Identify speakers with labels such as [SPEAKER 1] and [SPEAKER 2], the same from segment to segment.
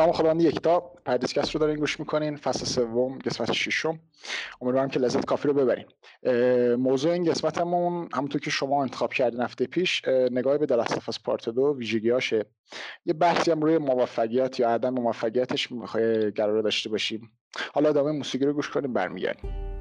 [SPEAKER 1] نام خداوند یکتا پردیسکست رو دارین گوش می‌کنین. فصل سوم قسمت ششم. امیدوارم که لذت کافی رو ببرین. موضوع این قسمتمون همونطور که شما انتخاب کردین هفته پیش نگاه به The Last of Us Part دو ویژگیاشه یه بحثی هم روی موفقیت یا عدم موفقیتش قرار داشته باشیم. حالا ادامه موسیقی رو گوش کنیم برمیگردیم.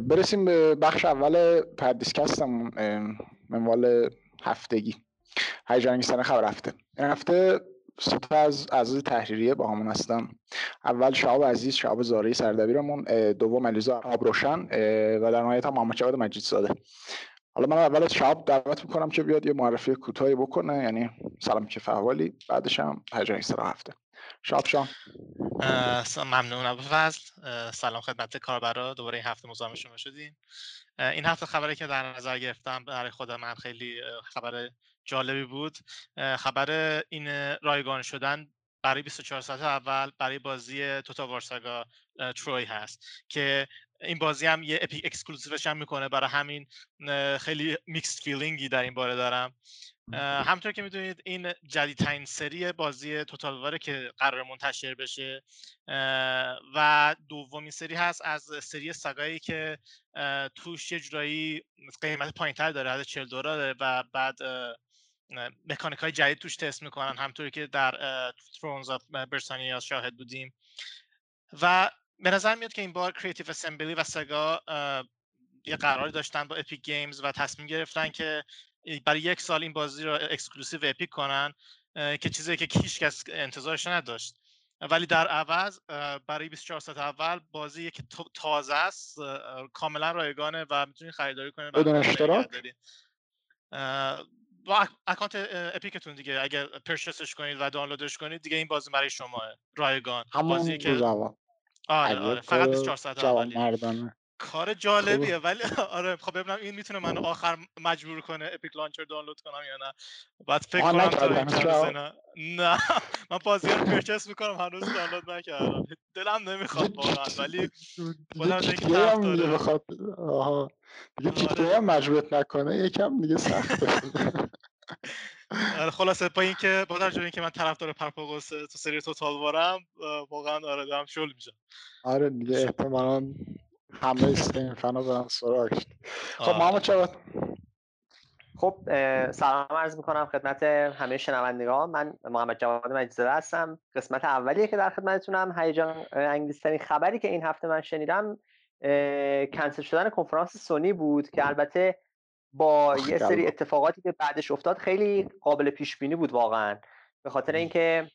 [SPEAKER 1] برسیم به بخش اول پردیسکستمون منوال هفتگی. هیجان انگیزترین خبر هفته. این هفته سه از اعضای تحریریه با همون هستم. اول شعب عزیز شعب زاری سردبیرمون دوم علیزا آبروشن و در نهایت هم محمد جواد مجید زاده حالا من اول از شعب دعوت می‌کنم که بیاد یه معرفی کوتاهی بکنه یعنی سلام که فهوالی بعدش هم هیجان انگیزترین هفته. شاب شام
[SPEAKER 2] ممنونم فضل. سلام خدمت کاربرا. دوباره این هفته مزاحم شما شدیم این هفته خبری که در نظر گرفتم برای خود من خیلی خبر جالبی بود. خبر این رایگان شدن برای 24 ساعت اول برای بازی Total War Saga Troy هست که این بازی هم یه Epic exclusive ش هم می‌کنه. برای همین خیلی mixed feeling ی در این باره دارم. همونطور که می‌دونید این جدیدترین سری بازی Total War ه که قرار منتشر بشه و دومین سری هست از سری Saga یی که توش یه جورایی قیمت پایینتر داره از 40 دلار و بعد مکانیک های جدید توش تست می‌کنن همونطوری که در Thrones of Britannia شاهد بودیم. و به نظر میاد که این بار Creative Assembly و Sega یه قراری داشتن با Epic Games و تصمیم گرفتن که برای یک سال این بازی رو exclusive Epic کنن که چیزی که هیچ کس انتظارش نداشت. ولی در عوض برای 24 ساعت اول بازی که تازه است. کاملا رایگانه و می‌تونید خریداری کنید
[SPEAKER 1] بدون اشتراک؟
[SPEAKER 2] با اکانت اپیکتون دیگه. اگر purchase ش کنید و دانلودش کنید دیگه این بازی برای شما رایگان.
[SPEAKER 1] بازی که
[SPEAKER 2] آره آره. فقط 24 ساعت اولیه. کار جالبیه ولی آره خب ببینم این می‌تونه منو آخر مجبور کنه Epic Launcher دانلود کنم یا نه. بعد فکر کنم تا نه نه من بازی رو پرچس می‌کنم هنوز دانلود نکردم. دلم نمی‌خواد واقعا ولی خودم دیگه
[SPEAKER 1] بخواد آها. دیگه پیک آره. مجبورت نکنه یکم دیگه سخته.
[SPEAKER 2] آره خلاصه با اینکه با توجه اینکه من طرفدار پرپاگوس تو سری توتال وارم واقعا آره دارم شل میشم.
[SPEAKER 1] آره دیگه احتمالاً همه استیم فنا برن سراغ خب محمد چرا؟
[SPEAKER 3] خب سلام عرض می‌کنم خدمت همه شنوندگان. من محمد جواد مجزده هستم. قسمت اولیه که در خدمتتونم. هیجان انگیزترین خبری که این هفته من شنیدم کنسل شدن کنفرانس سونی بود که البته با یه سری اتفاقاتی که بعدش افتاد خیلی قابل پیش بینی بود واقعا. به خاطر اینکه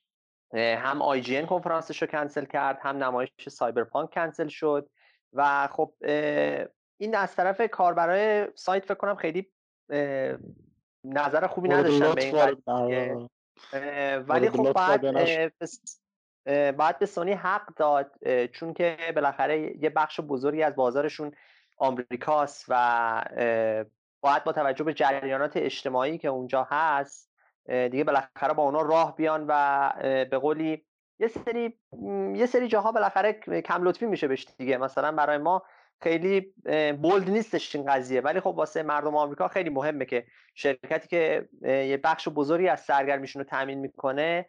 [SPEAKER 3] هم آی جی ان کنفرانسش رو کنسل کرد هم نمایش سایبرپانک کنسل شد. و خب این از طرف کاربرای سایت فکر کنم خیلی نظر خوبی نداشتن به این ولی خب بعد باید به سونی حق داد چون که بالاخره یه بخش بزرگی از بازارشون آمریکاست و باید با توجه به جریانات اجتماعی که اونجا هست دیگه بالاخره با اونا راه بیان و به قولی یه سری یه سری جاها بالاخره کم لطفی میشه بهش دیگه. مثلا برای ما خیلی بولد نیستش این قضیه. ولی خب واسه مردم آمریکا خیلی مهمه که شرکتی که یه بخش بزرگی از سرگرمیشون رو تامین می‌کنه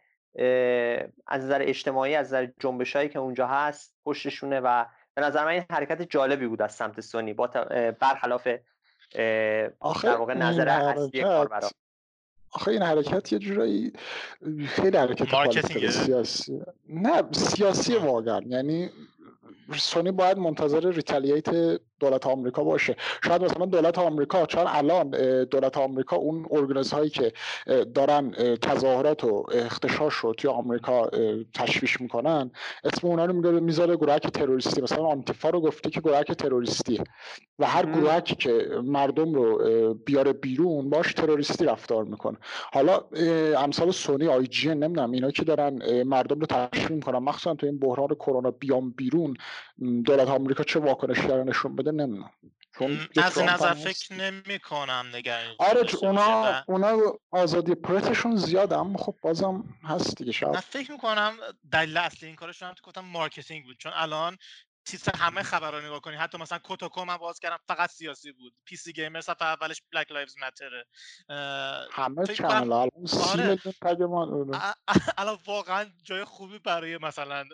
[SPEAKER 3] از نظر اجتماعی از نظر جنبشایی که اونجا هست پشتشونه و به نظر من این حرکت جالبی بود از سمت سونی با برخلاف در واقع نظر اصلی کاربرا.
[SPEAKER 1] آخه این حرکت یه جورایی خیلی حرکت سیاسی. نه سیاسی واقعا. یعنی سونی باید منتظر ریتالییت دولت آمریکا باشه. شاید مثلا دولت آمریکا چون الان دولت آمریکا اون ارگانیز هایی که دارن تظاهرات و اختشاش رو توی آمریکا تشویش می‌کنن اسم اونا رو می‌ذاره گروهک تروریستی. مثلا آنتیفا رو گفته که گروهک تروریستیه و هر گروهکی که مردم رو بیاره بیرون باش تروریستی رفتار می‌کنه. حالا امثال سونی آی جی نمی‌دونم اینا که دارن مردم رو تشویق می‌کنن. مخصوصا تو این بحران کرونا بیام بیرون دولت آمریکا چه واکنشی نشون بده نمی‌دونم.
[SPEAKER 2] از این نظر فکر نمی کنم نگران
[SPEAKER 1] آره اونا اونا آزادی پرتشون زیاده اما خب بازم هست دیگه شاید.
[SPEAKER 2] فکر می‌کنم دلیل اصلی این کارشون هم تو گفتم marketing بود چون الان چیز همه خبر رو نگاه کنی. حتی مثلا Kotaku من باز کردم فقط سیاسی بود. PC Gamer صفحه اولش Black Lives Matter ه
[SPEAKER 1] همه چنل الان آره.
[SPEAKER 2] الان واقعا جای خوبی برای مثلا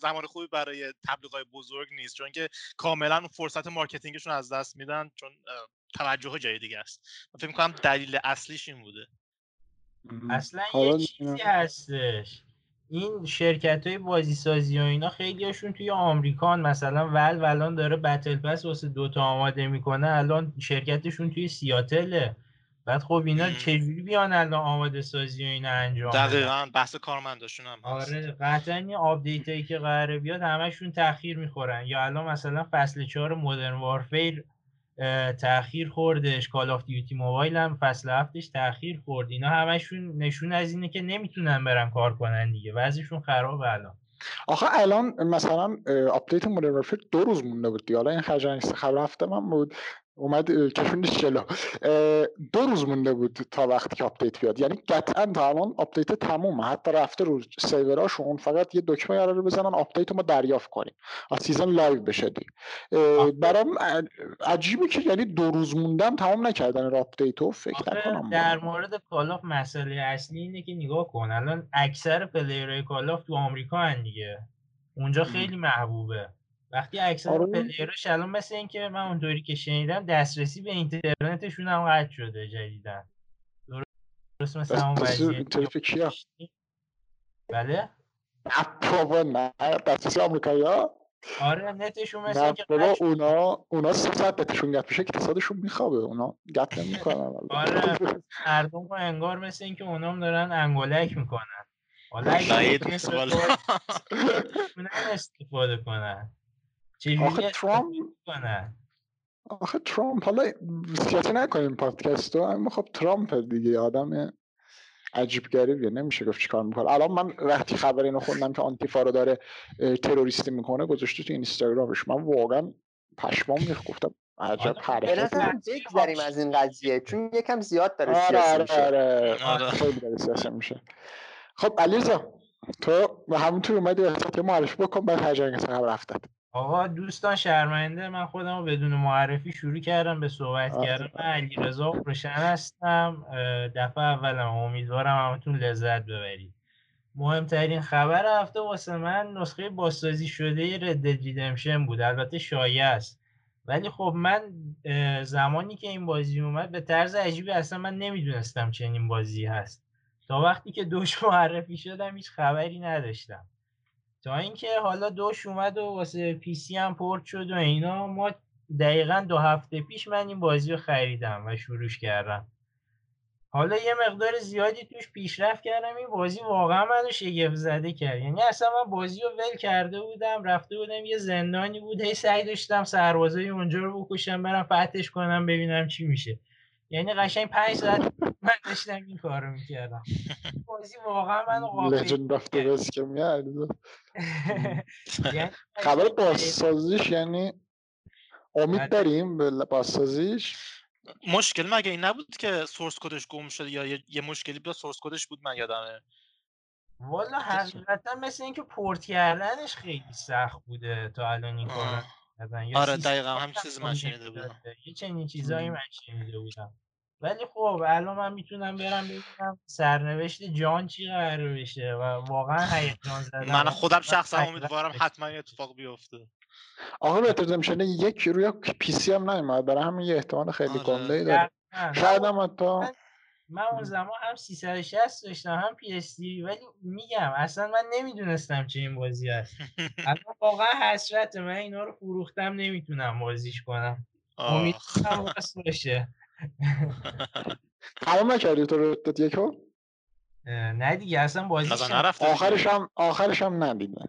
[SPEAKER 2] زمان خوبی برای تبلیغات بزرگ نیست. چون که کاملا فرصت marketing شون از دست میدن چون توجه جای دیگه است. فکر می‌کنم دلیل اصلیش این بوده.
[SPEAKER 4] اصلا یه چیزی هستش. این شرکت های بازی سازی و اینا خیلی هاشون توی آمریکان مثلا ول الان داره battle pass واسه Dota آماده می‌کنه الان شرکتشون توی سیاتله بعد خب اینا چجوری بیان الان آماده سازی و اینا انجام
[SPEAKER 2] دقیقا بحث کارمنداشون هم
[SPEAKER 4] آره قطعا این آپدیت هایی که قراره بیاد همشون تاخیر می‌خورن. یا الان مثلا فصل 4 Modern Warfare تاخیر خوردش Call of Duty Mobile هم فصل هفتش تاخیر خورد. اینا همشون نشون از اینه که نمی‌تونن برن کار کنن دیگه. وضعشون خرابه الان.
[SPEAKER 1] آخه الان مثلا آپدیت Modern دو روز مونده بود دیگه. حالا این خبر هفته من بود. اومد کشوندش جلو. دو روز مونده بود تا وقتی که آپدیت بیاد. یعنی قطعا تا الان آپدیت تمومه. حتی رفته رو سروراشون فقط یه دکمه قرار بزنن آپدیت ما دریافت کنیم. از season live بشه دیگه. برام عجیبه که یعنی دو روز موندم تمام نکردن آپدیت رو فکر نکنم
[SPEAKER 4] در مورد Call of مسئله اصلی اینه که نگاه کن. الان اکثر player های Call of تو آمریکا هن دیگه. اونجا خیلی محبوبه. وقتی اکثر آره. پلیرش الان مثل اینکه من اونطوری که شنیدم دسترسی به اینترنتشون هم قطع شده جدیدن درست مثل همون
[SPEAKER 1] وضعیت
[SPEAKER 4] بله؟
[SPEAKER 1] بابا نه. دسترسی آمریکایی ها
[SPEAKER 4] آره نتشون مثل اینکه
[SPEAKER 1] بابا اونا اونا سه ساعت نتشون گت میشه اقتصادشون میخوابه. اونا گت نمی‌کنن.
[SPEAKER 4] آره مردم رو انگار مثل اینکه اونا هم دارن انگولک می‌کنن.
[SPEAKER 2] حالا والا
[SPEAKER 4] استفاده کنن.
[SPEAKER 1] آخه ترامپ آخه ترامپ حالا سیاسی نکنیم پادکست رو اما خب ترامپ دیگه آدم عجیب گریبیه نمیشه گفت چیکار می‌کنه. الان من وقتی خبر اینو خوندم که آنتیفا رو داره تروریستی می‌کنه گذاشته تو اینستاگرامش. من واقعا پشمام میخ گفتم عجب
[SPEAKER 3] حرکت بگذریم از این قضیه چون یکم زیاد داره
[SPEAKER 1] آره سیاسی میشه. آره. آره. خیلی داره سیاسی میشه. خب علیزا تو همونطور اومدی که معرفی بکن بعد هر جایی خبر افتاد
[SPEAKER 4] آقا دوستان شرمنده من خودم رو بدون معرفی شروع کردم به صحبت کردن. من علی رضا روشن هستم دفعه اولم. امیدوارم همتون لذت ببرید. مهمترین خبر هفته واسه من نسخه بازسازی شده رد ریدمشن بود. البته شایع است. ولی خب من زمانی که این بازی اومد به طرز عجیبی اصلا من نمی‌دونستم چنین بازی هست. تا وقتی که دوش معرفی شدم هیچ خبری نداشتم. تا اینکه حالا دوش اومد و واسه پی سی هم پورت شد و اینا ما دقیقا دو هفته پیش من این بازی رو خریدم و شروعش کردم. حالا یه مقدار زیادی توش پیشرفت کردم این بازی واقعا منو شگفت زده کرد. یعنی اصلا من بازی رو ول کرده بودم رفته بودم یه زندانی بود هی سعی داشتم سربازای اونجا رو بکشم برم فتش کنم ببینم چی میشه. یعنی قشنگ 5 ساعت من داشتم این کارو می‌کردم. بازی واقعا من قافل
[SPEAKER 1] لجند اف که میاد خبر بازسازیش یعنی امید داریم به بازسازیش؟
[SPEAKER 2] مشکل مگه این نبود که سورس کدش گم شده یا یه مشکلی با سورس کدش بود من یادمه؟
[SPEAKER 4] والا حقیقتا مثل اینکه پورت کردنش خیلی سخت بوده تا الان این کار
[SPEAKER 2] آره دقیقا هم چیزی من شنیده بودم.
[SPEAKER 4] یه چنین چیزایی من شنیده بودم. ولی خب الان من می‌تونم برم ببینم سرنوشت جان چی قرار بشه و واقعا هیجان زده‌ام
[SPEAKER 2] من خودم شخصا امیدوارم حتما اتفاق بیفته.
[SPEAKER 1] آقا بهتر میشه یک روی PC هم نیومد. برای همین یه احتمال خیلی آره. گنده ای داره شاید هم حتی
[SPEAKER 4] من اون زمان هم 360 داشتم هم PS ولی میگم اصلا من نمی‌دونستم چه این بازی هست. الان واقعا حسرت من اینا رو فروختم نمی‌تونم بازیش کنم. امیدوارم راست باشه.
[SPEAKER 1] تمام نکردی تو رو یکو
[SPEAKER 4] نه دیگه اصلا بازی
[SPEAKER 1] آخرش هم آخرش هم ندیدم.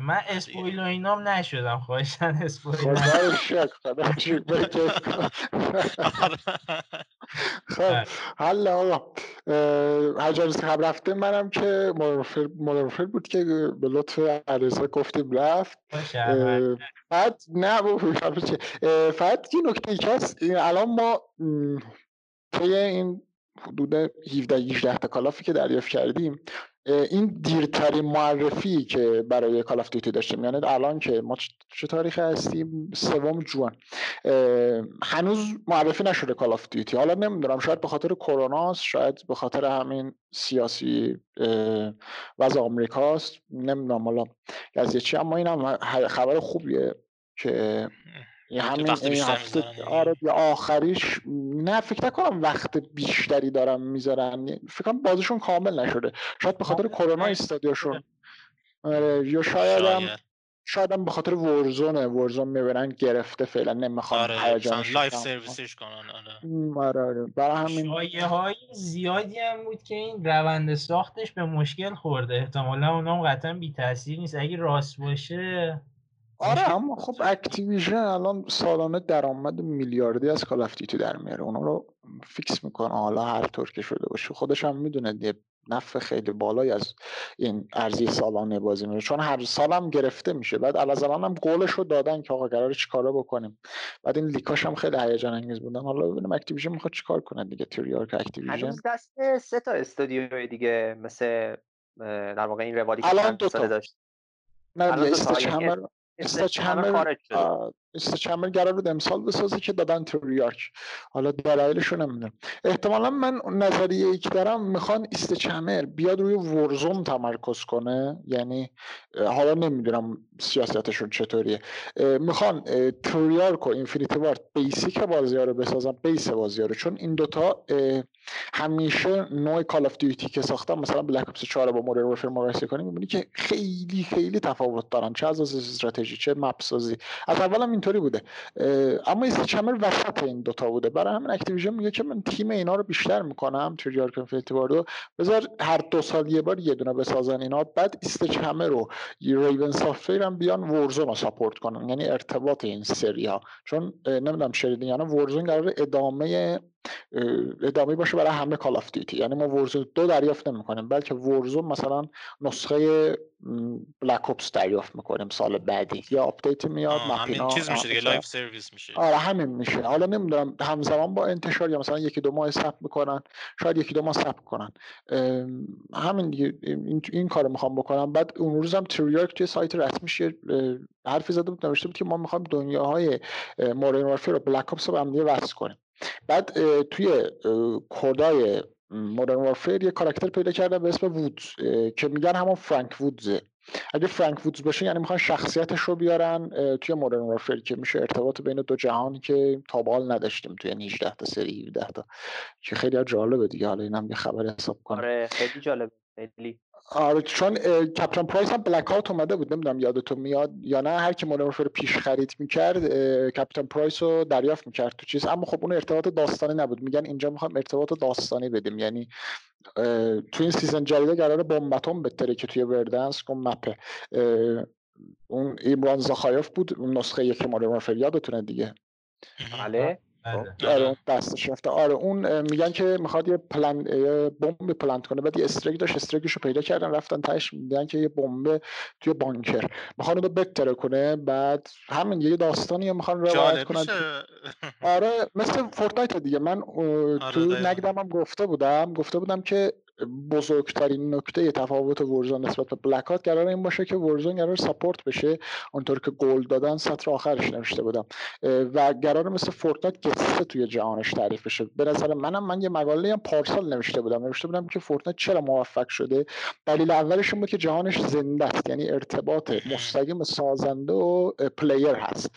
[SPEAKER 4] من اسپویل و اینام نشدم. خواهشن اسپویل
[SPEAKER 1] خدا شک خدا شک خب حالا آقا هر خب رفته منم که مدرفر بود که به لطف عریضا گفتیم رفت. بعد نه فقط یه نکته ای هست الان ما طی این حدود 17 18 تا Call of ی که دریافت کردیم این دیرترین معرفی که برای Call of Duty داشتیم یعنی الان که ما چه تاریخ هستیم؟ سوم June. هنوز معرفی نشده Call of Duty حالا نمی‌دونم شاید به خاطر کرونا شاید به خاطر همین سیاسی وضع آمریکاست نمی‌دونم حالا. از چی؟ اما این هم خبر خوبیه که یه همین این هفته آره آخریش. نه فکر نکنم وقت بیشتری دارم می‌ذارن فکر کنم بازشون کامل نشده. شاید به خاطر کرونا استادیوشون آره یا شاید هم شاید. هم به خاطر Warzone ه Warzone می‌برن گرفته فعلا نمی‌خوان
[SPEAKER 2] آره live service ش کنن
[SPEAKER 1] آره. آره, آره. برای همین
[SPEAKER 4] شایعه های زیادی هم بود که این روند ساختش به مشکل خورده. احتمالا اونام قطعا بی تاثیر نیست. اگه راست باشه
[SPEAKER 1] آره. اما خب Activision الان سالانه درآمد میلیاردی از Call of در میاره. اونا رو fix می‌کنه. حالا هر طور که شده باشه. خودش هم می‌دونه یه نفع خیلی بالایی از این ارزی سالانه بازی می‌بره چون هر سال هم گرفته میشه. بعد الان هم قولش رو دادن که آقا قرار چیکارا بکنیم. بعد این leak هاش هم خیلی هیجان انگیز بودن. حالا ببینیم Activision می‌خواد چیکار کنه دیگه. Treyarch Activision.
[SPEAKER 3] هنوز دست سه تا استودیو دیگه مثل در واقع این روالی که الان دو تا داشت
[SPEAKER 1] نه Sledgehammer Sledgehammer قرار امسال بسازه که دادن Treyarch حالا دلایلش رو نمی‌دونم احتمالا من نظریه که دارم می‌خوان Sledgehammer بیاد روی Warzone تمرکز کنه. یعنی حالا نمی‌دونم سیاستشون چطوریه. می‌خوان Treyarch و Infinity Ward basic بازی ها رو بسازن base بازی ها رو. چون این دوتا همیشه نوع Call of Duty که ساختن مثلا Black Ops 4 با Modern Warfare مقایسه کنیم می‌بینی که خیلی خیلی تفاوت دارن. چه از استراتژی چه map سازی از اولم اینطوری بوده. اما Sledgehammer وسط این دوتا بوده. برای همین Activision میگه که من تیم اینا رو بیشتر می‌کنم Treyarch Infinity Ward و بذار هر دو سال یه بار یه دونه بسازن اینا. بعد Sledgehammer رو Raven Soft هم بیان Warzone رو support کنن. یعنی ارتباط این سری ها. چون نمی‌دونم شنیدین یعنی Warzone قرار ادامه ادامه باشه برای همه Call of Duty یعنی ما Warzone دو دریافت نمی‌کنیم بلکه Warzone مثلا نسخه Black Ops دریافت می‌کنیم سال بعدی. یا آپدیت میاد
[SPEAKER 2] همین چیز میشه دیگه live service میشه.
[SPEAKER 1] آره همین میشه. حالا نمی‌دونم همزمان با انتشار یا مثلا یکی دو ماه صبر می‌کنن شاید یکی دو ماه ثبت کنن. همین دیگه این, این کارو می‌خوام بکنم. بعد اون روز هم تریارک توی سایت رسمیش حرفی زده بود نوشته بود که ما می‌خوایم دنیاهای مورین وارفیر و بلک اپس رو به هم وصل کنیم. بعد توی کدای مدرن وارفیر یه کاراکتر پیدا کردن به اسم وودز که میگن همون فرانک وودزه اگه فرانک وودز باشه یعنی می‌خوان شخصیتش رو بیارن توی مدرن وارفیر که میشه ارتباط بین دو جهانی که تا نداشتیم توی 18 تا سری 17 تا که خیلی جالبه دیگه. حالا اینم یه خبر حساب کنم.
[SPEAKER 3] آره خیلی جالبه خیلی.
[SPEAKER 1] آره چون Captain Price هم Blackout اومده بود نمی‌دونم یادتون میاد یا نه هر کی Modern رو پیش خرید می‌کرد Captain Price رو دریافت می‌کرد تو چیز. اما خب اون ارتباط داستانی نبود. میگن اینجا می‌خوام ارتباط داستانی بدیم. یعنی تو این season جدیده قرار بمب اتم بترکه توی Verdansk که map ه اون Imran Zakhaev بود اون نسخه یک Modern یادتونه دیگه؟
[SPEAKER 3] بله.
[SPEAKER 1] آره اون دستش رفته آره اون میگن که می‌خواد یه پلن بمب پلنت کنه. بعد یه استرک داشت استرکش رو پیدا کردن رفتن تاش میگن که یه بمب توی بانکر. می‌خوان اونو بتره کنه. بعد همین یه داستانی می‌خوان روایت کنن. آره مثل فورتنایت دیگه. من آره تو نگدم هم گفته بودم. گفته بودم که بزرگترین نکته تفاوت ورژن نسبت به بلک هات قرار این باشه که ورژن قرار ساپورت بشه. اونطور که قول دادن سطر آخرش نوشته بودم. و قرار مثل Fortnite قصه توی جهانش تعریف بشه. به نظر منم من یه مقاله هم پارسال نوشته بودم. نوشته بودم که Fortnite چرا موفق شده؟ دلیل اولش این بود که جهانش زنده است. یعنی ارتباط مستقیم سازنده و player هست.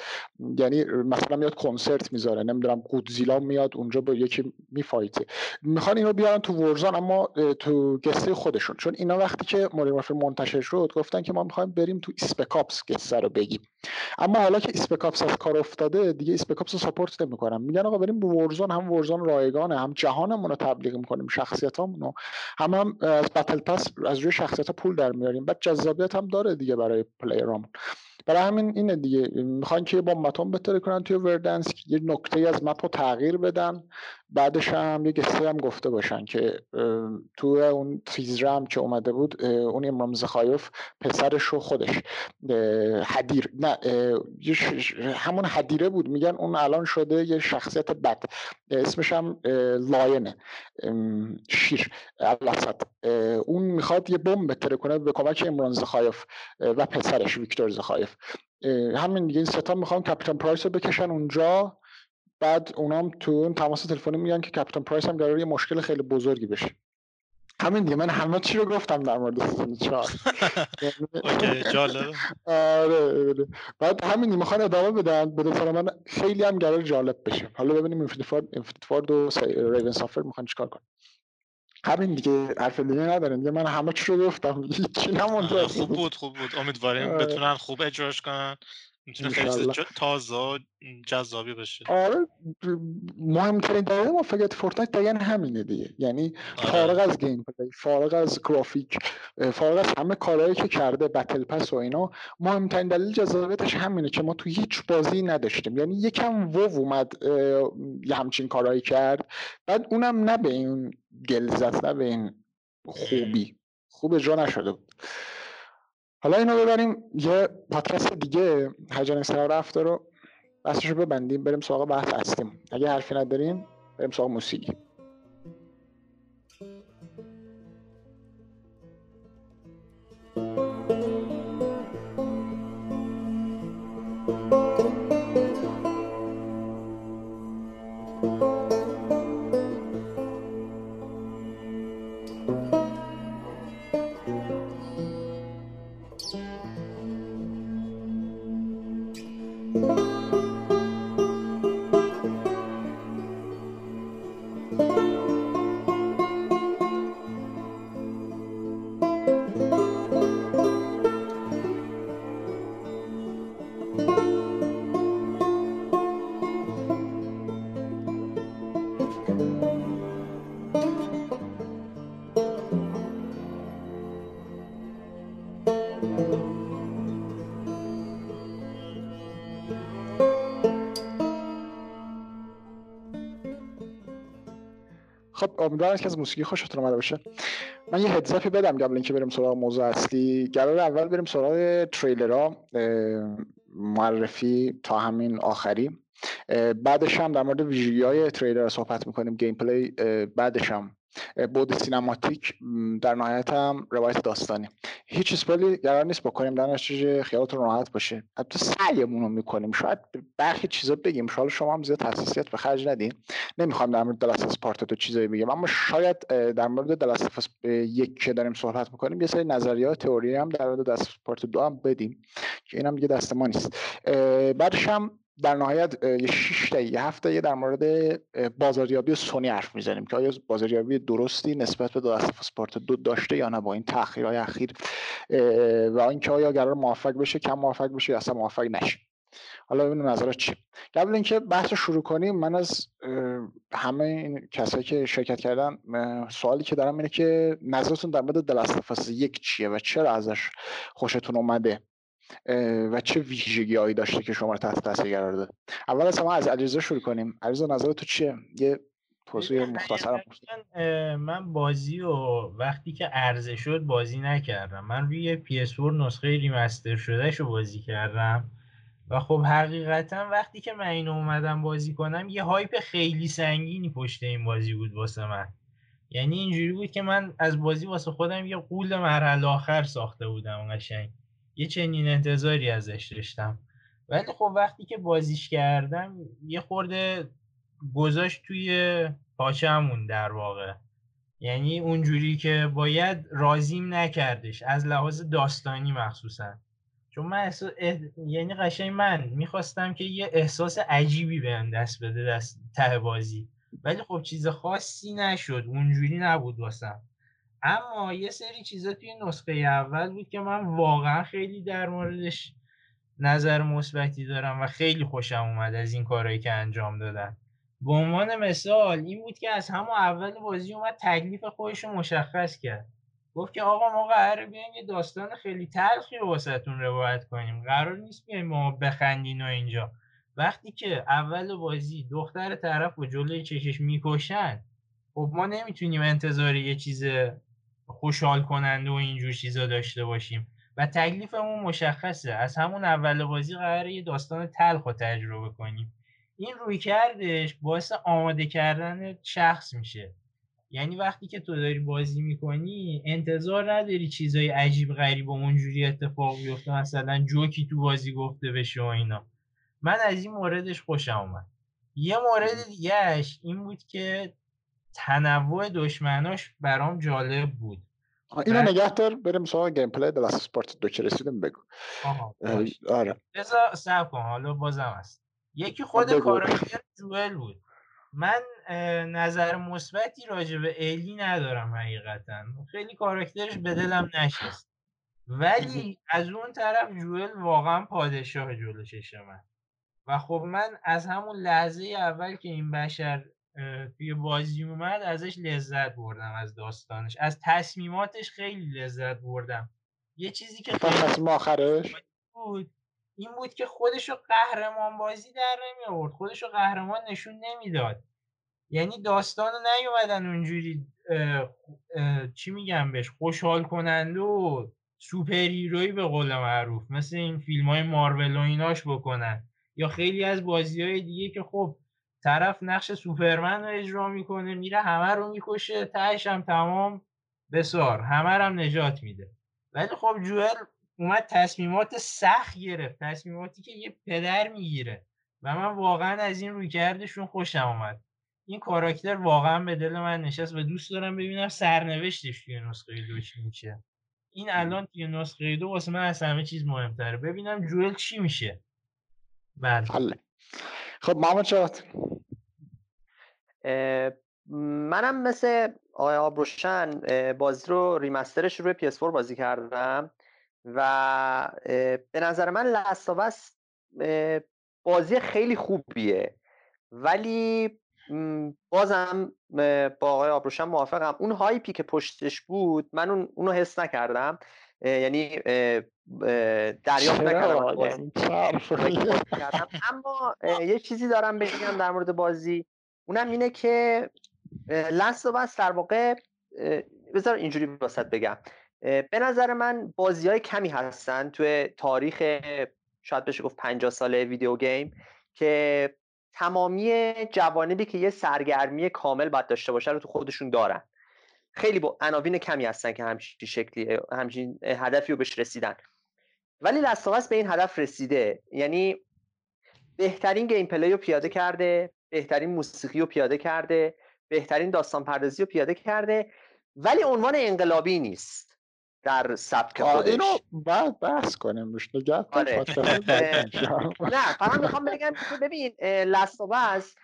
[SPEAKER 1] یعنی مثلا میاد کنسرت می‌ذاره. نمی‌دونم Godzilla میاد اونجا با یکی می‌fight ه. می‌خوان اینو بیارن تو Warzone اما تو قصه خودشون. چون اینا وقتی که Modern منتشر شد گفتن که ما می‌خوایم بریم تو Spec Ops قصه رو بگیم. اما حالا که Spec Ops از کار افتاده دیگه Spec Ops رو support نمی‌کنم میگن آقا بریم به Warzone هم Warzone رایگانه هم جهانمون رو تبلیغ می‌کنیم شخصیتامون رو. هم, هم از battle pass از روی شخصیت پول در میاریم. بعد جذابیت هم داره دیگه برای player امون. برای همین اینه دیگه. می‌خوان که بمب اتم بترکونن توی Verdansk یه نقطه از map رو تغییر بدن. بعدش هم یه قصه هم گفته باشن که تو اون تیزرم که اومده بود اون Imran Zakhaev پسرش رو خودش. Hadir. نه همون Hadir ه بود. میگن اون الان شده یه شخصیت بد. اسمش هم لاینه شیر. الاسد. اون می‌خواد یه بمب بترکونه به کمک امران زخایف و پسرش Victor Zakhaev. همین دیگه این سه تا می‌خوان Captain Price رو بکشن اونجا. بعد اونام تو اون تماس تلفنی میگن که Captain Price هم قراره یه مشکل خیلی بزرگی بشه. همین دیگه من همه چی رو گفتم در مورد season چهار.
[SPEAKER 2] جالب
[SPEAKER 1] آره, آره. بعد همین می‌خوان ادامه بدن به نظر من خیلی هم قرار جالب بشه. حالا ببینیم Infinity Ward و Raven Software می‌خوان چیکار کنن. همین دیگه حرف دیگه نداریم. دیگه من همه چی رو گفتم. چی نمونده.
[SPEAKER 2] خوب بود خوب بود. امیدواریم بتونن خوب اجراش کنن. می‌تونه خیلی تازه جذابی بشه
[SPEAKER 1] آره مهمترین دلیل موفقیت Fortnite دقیقا همینه دیگه. یعنی آره. فارغ از gameplay فارغ از گرافیک فارغ از همه کارهایی که کرده battle pass و اینا مهمترین دلیل جذابیتش همینه که ما تو هیچ بازی نداشتیم. یعنی یکم WoW اومد یه همچین کارهایی کرد. بعد اونم نه به این غلظت نه به این خوبی. خوب جا نشده بود. حالا اینو ببریم یه پادکست دیگه هجان سر رفته رو. بحثش رو ببندیم بریم سراغ بحث هستیم. اگه حرفی نداریم بریم سراغ موسیقی. امیدوارم که از موسیقی خوشتون اومده باشه. من یه heads up ی بدم قبل اینکه بریم سراغ موضوع اصلی. قرار اول بریم سراغ تریلرها معرفی تا همین آخری. بعدش هم در مورد ویژگی های تریلر صحبت می‌کنیم gameplay بعدش هم بود cinematic در نهایت هم روایت داستانی. هیچ spoil ی قرار نیست بکنیم در نتیجه خیالتون راحت باشه. حتی سعیمون رو می‌کنیم. شاید برخی چیزا بگیم. شاید شما هم زیاد حساسیت به خرج ندین. نمی‌خوام در مورد دلاس پارت تو چیزایی بگم. اما شاید در مورد دلاس یک که داریم صحبت می‌کنیم یه سری نظریات تئوری هم در مورد دلاس پارت دو هم بدیم که اینم دیگه دست ما نیست. بعدش هم در نهایت یه 6 تا یه هفته یه در مورد بازاریابی سونی حرف می‌زنیم که آیا بازاریابی درستی نسبت به دو سپارت دو داشته یا نه با این تاخیرهای اخیر؟ و اینکه آیا قرار موفق بشه کم موفق بشه یا اصلا موفق نشه. حالا ببینیم نظرات چی قبل اینکه بحث رو شروع کنیم من از همه این کسایی که شرکت کردن سوالی که دارم اینه که نظرتون در مورد دلستفاس یک چیه و چرا ازش خوشتون اومده؟ و چه ویژگی هایی داشته که شما رو تحت تاثیر قرار داده؟ اول از ما از علیرضا شروع کنیم. علیرضا نظر تو چیه؟ یه توضیح مختصر
[SPEAKER 4] من بازی و وقتی که عرضه شد بازی نکردم. من روی PS4 نسخه ریمستر شده شو بازی کردم. و خب حقیقتا وقتی که من اینو اومدم بازی کنم یه هایپ خیلی سنگینی پشت این بازی بود واسه من. یعنی اینجوری بود که من از بازی واسه خودم یه قول مرحله آخر ساخته بودم قشنگ. یه چنین انتظاری ازش داشتم. ولی خب وقتی که بازیش کردم یه خورده گذاشت توی پاچمون در واقع. یعنی اونجوری که باید رازیم نکردش از لحاظ داستانی مخصوصا. چون من احساس یعنی قشنگ من می‌خواستم که یه احساس عجیبی بهم دست بده دست ته بازی. ولی خب چیز خاصی نشد. اونجوری نبود واسم. اما یه سری چیزا توی نسخه اول بود که من واقعا خیلی در موردش نظر مثبتی دارم و خیلی خوشم اومد از این کارهایی که انجام دادن. به عنوان مثال این بود که از همون اول بازی اومد تکلیف خودش رو مشخص کرد. گفت که آقا ما قراره بیایم یه داستان خیلی تلخی رو واسهتون روایت کنیم. قرار نیست بیایم ما بخندین و اینجا. وقتی که اول بازی دختر طرف و جلوی چشش می‌کشن خب ما نمی‌تونیم انتظار یه چیز خوشحال کننده و اینجور چیزا داشته باشیم. و تکلیفمون مشخصه. از همون اول بازی قراره یه داستان تلخ رو تجربه کنیم. این روی کردش باعث آماده کردن شخص میشه. یعنی وقتی که تو داری بازی می‌کنی انتظار نداری چیزای عجیب غریب و اونجوری اتفاق بیفته مثلا جوکی تو بازی گفته بشه و اینا. من از این موردش خوشم اومد. یه مورد دیگهش این بود که تنوع دشمناش برام جالب بود.
[SPEAKER 1] اینو نگه دار بریم سراغ gameplay The Last of Us Part دو که رسیدم بگو
[SPEAKER 4] آره. بذار صبر کن حالا بازم هست. یکی خود کاراکتر جوئل بود. من نظر مثبتی راجع به ایلی ندارم حقیقتا. خیلی کاراکترش به دلم نشست. ولی از اون طرف جوئل واقعا پادشاه جلو چشم من. و خب من از همون لحظه اول که این بشر توی بازی اومد ازش لذت بردم از داستانش. از تصمیماتش خیلی لذت بردم. یه چیزی که
[SPEAKER 1] خیلی آخرش؟
[SPEAKER 4] بود این بود که خودشو قهرمان بازی در نمی آورد خودشو قهرمان نشون نمی‌داد. یعنی داستان نیومدن اونجوری چی میگم بهش خوشحال کننده و سوپر هیروی به قول معروف. مثل این فیلم های مارول و ایناش بکنن. یا خیلی از بازی های دیگه که خب طرف نقش سوپرمن رو اجرا می‌کنه میره همه رو می‌کشه تهش هم تمام. بسار همه هم نجات میده. ولی خب جوئل اومد تصمیمات سخت گرفت تصمیماتی که یه پدر می‌گیره. و من واقعا از این روی کردشون خوشم آمد این کاراکتر واقعا به دل من نشست و دوست دارم ببینم سرنوشتش توی نسخه دو چی میشه این الان توی نسخه دو واسه من از همه چیز مهمتره. ببینم جوئل چی میشه.
[SPEAKER 1] بله. خب محمد شاد
[SPEAKER 3] منم مثل آقای آبروشن بازی رو ریمسترش روی PS4 بازی کردم و به نظر من لستاوس بازی خیلی خوبیه. ولی بازم با آقای آبروشن موافقم. اون هایپی که پشتش بود من اون اونو حس نکردم. یعنی دریافت نکردم اما یه چیزی دارم بگم در مورد بازی اونم اینه که لست و در واقع بذار اینجوری واسط بگم به نظر من بازی های کمی هستن توی تاریخ شاید بشه گفت 50 ساله ویدیو گیم که تمامی جوانبی که یه سرگرمی کامل باید داشته باشه رو تو خودشون دارن خیلی با عناوین کمی هستن که همچین شکلی همچین هدفی رو بهش رسیدن. ولی لستاقس به این هدف رسیده. یعنی بهترین گیم پلی رو پیاده کرده بهترین موسیقی رو پیاده کرده بهترین داستان پردازی رو پیاده کرده ولی عنوان انقلابی نیست در سبک خودش.
[SPEAKER 1] اینو بعد بحث کنیم روش
[SPEAKER 3] آره. نه فقط می‌خوام بگم ببین لستوبس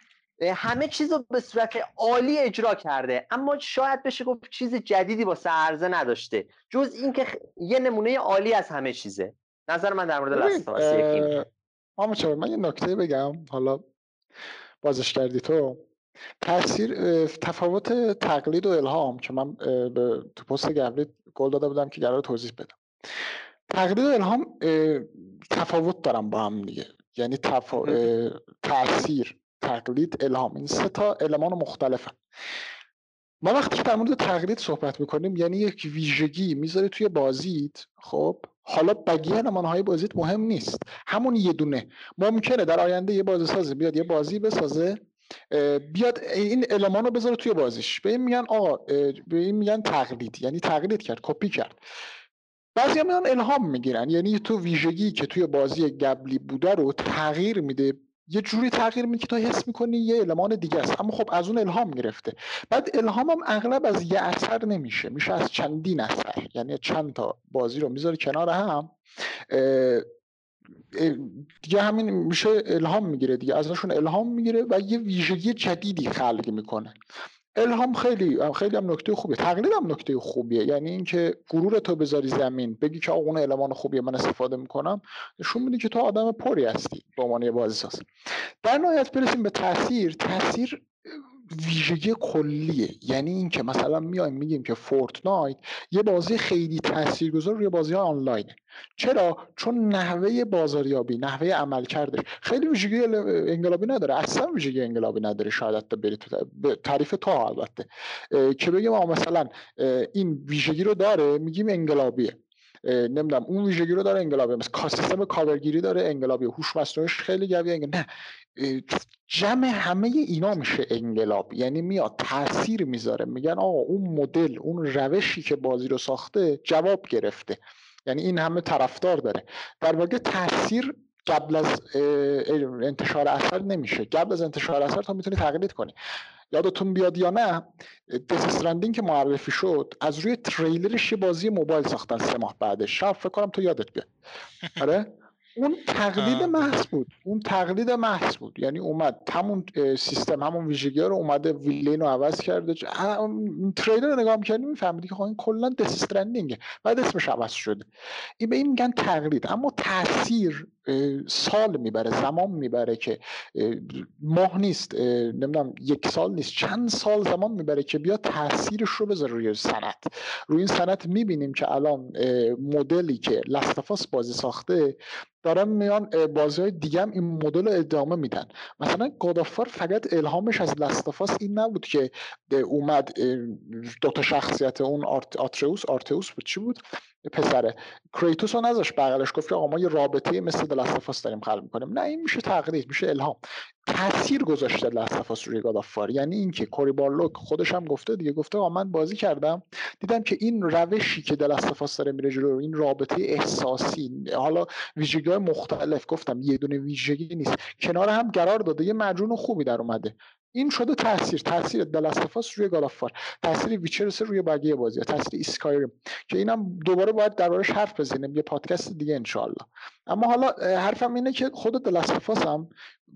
[SPEAKER 3] همه چیز رو به صورت عالی اجرا کرده. اما شاید بشه گفت چیز جدیدی با عرضه نداشته. جز اینکه یه نمونه عالی از همه چیزه. نظر من در مورد لستوبس
[SPEAKER 1] من یه نکته بگم. حالا بازش کردی تو. تاثیر تفاوت تقلید و الهام که من به تو پست قبلی گل داده بودم که قرار توضیح بدم. تقلید و الهام تفاوت دارم با هم دیگه. یعنی تفا... تاثیر تقلید الهام. این سه تا المان مختلفن. ما وقتی که در مورد تقلید صحبت می‌کنیم یعنی یک ویژگی می‌ذاری توی بازیت خب؟ حالا بقیه های بازیت مهم نیست. همون یه دونه. ممکنه در آینده یه بازی سازی بیاد یه بازی بسازه بیاد این المان رو بذاره توی بازیش. به این میگن آقا به این میگن تقلید. یعنی تقلید کرد کپی کرد. بعضی هم الهام می‌گیرن. یعنی تو ویژگی که توی بازی گبلی بوده رو تغییر میده. یه جوری تغییر میده که تو حس می‌کنی یه المان دیگه است. اما خب از اون الهام گرفته. بعد الهام هم اغلب از یه اثر نمیشه. میشه از چندین اثر. یعنی چند تا بازی رو می‌ذاری کنار هم. دیگه همین میشه الهام می‌گیره دیگه. ازشون الهام می‌گیره و یه ویژگی جدیدی خلق می‌کنه. الهام خیلی خیلی هم نکته خوبیه. تقلید هم نکته خوبیه. یعنی اینکه غرور تو بذاری زمین بگی که اون المان خوبیه من استفاده می‌کنم. نشون میده که تو آدم پری هستی به عنوان بازی ساز در نهایت برسیم به تاثیر تاثیر ویژگی کلیه. یعنی اینکه مثلا میایم میگیم که فورتنایت یه بازی خیلی تاثیرگذار روی بازی های آنلاینه. چرا؟ چون نحوه بازاریابی نحوه عمل کردش خیلی ویژگی انقلابی نداره. اصلا ویژگی انقلابی نداره شاید حتی برید تو تعریف تو البته. که بگیم مثلا این ویژگی رو داره میگیم انقلابیه. نمی‌دونم اون ویژگی رو داره انقلابی مثل سیستم کاورگیری داره انقلابی هوش مصنوعیش خیلی قویه نه جمع همه اینا میشه انقلاب. یعنی میاد تاثیر می‌ذاره. میگن آقا اون مدل اون روشی که بازی رو ساخته جواب گرفته. یعنی این همه طرفدار داره. در واقع تاثیر قبل از انتشار اثر نمیشه. قبل از انتشار اثر تا می‌تونی تقلید کنی. یادتون بیاد یا نه دسسترندینگ که معرفی شد از روی تریلرش یه بازی موبایل ساختن سه ماه بعدش. شب فکر کنم تو یادت بیاد. آره؟ اون تقلید محض بود. اون تقلید محض بود. یعنی اومد همون سیستم همون ویژگی رو اومده ویلین رو عوض کرده. تریلر رو نگاه می‌کردی میفهمیدی که خب این کلا دسسترندینگه بعد اسمش عوض شده. این به این میگن تقلید. اما تاثیر سال می‌بره زمان می‌بره که ماه نیست نمی‌دونم یک سال نیست چند سال زمان می‌بره که بیا تاثیرش رو بذاره روی سنت روی این سنت می‌بینیم که الان مدلی که لستفاس بازی ساخته دارن میان بازی های دیگه هم این مدل رو ادامه میدن. مثلا گادافار فقط الهامش از لستفاس این نبود که اومد دوتا شخصیت اون آتریوس آرتئوس بود چی بود؟ پسره. کریتوس رو نذاش بغلش گفت که آقا ما یه رابطه مثل دلستفاس داریم خلق می‌کنیم. نه این میشه تقلید میشه الهام. تاثیر گذاشته لستفاس روی گادافار یعنی اینکه کوری بارلوک خودش هم گفته دیگه گفته آقا من بازی کردم دیدم که این روشی که دلستفاس داره میره جلو این رابطه احساسی حالا ویژگی مختلف گفتم یه دونه ویژگی نیست. کنار هم قرار داده یه مجون خوبی در اومده. این شده تاثیر تاثیر دلستفاس روی گالافار تاثیر ویچرس روی بقیه بازی تاثیر اسکایریم که اینم دوباره باید دربارش حرف بزنیم یه پادکست دیگه انشالله اما حالا حرفم اینه که خود دلستفاس هم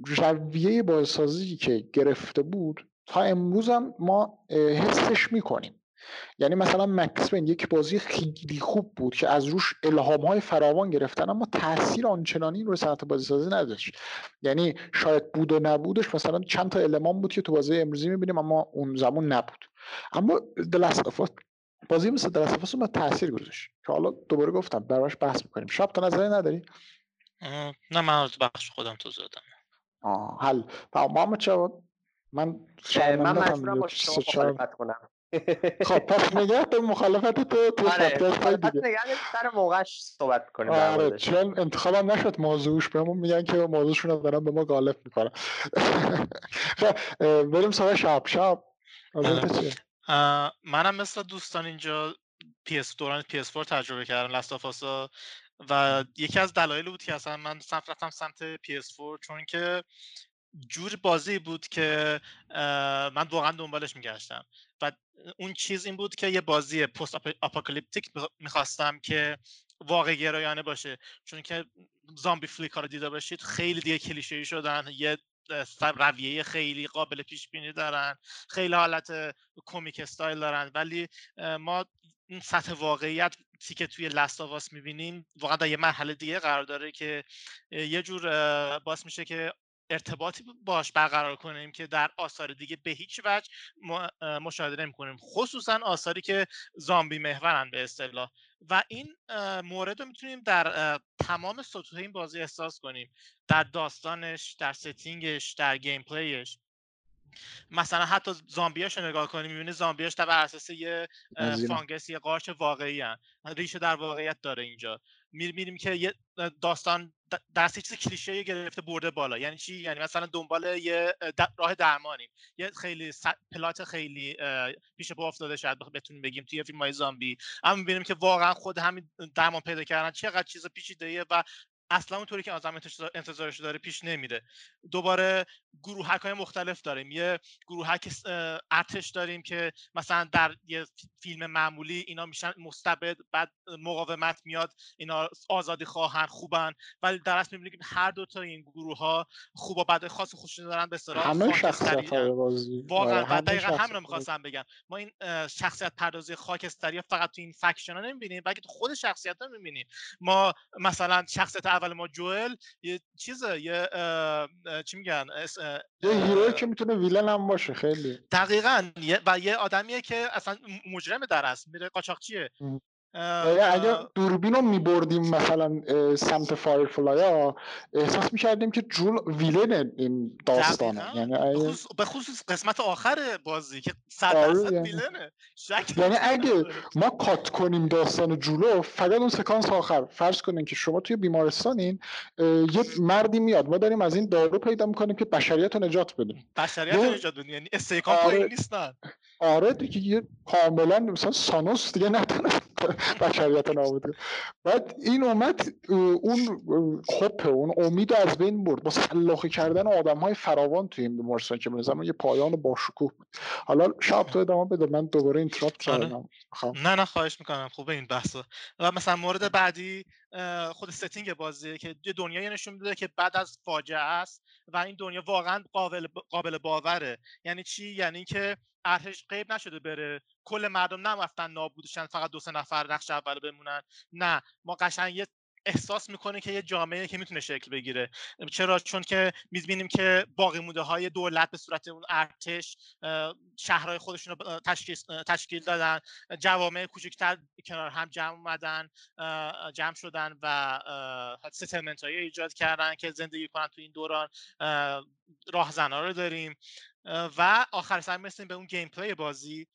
[SPEAKER 1] رویه بازسازی که گرفته بود تا امروز هم ما حسش می‌کنیم. یعنی مثلا مکسون یک بازی خیلی خوب بود که از روش الهام های فراوان گرفتن اما تاثیر آنچنانی روی صنعت بازی سازی نداشت. یعنی شاید بود و نبودش مثلا چند تا المان بود که تو بازی امروزی می‌بینیم اما اون زمان نبود. اما دلستفات بازی مثل دلستفات ما تاثیر گذاشت. که حالا دوباره گفتم دربارش بحث می‌کنیم. شب تا نظری نداری؟
[SPEAKER 2] نه من از بخش خودم تو زدم.
[SPEAKER 1] آه حل. محمد چه من
[SPEAKER 3] من مجبورم با شما کنم.
[SPEAKER 1] خب پس نگه به مخالفت تو تو
[SPEAKER 3] آره دیگه. نگه سر موقعش صحبت کنیم
[SPEAKER 1] آره چون انتخابم نشد موضوعش بهمون میگن که موضوعشون رو دارن به ما غالب می‌کنن. خب بریم سراغ شب شب
[SPEAKER 2] منم مثل دوستان اینجا PS دوران PS4 تجربه کردم لاستافاسا و یکی از دلایل بود که اصلا من سمت رفتم سمت PS4 چون که جور بازی بود که من واقعا دنبالش میگشتم. و اون چیز این بود که یه بازی پست apocalyptic می‌خواستم که واقع گرایانه باشه. چون که zombie flick ها رو دیده باشید خیلی دیگه کلیشه شدن. یه رویه خیلی قابل پیش بینی دارن. خیلی حالت comic style دارن. ولی ما این سطح واقعیت که توی Last of Us می‌بینیم واقعا در یه مرحله دیگه قرار داره که یه جور باعث میشه که ارتباطی باش برقرار کنیم که در آثار دیگه به هیچ وجه مشاهده نمی کنیم خصوصا آثاری که زامبی محورن به اصطلاح. و این مورد رو می‌تونیم در تمام سطوح این بازی احساس کنیم. در داستانش در setting ش در gameplay ش. مثلا حتی زامبیاش رو نگاه کنیم می‌بینی زامبیاش در بر اساس یه fungus یه قارچ واقعی هن. ریشه در واقعیت داره اینجا. می‌بینیم که یه داستان دست چیز کلیشه گرفته برده بالا. یعنی چی؟ یعنی مثلا دنبال یه راه درمانیم. یه خیلی پلات خیلی پیش پا افتاده شاید بتونیم بگیم توی فیلم های زامبی. اما می‌بینیم که واقعا خود همین درمان پیدا کردن چقدر چیز پیچیده و اصلا اونطوری که آدم انتظارش داره پیش نمیره. دوباره گروهک های مختلف داریم. یه گروهک ارتش داریم که مثلا در یه فیلم معمولی اینا میشن مستبد بعد مقاومت میاد اینا آزادی خواهن خوبن. ولی در اصل می‌بینیم که هر دو تا این گروه ها خوب و بد خاص خودشون دارن به اصطلاح
[SPEAKER 1] همه شخصیت بازی
[SPEAKER 2] واقعا. آره، دقیقا همین رو می‌خواستم بگم. ما این شخصیت پردازی خاکستری فقط تو این فکشن ها نمی‌بینیم بلکه تو خود شخصیت ها می‌بینیم. ما مثلا شخصیت اول ما جوئل یه چیزه یه چی میگن؟
[SPEAKER 1] یه هیروی که می‌تونه ویلن هم باشه خیلی.
[SPEAKER 2] دقیقا. و یه آدمیه که اصلا مجرم در است میره قاچاقچیه.
[SPEAKER 1] اگر دوربین رو میبردیم مثلا سمت فایرفلایا احساس می‌کردیم که جول ویلن این داستانه.
[SPEAKER 2] یعنی به خصوص قسمت آخر بازی که صد آره، درصد یعنی... ویلنه.
[SPEAKER 1] یعنی اگه ما کات کنیم داستان جولو فقط اون سکانس آخر. فرض کنیم که شما توی بیمارستانین یه مردی میاد. ما داریم از این دارو پیدا می‌کنیم که بشریت رو نجات بدیم
[SPEAKER 2] بشریت رو نجات بدیم یعنی استیکان آره... نیستن.
[SPEAKER 1] آره دیگه کاملا مثلا Thanos دیگه نتونه بشریت نابود بعد این اومد اون خب اون امید از بین برد. با سلاخی کردن آدم های فراوان توی این بیمارستان که به یه پایان باشکوه بود. حالا شب تو ادامه بده. من دوباره interrupt
[SPEAKER 2] آره. کردم. خب. نه نه خواهش می‌کنم. خوبه این بحثا. و مثلا مورد بعدی خود setting بازیه که یه دنیایی نشون میده که بعد از فاجعه است و این دنیا واقعا قابل قابل باوره. یعنی چی؟ یعنی که ارتش غیب نشده بره کل مردم نرفتن نابودشن فقط دو سه نفر نقش اول بمونن. نه ما قشنگ یه احساس می‌کنه که یه جامعه که می‌تونه شکل بگیره. چرا؟ چون که می‌بینیم که باقی موده های دولت به صورت اون ارتش شهرهای خودشون رو تشکیل, دادن. جوامع کوچکتر کنار هم جمع اومدن جمع شدن و ستلمنت های ایجاد کردن که زندگی کنن تو این دوران. راهزنا رو داریم. و آخر سر مثل به اون گیم پلی بازی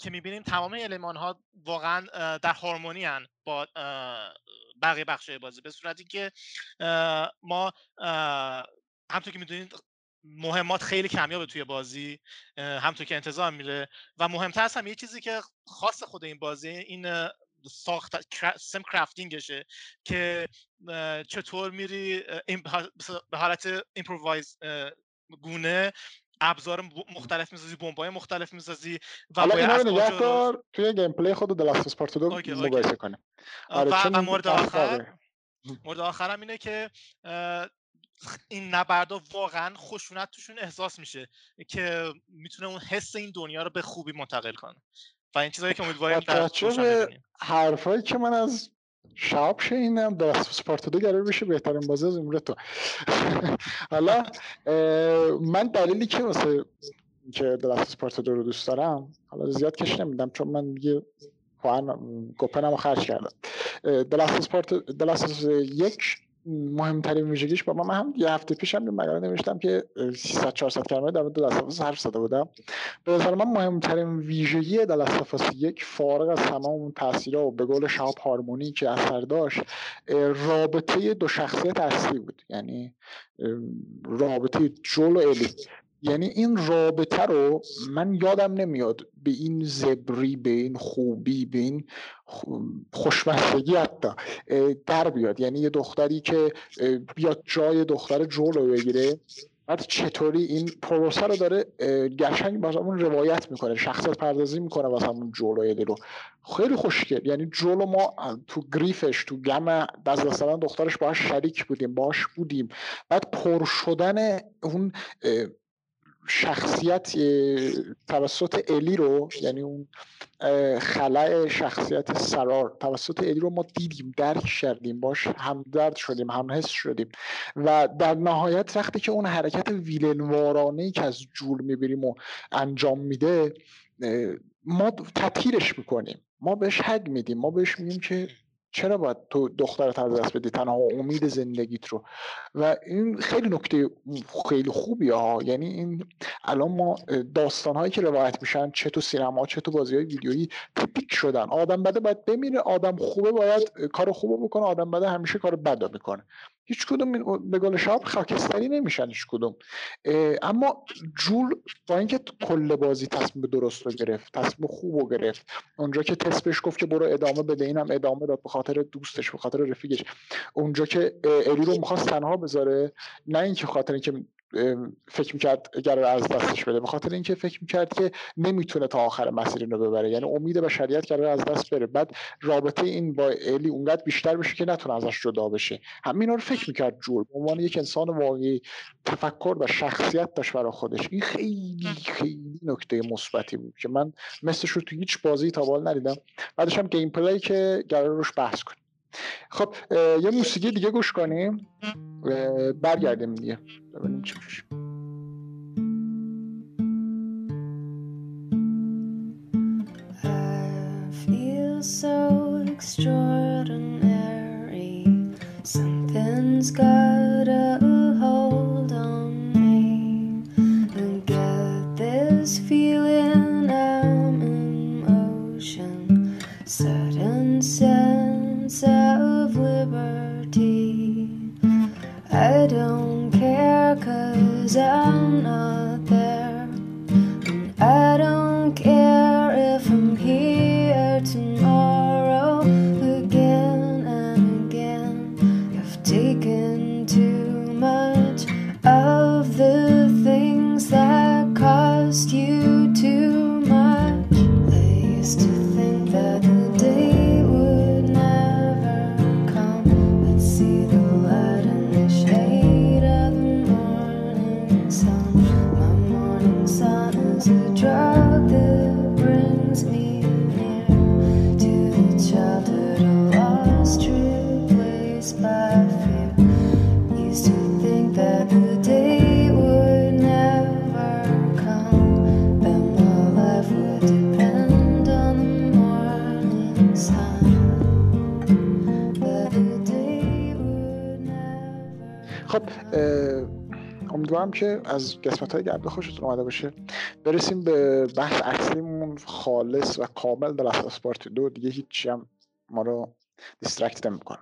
[SPEAKER 2] که می‌بینیم تمام علمان ها واقعا در هارمونی با بقیه بخش بازی. به صورتی که ما همطور که می‌دونید مهمات خیلی کمیابه توی بازی همطور که انتظار میره. و مهمتر از هم یه چیزی که خاص خود این بازی این ساخت سم کرافتینگشه که چطور میری به حالت improvise گونه ابزار مختلف می‌سازی بمبای مختلف می‌سازی
[SPEAKER 1] و حالا اینا رو نگه دار توی gameplay خود The Last of Us Part دو مقایسه کنه
[SPEAKER 2] آره و مورد آخر مورد آخرم اینه که این نبردا واقعا خشونت توشون احساس میشه که می‌تونه اون حس این دنیا رو به خوبی منتقل کنه. و این چیزایی که امیدواریم در
[SPEAKER 1] حرفایی که من از شاب شینم در سپارت دو قرار بشه بهترین بازی از عمر تو. حالا من دلیلی که واسه که در سپارت دو رو دوست دارم حالا زیاد کش نمیدم چون من دیگه گپنم رو خرج کردم. دلاس سپارت دلاس یک مهمترین ویژگیش با من هم یه هفته پیش هم مقاله نوشتم که 300 400 کلمه در مورد دلاس حرف زده بودم. به نظر من مهمترین ویژگی دلاس یک فارغ از تمام اون تاثیرها و به قول شاب هارمونی که اثر داشت رابطه دو شخصیت اصلی بود. یعنی رابطه جول و الی. یعنی این رابطه رو من یادم نمیاد به این زبری به این خوبی به این خوشمزگی حتی در بیاد. یعنی یه دختری که بیاد جای دختر جول رو بگیره بعد چطوری این پروسه رو داره گشنگ بازمون روایت می‌کنه شخصیت پردازی می‌کنه واسه همون جولو رو خیلی خوشگل. یعنی جولو ما تو گریفش تو گم دست مثلا دخترش باش شریک بودیم باش بودیم. بعد پر شدن اون شخصیت توسط الی رو یعنی اون خلع شخصیت سرار توسط الی رو ما دیدیم درک کردیم باش همدرد شدیم همحس شدیم. و در نهایت وقتی که اون حرکت ویلنوارانه که از جول می‌بینیم و انجام میده ما تطهیرش می‌کنیم. ما بهش حق میدیم. ما بهش میگیم که چرا باید تو دخترت از دست بدی؟ تنها امید زندگیت رو. و این خیلی نکته خیلی خوبی ها. یعنی این الان ما داستان هایی که روایت میشن چه تو سینما چه تو بازی های ویدیویی تیپیک شدن. آدم بده باید بمیره آدم خوبه باید کار خوبه بکنه آدم بده همیشه کار بد می‌کنه هیچ کدوم به گل شاب خاکستری نمیشن هیچ کدوم. اما جول با اینکه کل بازی تصمیم درست رو گرفت تصمیم خوب رو گرفت اونجا که تست گفت که برو ادامه بده اینم ادامه داد به خاطر دوستش به خاطر رفیقش. اونجا که الی رو می‌خواست تنها بذاره نه اینکه خاطر اینکه فکر می‌کرد اگر از دستش بده به خاطر اینکه فکر می‌کرد که نمی‌تونه تا آخر مسیر رو ببره. یعنی امید بشریت قرار از دست بره. بعد رابطه این با الی اونقدر بیشتر بشه که نتونه ازش جدا بشه. همینا رو فکر می‌کرد جول به عنوان یک انسان واقعی تفکر و شخصیت داشت برای خودش. این خیلی خیلی نکته مثبتی بود که من مثلش رو تو هیچ بازی تا بال ندیدم. بعدش هم گیم پلی که قرار روش بحث کنیم. خب یه موسیقی دیگه گوش کنیم. برگردیم دیگه. ببینیم چی میشه. So extraordinary. Something's got a hold desire که از قسمت های گرده خوشتون اومده باشه. برسیم به بحث اصلیمون خالص و کامل The Last of Us Part دو. دیگه هیچی هم ما رو distract نمی‌کنه.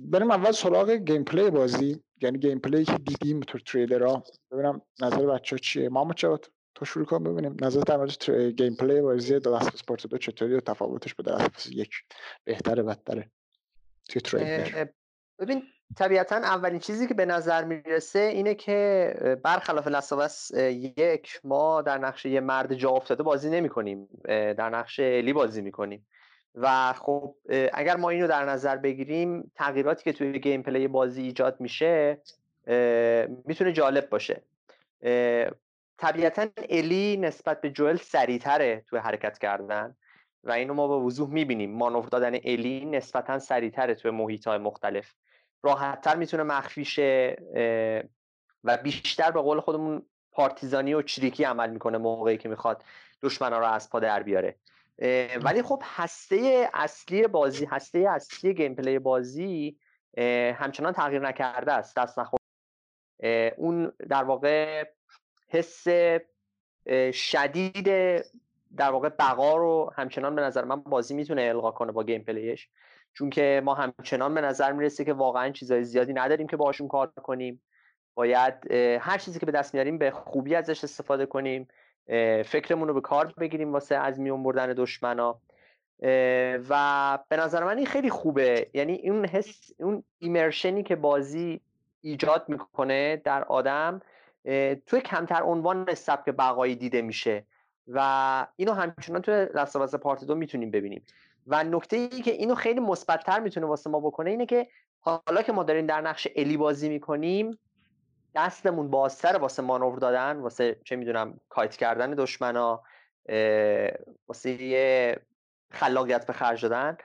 [SPEAKER 1] بریم اول سراغ gameplay بازی. یعنی gameplay که دیدیم تو تریلرها. ببینم نظر بچه ها چیه. محمد جواد تو شروع کن ببینیم. نظر در مورد. gameplay بازی The Last of Us Part دو چطوری و تفاوتش به The Last of Us یک بهتره بدتره توی تریلر.
[SPEAKER 3] ببین طبیعتا اولین چیزی که به نظر می‌رسه اینه که برخلاف لساوس یک ما در نقش یه مرد جا افتاده بازی نمی کنیم در نقش الی بازی می‌کنیم. و خب اگر ما اینو در نظر بگیریم تغییراتی که توی گیم پلی بازی ایجاد میشه می‌تونه جالب باشه. طبیعتا الی نسبت به جوئل سریعتره توی حرکت کردن و اینو ما به وضوح می‌بینیم. مانور دادن الی نسبتا سریعتره توی محیط های مختلف. راحتتر می‌تونه مخفی شه و بیشتر به قول خودمون پارتیزانی و چریکی عمل می‌کنه موقعی که می‌خواد دشمنا رو از پا در بیاره. ولی خب هسته اصلی بازی هسته اصلی گیم پلی بازی همچنان تغییر نکرده است دست نخور اون در واقع حس شدید در واقع بقا رو همچنان به نظر من بازی می‌تونه القا کنه با گیم پلیش چون که ما همچنان به نظر می‌رسه که واقعا چیزای زیادی نداریم که باشون کار کنیم. باید هر چیزی که به دست میاریم به خوبی ازش استفاده کنیم. فکرمون رو به کار بگیریم واسه از میون بردن دشمنا. و به نظر من این خیلی خوبه. یعنی اون حس اون ایمرشنی که بازی ایجاد می‌کنه در آدم توی کمتر عنوان سبک بقایی دیده میشه. و اینو همچنان توی لستاوز پارت دو می‌تونیم ببینیم. و نکته ای که اینو خیلی مثبتتر می‌تونه واسه ما بکنه اینه که حالا که ما داریم در نقش الی بازی می‌کنیم دستمون بازتر واسه مانور دادن واسه چه می‌دونم کایت کردن دشمنا واسه یه خلاقیت به خرج دادن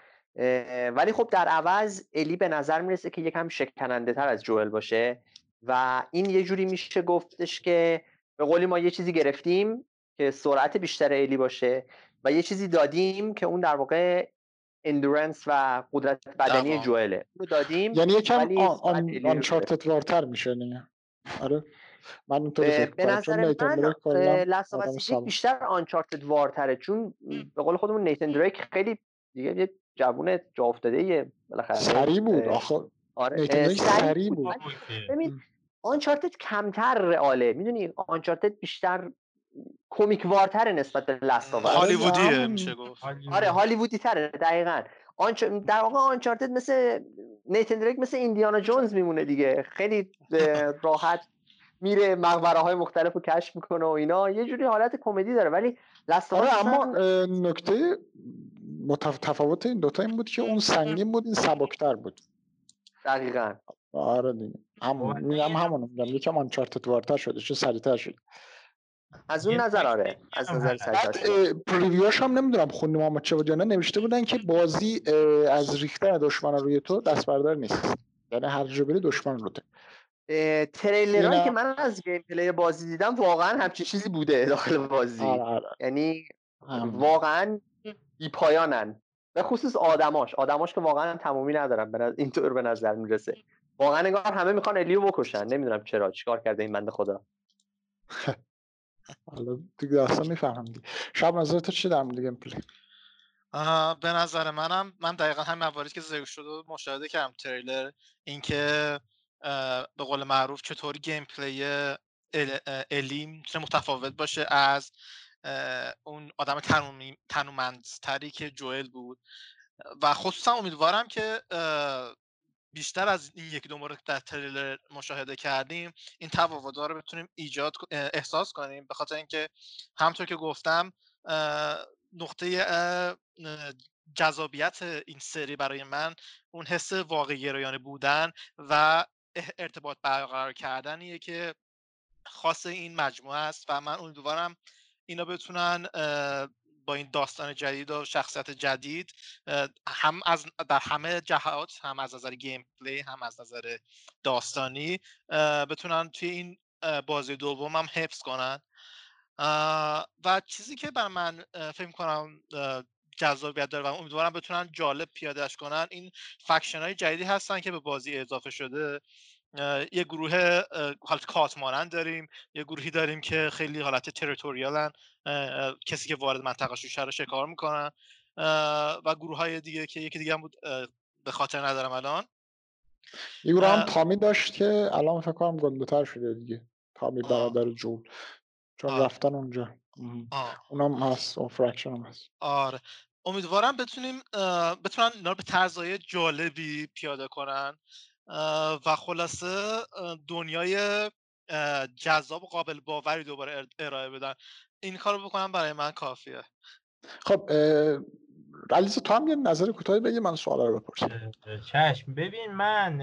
[SPEAKER 3] ولی خب در عوض الی به نظر می‌رسه که یکم شکننده تر از جوئل باشه و این یه جوری میشه گفتش که به قولی ما یه چیزی گرفتیم که سرعت بیشتر الی باشه و یه چیزی دادیم که اون در واقع اندورنس و قدرت بدنی جوئله. رو دادیم
[SPEAKER 1] یعنی یکم آنچارتد وارتر میشه نه آره. من
[SPEAKER 3] به, به نظر من بیشتر آنچارتد وارتره. چون به قول خودمون نیتن دریک خیلی دیگه یه جوون جا افتاده یه بالاخره.
[SPEAKER 1] سری بود آخه.
[SPEAKER 3] آره
[SPEAKER 1] سریع بود.
[SPEAKER 3] ببین آنچارتد کمتر رئاله. می‌دونی؟ آنچارتد بیشتر کمیک وارتره نسبت به لاست
[SPEAKER 2] هالیوودیه میشه گفت.
[SPEAKER 3] آره هالیوودی تره دقیقا. آنچ... در واقع آنچارتد مثل نیتن دریک مثل ایندیانا جونز میمونه دیگه. خیلی راحت میره مقبره های مختلف رو کشف می‌کنه و اینا. یه جوری حالت کمدی داره. ولی
[SPEAKER 1] آره اما نکته تفاوت این دوتا این بود که اون سنگین بود این سبکتر بود.
[SPEAKER 3] دقیقا.
[SPEAKER 1] آره دیگه. هم میگم همون میگم. یکم Uncharted وارتر شده چون سریعتر شد
[SPEAKER 3] از اون نظر آره از نظر
[SPEAKER 1] preview ش هم نمی‌دونم خوندیم اما چه بود نوشته بودن که بازی از ریختن دشمن روی تو دست بردار نیست. یعنی هر جا بری دشمن رو
[SPEAKER 3] تریلرهایی که من از gameplay بازی دیدم واقعا همچین چیزی بوده داخل بازی.
[SPEAKER 1] آره آره.
[SPEAKER 3] یعنی واقعا بی پایانن به خصوص آدماش. آدماش که واقعا تمومی ندارن اینطور به نظر می‌رسه. واقعا انگار همه می‌خوان الی رو بکشن. نمی‌دونم چرا. چیکار کرده این بنده خدا؟
[SPEAKER 1] حالا دیگه داستان می‌فهمم دیگه. شب نظر تو چی در مورد gameplay؟
[SPEAKER 2] به نظر منم من دقیقا هم مواردی که ذکر شده مشاهده کردم تریلر اینکه به قول معروف چطوری gameplay الی می‌تونه متفاوت باشه از اون آدم تنومندتری که جوئل بود. و خصوصا امیدوارم که بیشتر از این یکی دو مورد در تریلر مشاهده کردیم این تفاوت‌ها رو بتونیم ایجاد احساس کنیم. به خاطر اینکه همطور که گفتم نقطه جذابیت این سری برای من اون حس واقعی گرایانه بودن و ارتباط برقرار کردنیه که خاص این مجموعه است و من امیدوارم اینا بتونن با این داستان جدید و شخصیت جدید هم از در همه جهات هم از نظر گیم پلی هم از نظر داستانی بتونن توی این بازی دوم هم حفظ کنن. و چیزی که بر من فکر کنم جذابیت داره و امیدوارم بتونن جالب پیادهش کنن این faction های جدیدی هستن که به بازی اضافه شده. یه گروه حالت کالت مانند داریم یه گروهی داریم که خیلی حالت territorial ن کسی که وارد منطقه شوشه رو شکار می‌کنن و گروه های دیگه که یکی دیگه هم بود به خاطر ندارم الان.
[SPEAKER 1] یه گروه هم تامی داشت که الان فکر کنم گنده‌تر شده دیگه. تامی برادر جول. چون آه. رفتن اونجا. اونم هست اون faction هم هست.
[SPEAKER 2] آره. امیدوارم بتونیم بتونن اینا رو به طرزهای جالبی پیاده کنن. و خلاصه دنیای جذاب و قابل باوری دوباره ارائه بدن. این کار رو بکنم برای من کافیه.
[SPEAKER 1] خب علیزا تو هم یه نظر کوتاهی بگی من سوالا رو بپرسم.
[SPEAKER 4] چشم. ببین من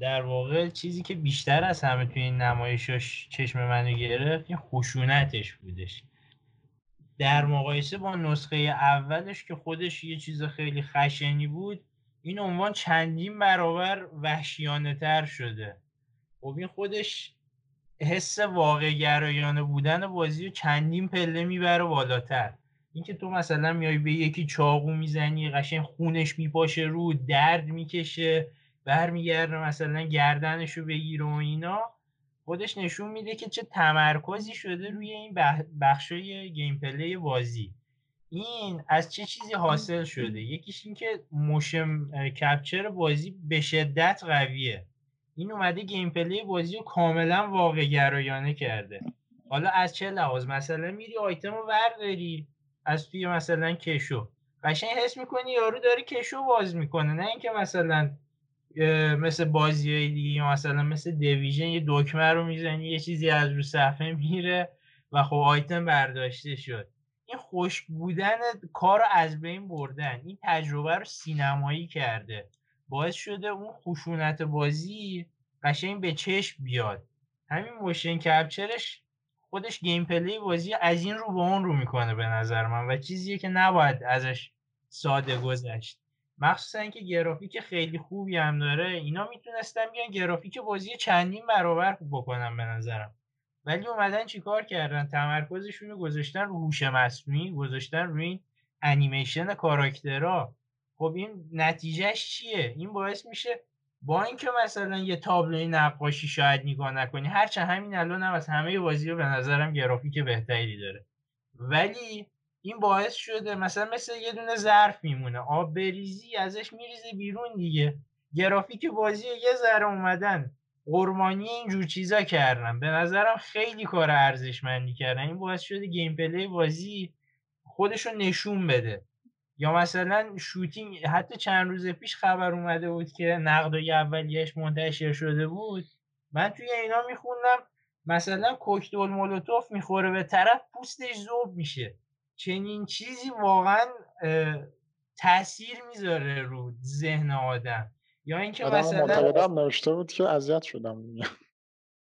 [SPEAKER 4] در واقع چیزی که بیشتر از همه توی این نمایشش چشم منو گرفت این خشونتش بودش. در مقایسه با نسخه اولش که خودش یه چیز خیلی خشنی بود این عنوان چندین برابر وحشیانه تر شده. خب این خودش حس واقع گرایانه بودن بازی رو چندین پله می‌بره بالاتر. اینکه تو مثلا میای به یکی چاقو می‌زنی قشنگ خونش میپاشه رو درد می‌کشه برمیگرده مثلا گردنش رو بگیره و اینا خودش نشون میده که چه تمرکزی شده روی این بخشای gameplay بازی. این از چه چیزی حاصل شده؟ یکیش این که motion capture بازی به شدت قویه. این اومده gameplay بازی رو کاملا واقع گرایانه کرده. حالا از چه لحاظ؟ مثلا میری آیتم رو ورداری از توی مثلا کشو. قشنگ حس می‌کنی یارو داره کشو باز می‌کنه. نه اینکه مثلا مثل بازی های دیگه مثلا مثل Division یه دکمه رو می‌زنی یه چیزی از رو صفحه میره و خب آیتم برداشته شد. این خشک بودن کار از بین بردن. این تجربه رو سینمایی کرده. باعث شده اون خشونت بازی قشنگ به چشم بیاد. همین motion capture ش خودش gameplay بازی از این رو به اون رو می‌کنه به نظر من و چیزیه که نباید ازش ساده گذشت. مخصوصا اینکه گرافیک خیلی خوبی هم داره. اینا می‌تونستن بیان گرافیک بازی چندین برابر بکنن به نظرم. ولی اومدن چیکار کردن؟ تمرکزشون رو گذاشتن رو هوش مصنوعی گذاشتن روی این انیمیشن کاراکترها. خب این نتیجهش چیه؟ این باعث میشه با اینکه مثلا یه تابلوی نقاشی شاید نگاه نکنی هرچند همین الان هم از همه بازی به نظرم گرافیک بهتری داره. ولی این باعث شده مثلا مثل یه دونه ظرف میمونه. آب بریزی ازش میریزه بیرون دیگه. گرافیک بازی یه ذره اومدن. قربانی اینجور چیزا کردن. به نظرم خیلی کار ارزشمندی کردن. این باعث شده gameplay بازی خودشو نشون بده. یا مثلا shooting حتی چند روز پیش خبر اومده بود که نقدای اولیش منتشر شده بود. من توی اینا میخوندم مثلا کوکتل مولوتوف می‌خوره به طرف پوستش زوب میشه. چنین چیزی واقعا تاثیر می‌ذاره رو ذهن آدم. یا اینکه
[SPEAKER 1] مثلا هم نوشته بود که اذیت شدم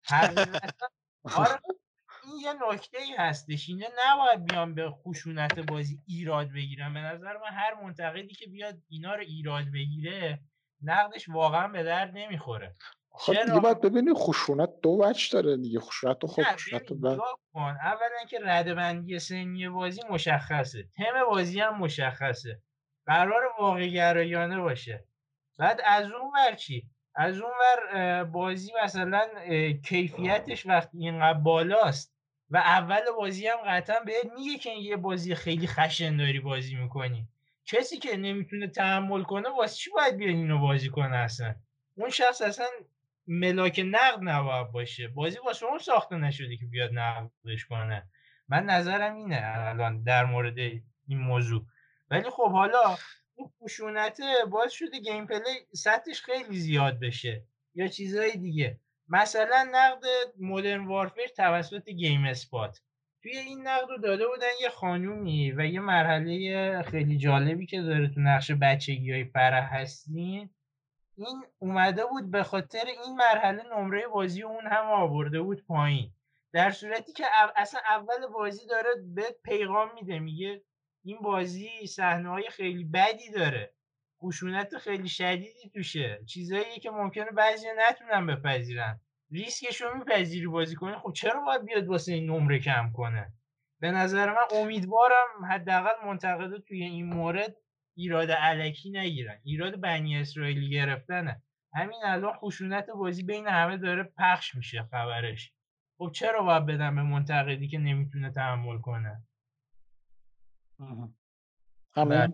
[SPEAKER 4] آره این یه نکته ای هستش. اینه نباید بیان به خشونت بازی ایراد بگیرن. به نظر من هر منتقدی که بیاد اینا رو ایراد بگیره نقدش واقعا به درد نمی‌خوره.
[SPEAKER 1] خب دیگه باید ببینی خشونت دو وجه داره دیگه. خشونت تو خود خشونت
[SPEAKER 4] بعد اولا که ردبندی سنی بازی مشخصه. تم بازی هم مشخصه. قرار واقع گرایانه باشه. بعد از اون ور چی؟ از اون ور بازی مثلا کیفیتش وقتی اینقدر بالاست و اول بازی هم قطعا بهت میگه که یه بازی خیلی خشن داری بازی می‌کنی. کسی که نمی‌تونه تحمل کنه واسه چی باید بیاد اینو بازی کنه اصلا؟ اون شخص اصلا ملاک نقد نباید باشه. بازی واسه اون ساخته نشده که بیاد نقدش کنه. من نظرم اینه الان در مورد این موضوع. ولی خب حالا این خشونته باعث شده gameplay سطحش خیلی زیاد بشه یا چیزهای دیگه. مثلا نقد Modern Warfare توسط GameSpot. توی این نقد رو داده بودن یه خانومی و یه مرحله خیلی جالبی که داره تو نقش بچگی های فرح هستین. این اومده بود به خاطر این مرحله نمره بازی اون هم آورده بود پایین. در صورتی که اصلا اول بازی داره به پیغام میده میگه این بازی صحنه های خیلی بدی داره. خشونت خیلی شدیدی توشه. چیزایی که ممکنه بعضی نتونن بپذیرن. ریسکش رو میپذیری بازی کنه خب چرا باید بیاد واسه این نمره کم کنه؟ به نظر من امیدوارم حداقل منتقده توی این مورد ایراد علکی نگیرن. ایراد بنی اسرائیلی گرفتنه. همین الان خشونت بازی بین همه داره پخش میشه خبرش. خب چرا باید بدم به منتقدی که نمی‌تونه تحمل کنه؟
[SPEAKER 1] همین؟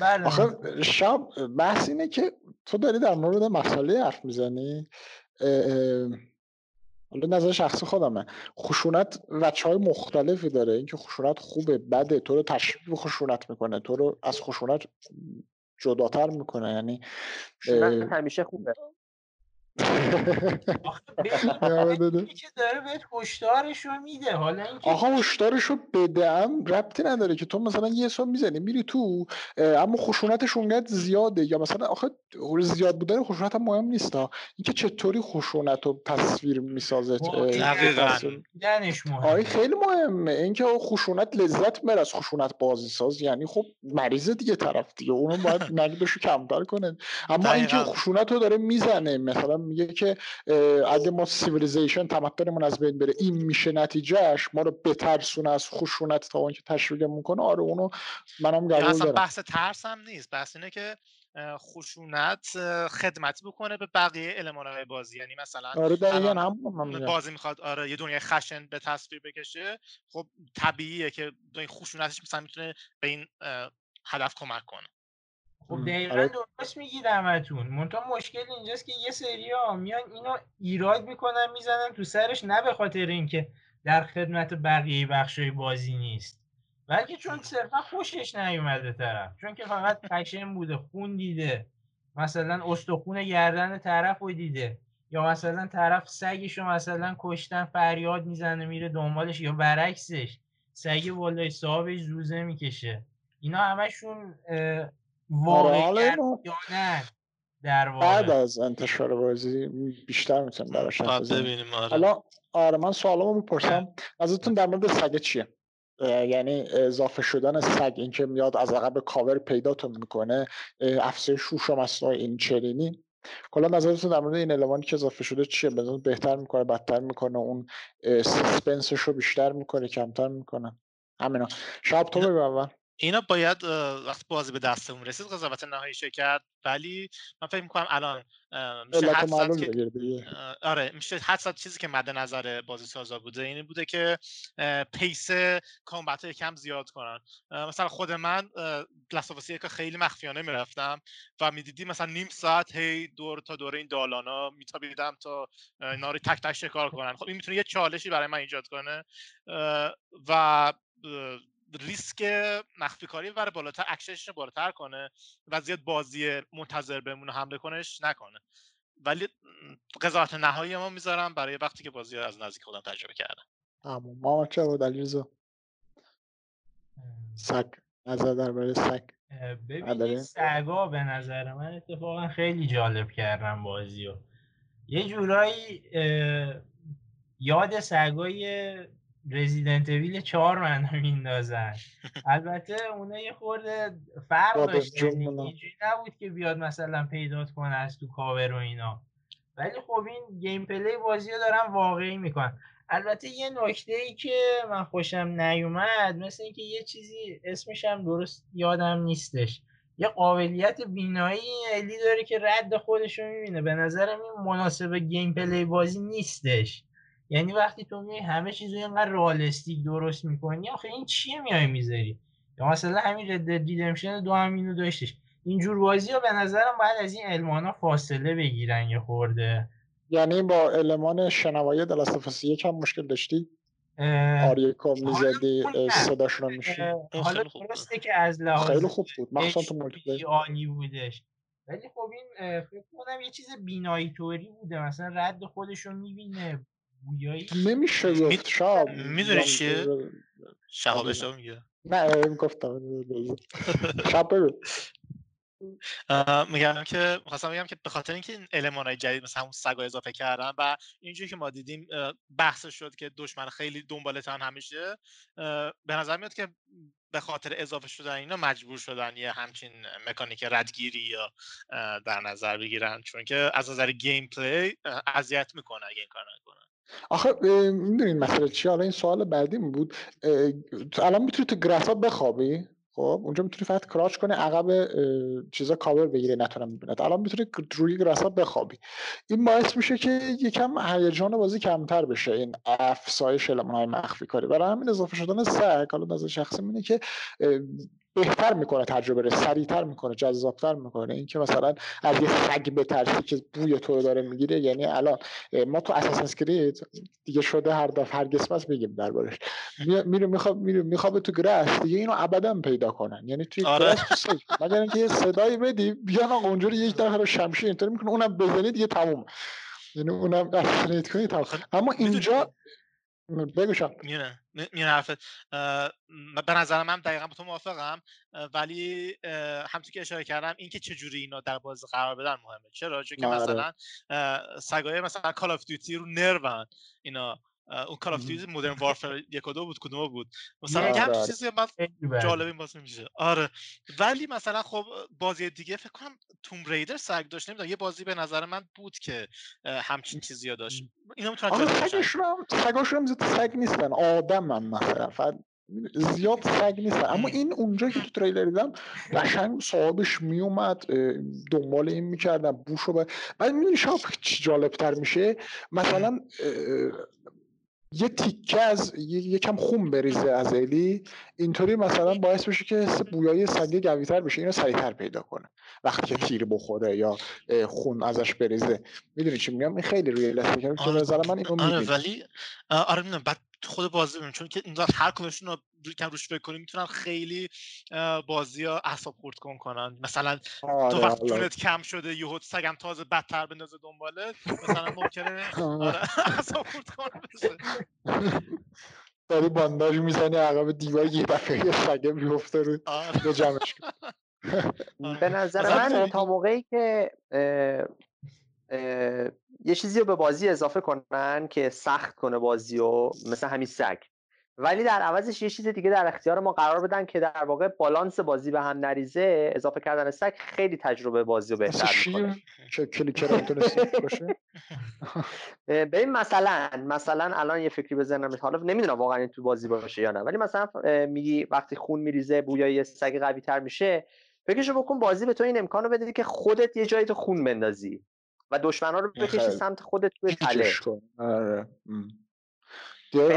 [SPEAKER 1] بله. آخه شب بحث اینه که تو داری در مورد مسئله حرف می‌زنی؟ حالا نظر شخصی خودمه. خشونت وچه های مختلفی داره. اینکه خشونت خوبه بده. تو رو تشریف خشونت می‌کنه. تو رو از خشونت جداتر می‌کنه. یعنی
[SPEAKER 3] خشونت همیشه خوبه.
[SPEAKER 4] که داره بهت هشدارش رو میده. حالا اینکه
[SPEAKER 1] آها هشدارش رو بدم ربطی نداره که تو مثلا یه سال می‌زنی میری تو اما خشونتش اونقدر زیاده. یا مثلا آخه زیاد بودن خشونت هم مهم نیست اینکه چطوری خشونت رو تصویر می‌سازه آره خیلی مهمه. اینکه خشونت لذت میره از خشونت بازی ساز یعنی خب مریض دیگه طرف دیگه. اونو باید نقدش کمتر کنه. اما اینکه خشونت رو داره می‌زنه مثلا میگه که اگه ما civilization تمدنمون از بین بره این میشه نتیجهش ما رو بترسونه از خشونت تا اون که تشویقمون کنه آره اونو منم قبول
[SPEAKER 2] دارم بحث ترس هم نیست بحث اینه که خشونت خدمتی بکنه به بقیه المانهای بازی. یعنی مثلا
[SPEAKER 1] آره هم
[SPEAKER 2] بازی می‌خواد آره یه دنیای خشن به تصویر بکشه خب طبیعیه که این خشونتش مثلا می‌تونه به این هدف کمک کنه.
[SPEAKER 4] خب دقیقا آره. درست میگید همتون. منتها مشکل اینجاست که یه سری ها میان اینو ایراد می‌کنن می‌زنن تو سرش نه به خاطر اینکه در خدمت بقیه بخشای بازی نیست. بلکه چون صرفا خوشش نیومده طرف. چون که فقط پشن بوده خون دیده. مثلا استخون گردن طرف رو دیده. یا مثلا طرف سگش رو مثلا کشتن فریاد می‌زنه میره دنبالش یا برعکسش. سگ بالای صاحبش زوزه می‌کشه. اینا همشون واقعا در واقع.
[SPEAKER 1] بعد از انتشار بازی بیشتر می‌تونم براش
[SPEAKER 2] ببینیم آره.
[SPEAKER 1] حالا آره من سوالمو می‌پرسم. ازتون در مورد سگ چیه؟ یعنی اضافه شدن سگ این که میاد از عقب کاور پیداتون می‌کنه افزایش شوش و مصنوع این چرینی کلا نظرتون در مورد این المانی که اضافه شده چیه؟ به بهتر می‌کنه بدتر می‌کنه؟ اون suspense ش رو بیشتر می‌کنه کمتر می‌کنه؟ همینا شب تو بگو اول.
[SPEAKER 2] اینا باید وقتی بازی به دستمون رسید قضاوت نهایی کرد ولی من فکر می‌کنم الان میشه حد که آره میشه حد چیزی که مد نظر بازی سازا بوده اینه بوده که pace combat کم زیاد کنن. مثلا خود من Last of Us ی که خیلی مخفیانه می‌رفتم و می‌دیدی مثلا نیم ساعت هی دور تا دور این دالانا میتابیدم تا اینا رو تک تک شکار کنن. خب این می‌تونه یه چالشی برای من ایجاد کنه و ریسک مخفی کاری بره بالاتر اکشنش بالاتر کنه و زیاد بازی منتظر بمونه حمله کنش نکنه. ولی قضاوت نهایی ما می‌ذارم برای وقتی که بازی از نزدیک خودم تجربه کردم.
[SPEAKER 1] اما ما چه بود علیرضا؟ سگ. نظر درباره سگ.
[SPEAKER 4] ببینید سگا به نظر من اتفاقا خیلی جالب کردم بازی یه جورایی یاد سگای Resident Evil چهار من میندازن. البته اونا یه خورده فرق داشت اینجوری نبود که بیاد مثلا پیدات کنه از تو کاور و اینا. ولی خب این gameplay بازی رو دارن واقعی می‌کنن. البته یه نکته ای که من خوشم نیومد مثل اینکه یه چیزی اسمش هم درست یادم نیستش. یه قابلیت بینایی الی داره که رد خودش رو می‌بینه. به نظرم این مناسب gameplay بازی نیستش. یعنی وقتی تو میای همه چیز رو اینقدر realistic درست می‌کنی آخه این چیه میای می‌ذاری؟ یا مثلا همین Red Dead Redemption دو هم اینو داشتش. اینجور بازی ها به نظرم باید از این المانا فاصله بگیرن یه خورده.
[SPEAKER 1] یعنی با المان شنوایی دلاستفاسی یکم مشکل داشتی؟ آریکا می‌زدی صداشون رو میشی
[SPEAKER 4] حالا درسته که از لحاظ
[SPEAKER 1] خیلی خوب بود. مخصوصا تو مولتی
[SPEAKER 4] عالی بودش. ولی خب این فکر کنم یه چیز بینایی طوری بوده. مثلا رد خودش رو می‌بینه.
[SPEAKER 1] نمیشه گفت شاب
[SPEAKER 2] می‌دونی چیه؟ شهاب شاب میگه
[SPEAKER 1] نه. گفتم شب بگو
[SPEAKER 2] میگم که خواستم میگم که به خاطر اینکه این المانای جدید مثل همون سگا اضافه کردن و اینجوری که ما دیدیم بحث شد که دشمن خیلی دنبالتن همیشه به نظر میاد که به خاطر اضافه شدن اینا مجبور شدن یه همچین مکانیک ردگیری یا در نظر بگیرن. چون که از نظر gameplay اذیت می‌کنه اگه این کار نکنن
[SPEAKER 1] آخه می‌دونین مسئله چی؟ حالا این سوال بعدی بود. الان می‌تونی تو grass ا بخوابی؟ خب اونجا می‌تونی فقط crouch کنی عقب چیزا کاور بگیره نتونم ببیند الان می‌تونی روی گراسا بخوابی. این باعث میشه که یکم هیجان بازی کمتر بشه. این افزایش های مخفی کاری. برای همین اضافه شدن سگ حالا نظر شخصی اینه که بهتر می‌کنه تجربه رو سریعتر می‌کنه جذابتر می‌کنه. اینکه مثلا از یه سگ بترسی که بوی تو رو داره می‌گیره یعنی الان ما تو اساسن اسکرید دیگه شده هر دفعه هر قسمت بگیم دربارش. میره می‌خواد میره می‌خواد تو گرس دیگه اینو ابدا پیدا کنن. یعنی توی آره. گرس مگر اینکه یه صدایی بدی بیان اونجوری یک دفعه رو شمشیر اینطوری می‌کنه اونم بزنی دیگه تموم یعنی اونم sneak کنی تموم. اما اینجا بگو شب
[SPEAKER 2] میونه میونه حرفت. به نظر من دقیقا با تو موافقم ولی همچون که اشاره کردم اینکه چجوری اینا در بازی قرار بدن مهمه. چرا؟ چون که آره. مثلا سگای مثلا Call of Duty رو نرون اینا. اون Call of Duty Modern Warfare یک و دو بود کدوم بود مثلا آره. هم چیزی من جالب این بازی میشه آره ولی مثلا خب بازی دیگه فکر کنم توم ریدر سگ داشت نمی‌دونم یه بازی به نظر من بود که همچین چیزی ها داشت اینا می‌تونن
[SPEAKER 1] آره سگاشون هم سگ نیستن آدم هم مثلا زیاد سگ نیستن اما این اونجا که تو تریلر دیدم قشنگ صاحبش میومد دنبال این می‌کردم بوشو بعد می‌دونی شاپ چی جالب تر میشه مثلا یه تیکه از یکم خون بریزه از الی. اینطوری مثلا باعث بشه که بویای سگه قویتر بشه. اینو سریعتر پیدا کنه. وقتی که تیر بخوره یا خون ازش بریزه. می‌دونی چی میگم؟ این خیلی روی که نظر من اینو
[SPEAKER 2] آره ولی آره بعد خود بازی ببین چون که این هر کدومشون رو کم روش فکر کنی می‌تونن خیلی بازی ها اعصاب خورد کن کنن. مثلا تو آره، وقتی آره. جونت کم شده یهو سگم تازه بدتر بندازه دنباله مثلا ممکنه آره اعصاب خورد کنه
[SPEAKER 1] داری بانداج می‌زنی عقب دیوار یه دفعه یه سگه میفته رو آره. جمعش
[SPEAKER 3] به نظر من تا موقعی که یه چیزی رو به بازی اضافه کنن که سخت کنه بازی رو مثل همین سگ. ولی در عوضش یه چیز دیگه در اختیار ما قرار بدن که در واقع بالانس بازی به هم نریزه اضافه کردن استک خیلی تجربه بازی رو بهتر می‌کنه. ببین مثلا مثلا الان یه فکری بزنم حالا نمی‌دونم واقعا این تو بازی باشه یا نه. ولی مثلا میگی وقتی خون میریزه بویای سگ قوی تر میشه. فکرشو بکن بازی به تو این امکان رو بده که خودت یه جایی تو خون بندازی. و دشمنا رو بکشی سمت خودت توی تله
[SPEAKER 1] آره.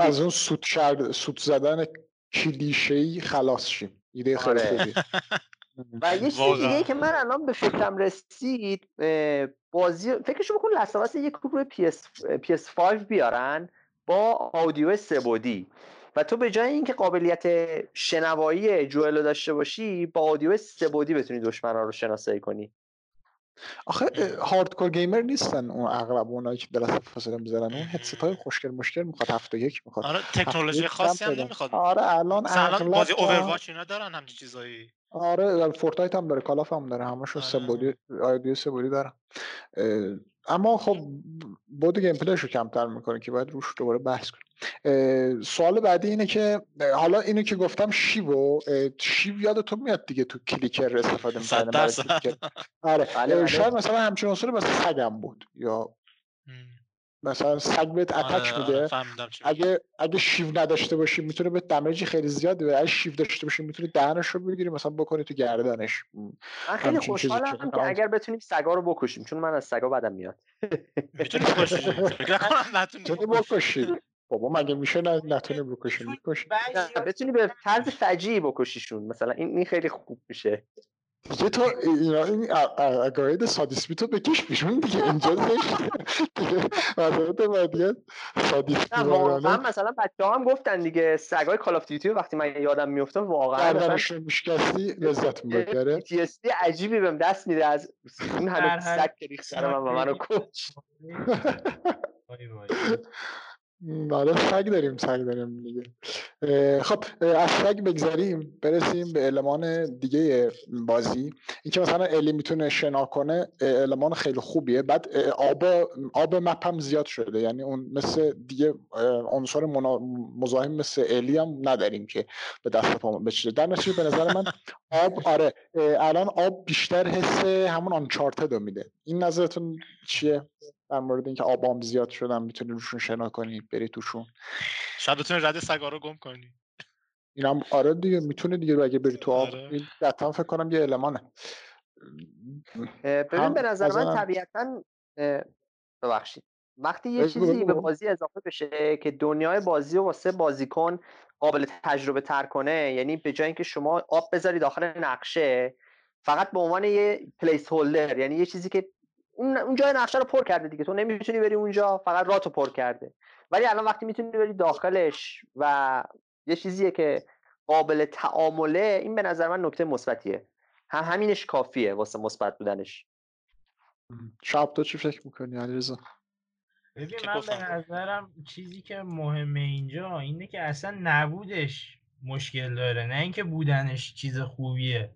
[SPEAKER 1] از اون سوت شد سوت زدن کلیشه خلاص شیم. ایده خیلی آره. خوبی
[SPEAKER 3] و یه چیز دیگه که من الان به فکرم رسید بازی فکرشو بکن لسواس یک روی PS, PS5 بیارن با آودیو سبودی و تو به جای اینکه قابلیت شنوایی جوئل داشته باشی با آدیو سبودی بتونی دشمنا رو شناسایی کنی.
[SPEAKER 1] آخه هاردکور گیمر نیستن اون اغلب اونایی که دلت فاصله می‌ذارن. اون هدست های خوشگل مشکل می‌خواد هفته یک می‌خواد.
[SPEAKER 2] آره تکنولوژی خاصی هم نمی‌خواد.
[SPEAKER 1] آره الان
[SPEAKER 2] اغلب بازی اوورواچ اینا دارن همچین چیزایی.
[SPEAKER 1] آره فورتنایت هم داره کالاف هم داره همشون آره. سبودی آیدیو سبودی دارن. اما خب بود گیم رو کمتر می‌کنه که باید روش دوباره بحث کنیم. سوال بعدی اینه که حالا اینو که گفتم شیو شیو یاد تو میاد دیگه تو کلیکر استفاده می‌کنه آره بله، بله. شاید مثلا همچین عنصری مثلا سگم بود یا مثلا سگ بهت اتک آره، میده. اگه اگه شیو نداشته باشی می‌تونه به دمیجی خیلی زیاد بده. اگه شیو داشته باشی می‌تونی دهنش رو بگیری مثلا بکنی تو گردنش.
[SPEAKER 3] من خیلی خوشحالم که اگر بتونیم سگا رو بکشیم چون من از سگا بدم میاد.
[SPEAKER 2] می‌تونی بکشی.
[SPEAKER 1] می‌تونی بکشی. بابا مگه میشه نه نتونی بکشی؟ می‌کشی.
[SPEAKER 3] بتونی به طرز فجیعی بکشیشون. مثلا این خیلی خوب میشه.
[SPEAKER 1] دیگه تو اینا این عقاید سادیسمی تو بکش بیرون دیگه. اینجا دیگه سادیسمی
[SPEAKER 3] واقعا. مثلا بچه هم گفتن دیگه سگای کال آف دیوتی وقتی من یادم میفته واقعا
[SPEAKER 1] گردنش میشکستی لذت داره
[SPEAKER 3] PTSD عجیبی بهم دست میده از اون همه سگ که ریخت من و منو کش
[SPEAKER 1] آره سگ داریم سگ داریم دیگه. خب از سگ بگذاریم برسیم به المان دیگه بازی. اینکه مثلا الی می‌تونه شنا کنه المان خیلی خوبیه. بعد آب آب مپ هم زیاد شده. یعنی اون مثل دیگه عنصر مزاحم مثل الی هم نداریم که به دست پا بچه در نتیجه به نظر من آب آره الان آب بیشتر حس همون آنچارتد میده. این نظرتون چیه؟ در مورد اینکه آبام زیاد شدن می‌تونی روشون شنا کنی بری توشون.
[SPEAKER 2] شاید بتونی رد سگا رو گم کنی.
[SPEAKER 1] اینم آره دیگه می‌تونه دیگه اگه بری تو آب آره. فکر کنم یه المانه
[SPEAKER 3] ببین به نظر من طبیعتا ببخشید. وقتی یه چیزی به بازی اضافه بشه که دنیای بازی و واسه بازیکن قابل تجربه تر کنه یعنی به جای اینکه شما آب بذاری داخل نقشه فقط به عنوان یه پلیس هولدر یعنی یه چیزی که اون اون جای نقشه رو پر کرده دیگه. تو نمی‌تونی بری اونجا فقط راتو پر کرده. ولی الان وقتی می‌تونی بری داخلش و یه چیزیه که قابل تعامله این به نظر من نکته مثبتیه. هم همینش کافیه واسه مثبت بودنش.
[SPEAKER 1] شب تو چی فکر می‌کنی علیرضا؟
[SPEAKER 4] ببین من به نظرم چیزی که مهمه اینجا اینه که اصلا نبودش مشکل داره. نه اینکه بودنش چیز خوبیه.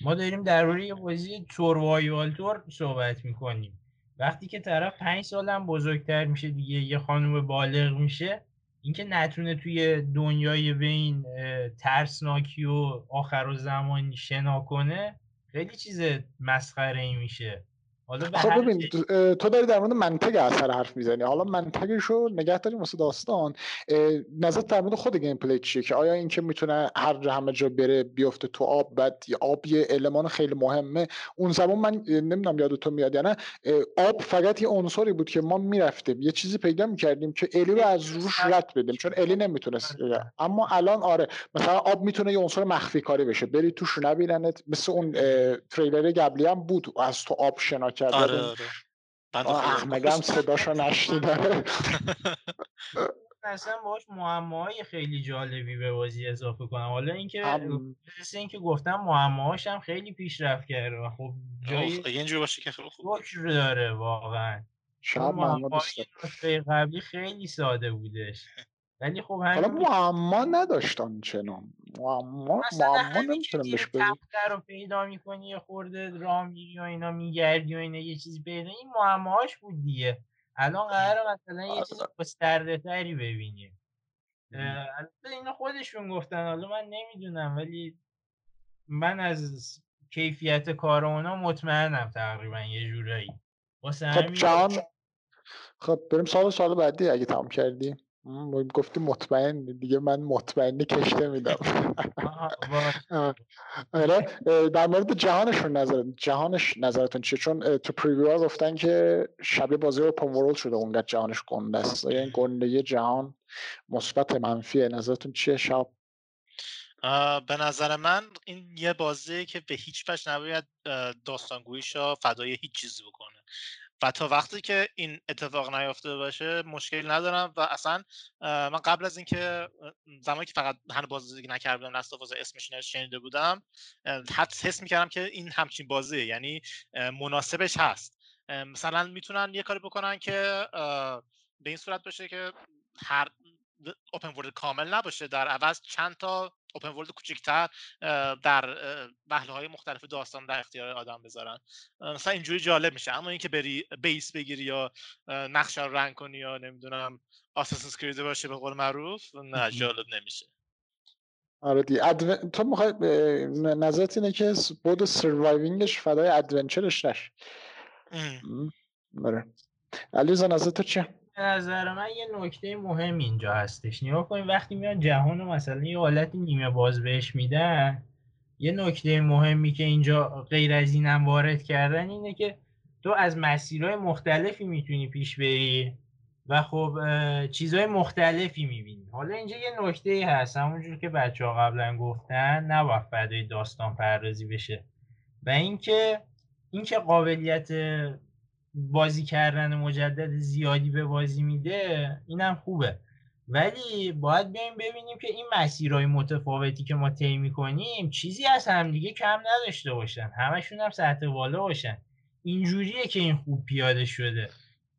[SPEAKER 4] ما داریم درباره یه بازی سوروایوال تور صحبت می‌کنیم. وقتی که طرف پنج سالم بزرگتر میشه دیگه یه خانم بالغ میشه اینکه نتونه توی دنیای بین ترسناکی و آخر و زمانی شنا کنه خیلی چیز مسخره ای میشه.
[SPEAKER 1] خب ببین تو داری در مورد منطق اثر حرف می‌زنی. حالا منطقش رو نگه داریم واسه داستان. نظر در مورد خود گیم پلی چیه که آیا اینکه می‌تونه هر جا همه جا بره بیفته تو آب بعد آب یه المان خیلی مهمه. اون زمان من نمی‌دونم یاد تو میاد یا نه آب فقط یه عنصری بود که ما می‌رفتیم. یه چیزی پیدا می‌کردیم که الی رو از روش رد بدیم. چون الی نمی‌تونست اما الان آره مثلا آب می‌تونه یه عنصر مخفی کاری بشه. بری توش نبیننت. مثل اون تریلر قبلی هم بود. از تو آب شنا کرد
[SPEAKER 2] آره آره.
[SPEAKER 1] احمقم صداشو نشنیده
[SPEAKER 4] اصلا باش معماهای خیلی جالبی به بازی اضافه کنم. حالا اینکه هم... اینکه گفتم معماهاش هم خیلی پیشرفت کرده و خب
[SPEAKER 2] جای اینجوری باشه که خیلی خوب
[SPEAKER 4] داره واقعا.
[SPEAKER 1] شب
[SPEAKER 4] معماهای قبلی خیلی ساده بودش. ولی خب
[SPEAKER 1] حالا معما نداشتن چنان. معما معما نمی‌تونم بهش بگم
[SPEAKER 4] رو پیدا می‌کنی یه خورده راه میری و اینا میگردی و اینا یه چیزی پیدا این معماهاش بود دیگه. الان قرار مثلا یه چیز گسترده تری ببینیم. البته اینو خودشون گفتن. حالا من نمی‌دونم ولی من از کیفیت کار اونا مطمئنم تقریبا یه جورایی.
[SPEAKER 1] واسه خب جان خب بریم سال سال بعدی. اگه تمام کردی. گفتی مطمئن دیگه من مطمئنی کشته میدم. آره در مورد جهانشون نظر جهانش نظرتون چیه؟ چون تو پریویو گفتن که شبیه بازی اوپن ورلد شده اونقدر جهانش گنده است. یعنی گندگی جهان مثبت منفیه. نظرتون چیه شب؟
[SPEAKER 2] به نظر من این یه بازی که به هیچ وجه نباید داستانگوییش فدای هیچ چیزی بکنه. و تا وقتی که این اتفاق نیافته باشه مشکل ندارم و اصلا من قبل از اینکه زمانی که فقط هنوز بازی نکرده بودم نست اسمش شنیده بودم حد حس می‌کردم که این همچین بازیه یعنی مناسبش هست. مثلا می‌تونن یه کاری بکنن که به این صورت باشه که هر اوپن ورلد کامل نباشه. در عوض چند تا اوپن ورلد کوچیکتر در بهله های مختلف داستان در اختیار آدم بذارن. مثلا اینجوری جالب میشه. اما اینکه بری بیس بگیری یا نقشه رو رنگ کنی یا نمی‌دونم آساسینز کرید باشه به قول معروف نه جالب نمیشه.
[SPEAKER 1] آره دی ادو... تو می‌خوای نظرت اینه که بود سروایوینگش فدای ادونچرش نش. آره. علیزا نظر تو چیه؟
[SPEAKER 4] به نظر من یه نکته مهم اینجا هستش. نگاه کنیم وقتی میان جهان و مثلا یه حالت نیمه باز بهش میدن یه نکته مهمی که اینجا غیر از اینم وارد کردن اینه که تو از مسیرهای مختلفی می‌تونی پیش بری و خب چیزهای مختلفی می‌بینی. حالا اینجا یه نکته هست. همونجور که بچه ها قبلا گفتن نباید فدای داستان پردازی بشه. و اینکه اینکه قابلیت بازی کردن مجدد زیادی به بازی میده اینم خوبه. ولی باید بیایم ببینیم که این مسیرهای متفاوتی که ما طی می‌کنیم چیزی از همدیگه کم نداشته باشن. همشون هم سطح بالا باشن. اینجوریه که این خوب پیاده شده.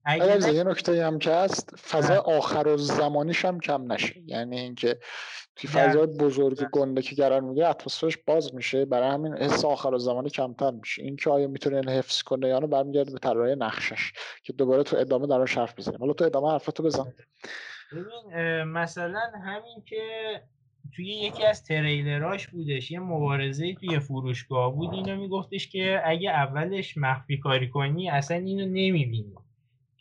[SPEAKER 1] اگر یه نکته هم که هست فضا آخر و زمانیش هم کم نشه. یعنی اینکه توی فضای بزرگ گنده که قرار میگه اتمسفرش باز میشه برای همین حس آخر و زمانی کمتر میشه. این که آیا می‌تونه این حفظ کنه یا برمیگرده به طراحی نقشش که دوباره تو ادامه دراش حرف بزنیم. حالا تو ادامه حرفتو بزن.
[SPEAKER 4] ببین مثلا همین که توی یکی از تریلراش بودش یه مبارزه توی فروشگاه بود اینو میگفتش که اگه اولش مخفی کاری کنی اصلا اینو نمی‌بینی.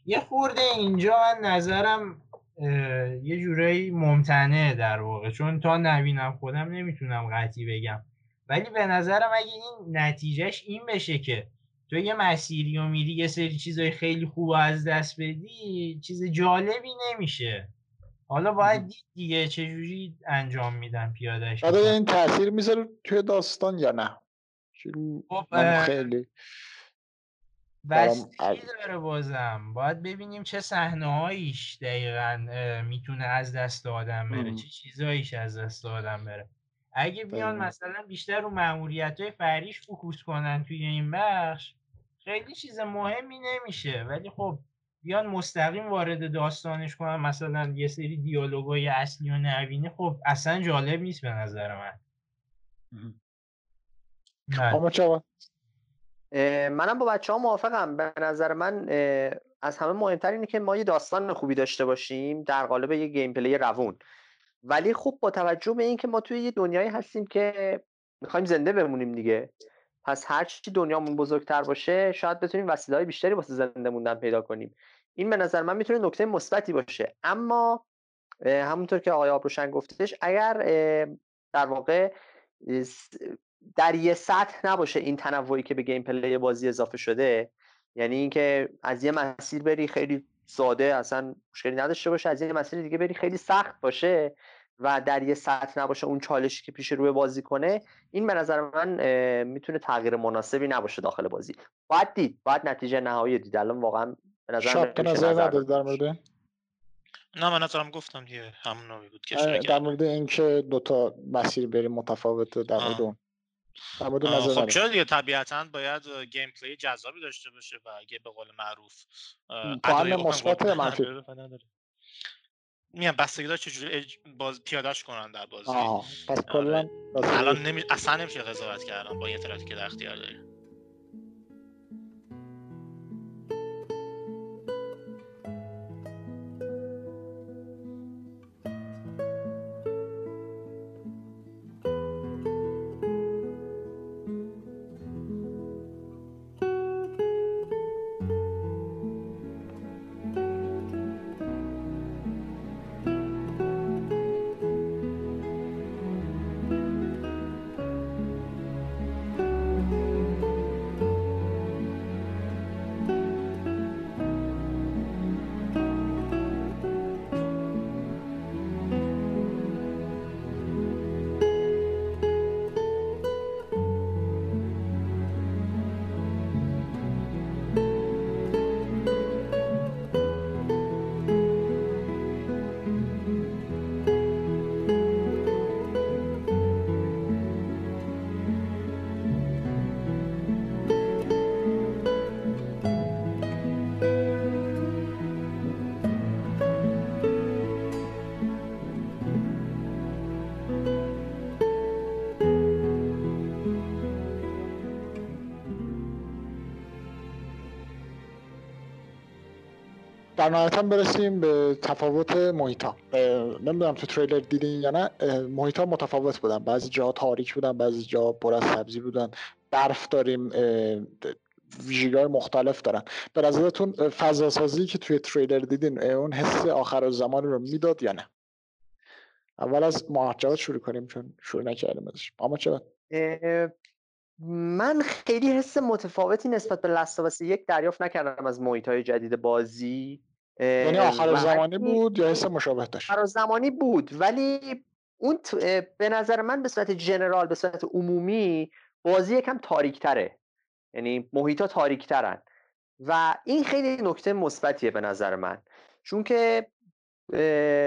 [SPEAKER 4] یه خورده اینجا من نظرم یه جورایی ممتنه در واقع. چون تا نبینم خودم نمی‌تونم قطعی بگم. ولی به نظرم اگه این نتیجهش این بشه که تو یه مسیری و میری یه سری چیزای خیلی خوب از دست بدی چیز جالبی نمیشه. حالا باید دید دیگه چجوری انجام میدن پیادهش
[SPEAKER 1] آره این تاثیر می‌ذاره توی داستان یا نه؟ خب خیلی
[SPEAKER 4] بستگی داره بازم. باید ببینیم چه صحنه‌هاییش دقیقا می‌تونه از دست آدم بره چه چیزهاییش از دست آدم بره. اگه بیان مثلا بیشتر رو معمولیت های فریش فکوس کنن توی این بخش خیلی چیز مهمی نمیشه. ولی خب بیان مستقیم وارد داستانش کنن مثلا یه سری دیالوگای اصلی و نوینه خب اصلا جالب نیست به نظر من.
[SPEAKER 1] اما چه
[SPEAKER 3] منم با بچه ها موافقم. به نظر من از همه مهمتر اینه که ما یه داستان خوبی داشته باشیم در قالب یه گیم پلی روون. ولی خوب با توجه به اینکه ما توی یه دنیایی هستیم که می‌خوایم زنده بمونیم دیگه پس هر چی دنیامون بزرگتر باشه شاید بتونیم وسیله های بیشتری واسه زنده موندن پیدا کنیم. این به نظر من می‌تونه نکته مثبتی باشه. اما همونطور که آقای آبروشن گفتش اگر در واقع در یه سطح نباشه این تنوعی که به گیم پلی بازی اضافه شده. یعنی اینکه از یه مسیر بری خیلی ساده اصلا مشکلی نداشته باشه. از یه مسیر دیگه بری خیلی سخت باشه و در یه سطح نباشه اون چالشی که پیش روی بازی کنه. این به نظر من می‌تونه تغییر مناسبی نباشه داخل بازی. باید دید باید نتیجه نهایی دید. الان واقعا به نظر
[SPEAKER 1] من نظر در مورد؟
[SPEAKER 2] نه من نظرم گفتم دیگه همون بود که
[SPEAKER 1] در مورد اینکه دوتا مسیر بریم متفاوت در مورد
[SPEAKER 2] خب چرا دیگه طبیعتا باید گیم پلی جذابی داشته باشه و اگه به قول معروف
[SPEAKER 1] ادای مثبت منفی.
[SPEAKER 2] میگم بستگی داره چجوری باز پیادهش کنن در بازی.
[SPEAKER 1] پس کلا
[SPEAKER 2] الان نمی... اصلا نمیشه قضاوت کردن با یه طرفی که در اختیار داری.
[SPEAKER 1] در نهایت برسیم به تفاوت محیطا. نمی‌دونم تو تریلر دیدین یا نه. محیطا متفاوت بودن. بعضی جا تاریک بودن بعضی جا پر از سبزی بودن. برف داریم ویژگی مختلف دارن. به نظرتون فضا سازی که توی تریلر دیدین اون حس آخر زمان رو می‌داد یا نه؟ اول از محجبات شروع کنیم چون شروع نکردیم ازش. اما چرا
[SPEAKER 3] من خیلی حس متفاوتی نسبت به لستاوس یک دریافت نکردم از محیط های جدید بازی.
[SPEAKER 1] یعنی آخر زمانی بود یا حس مشابه داشت؟
[SPEAKER 3] آخر زمانی بود. ولی اون به نظر من به صورت جنرال به صورت عمومی بازی یکم تاریک تره یعنی محیط ها تاریک ترن و این خیلی نکته مثبتیه به نظر من. چون که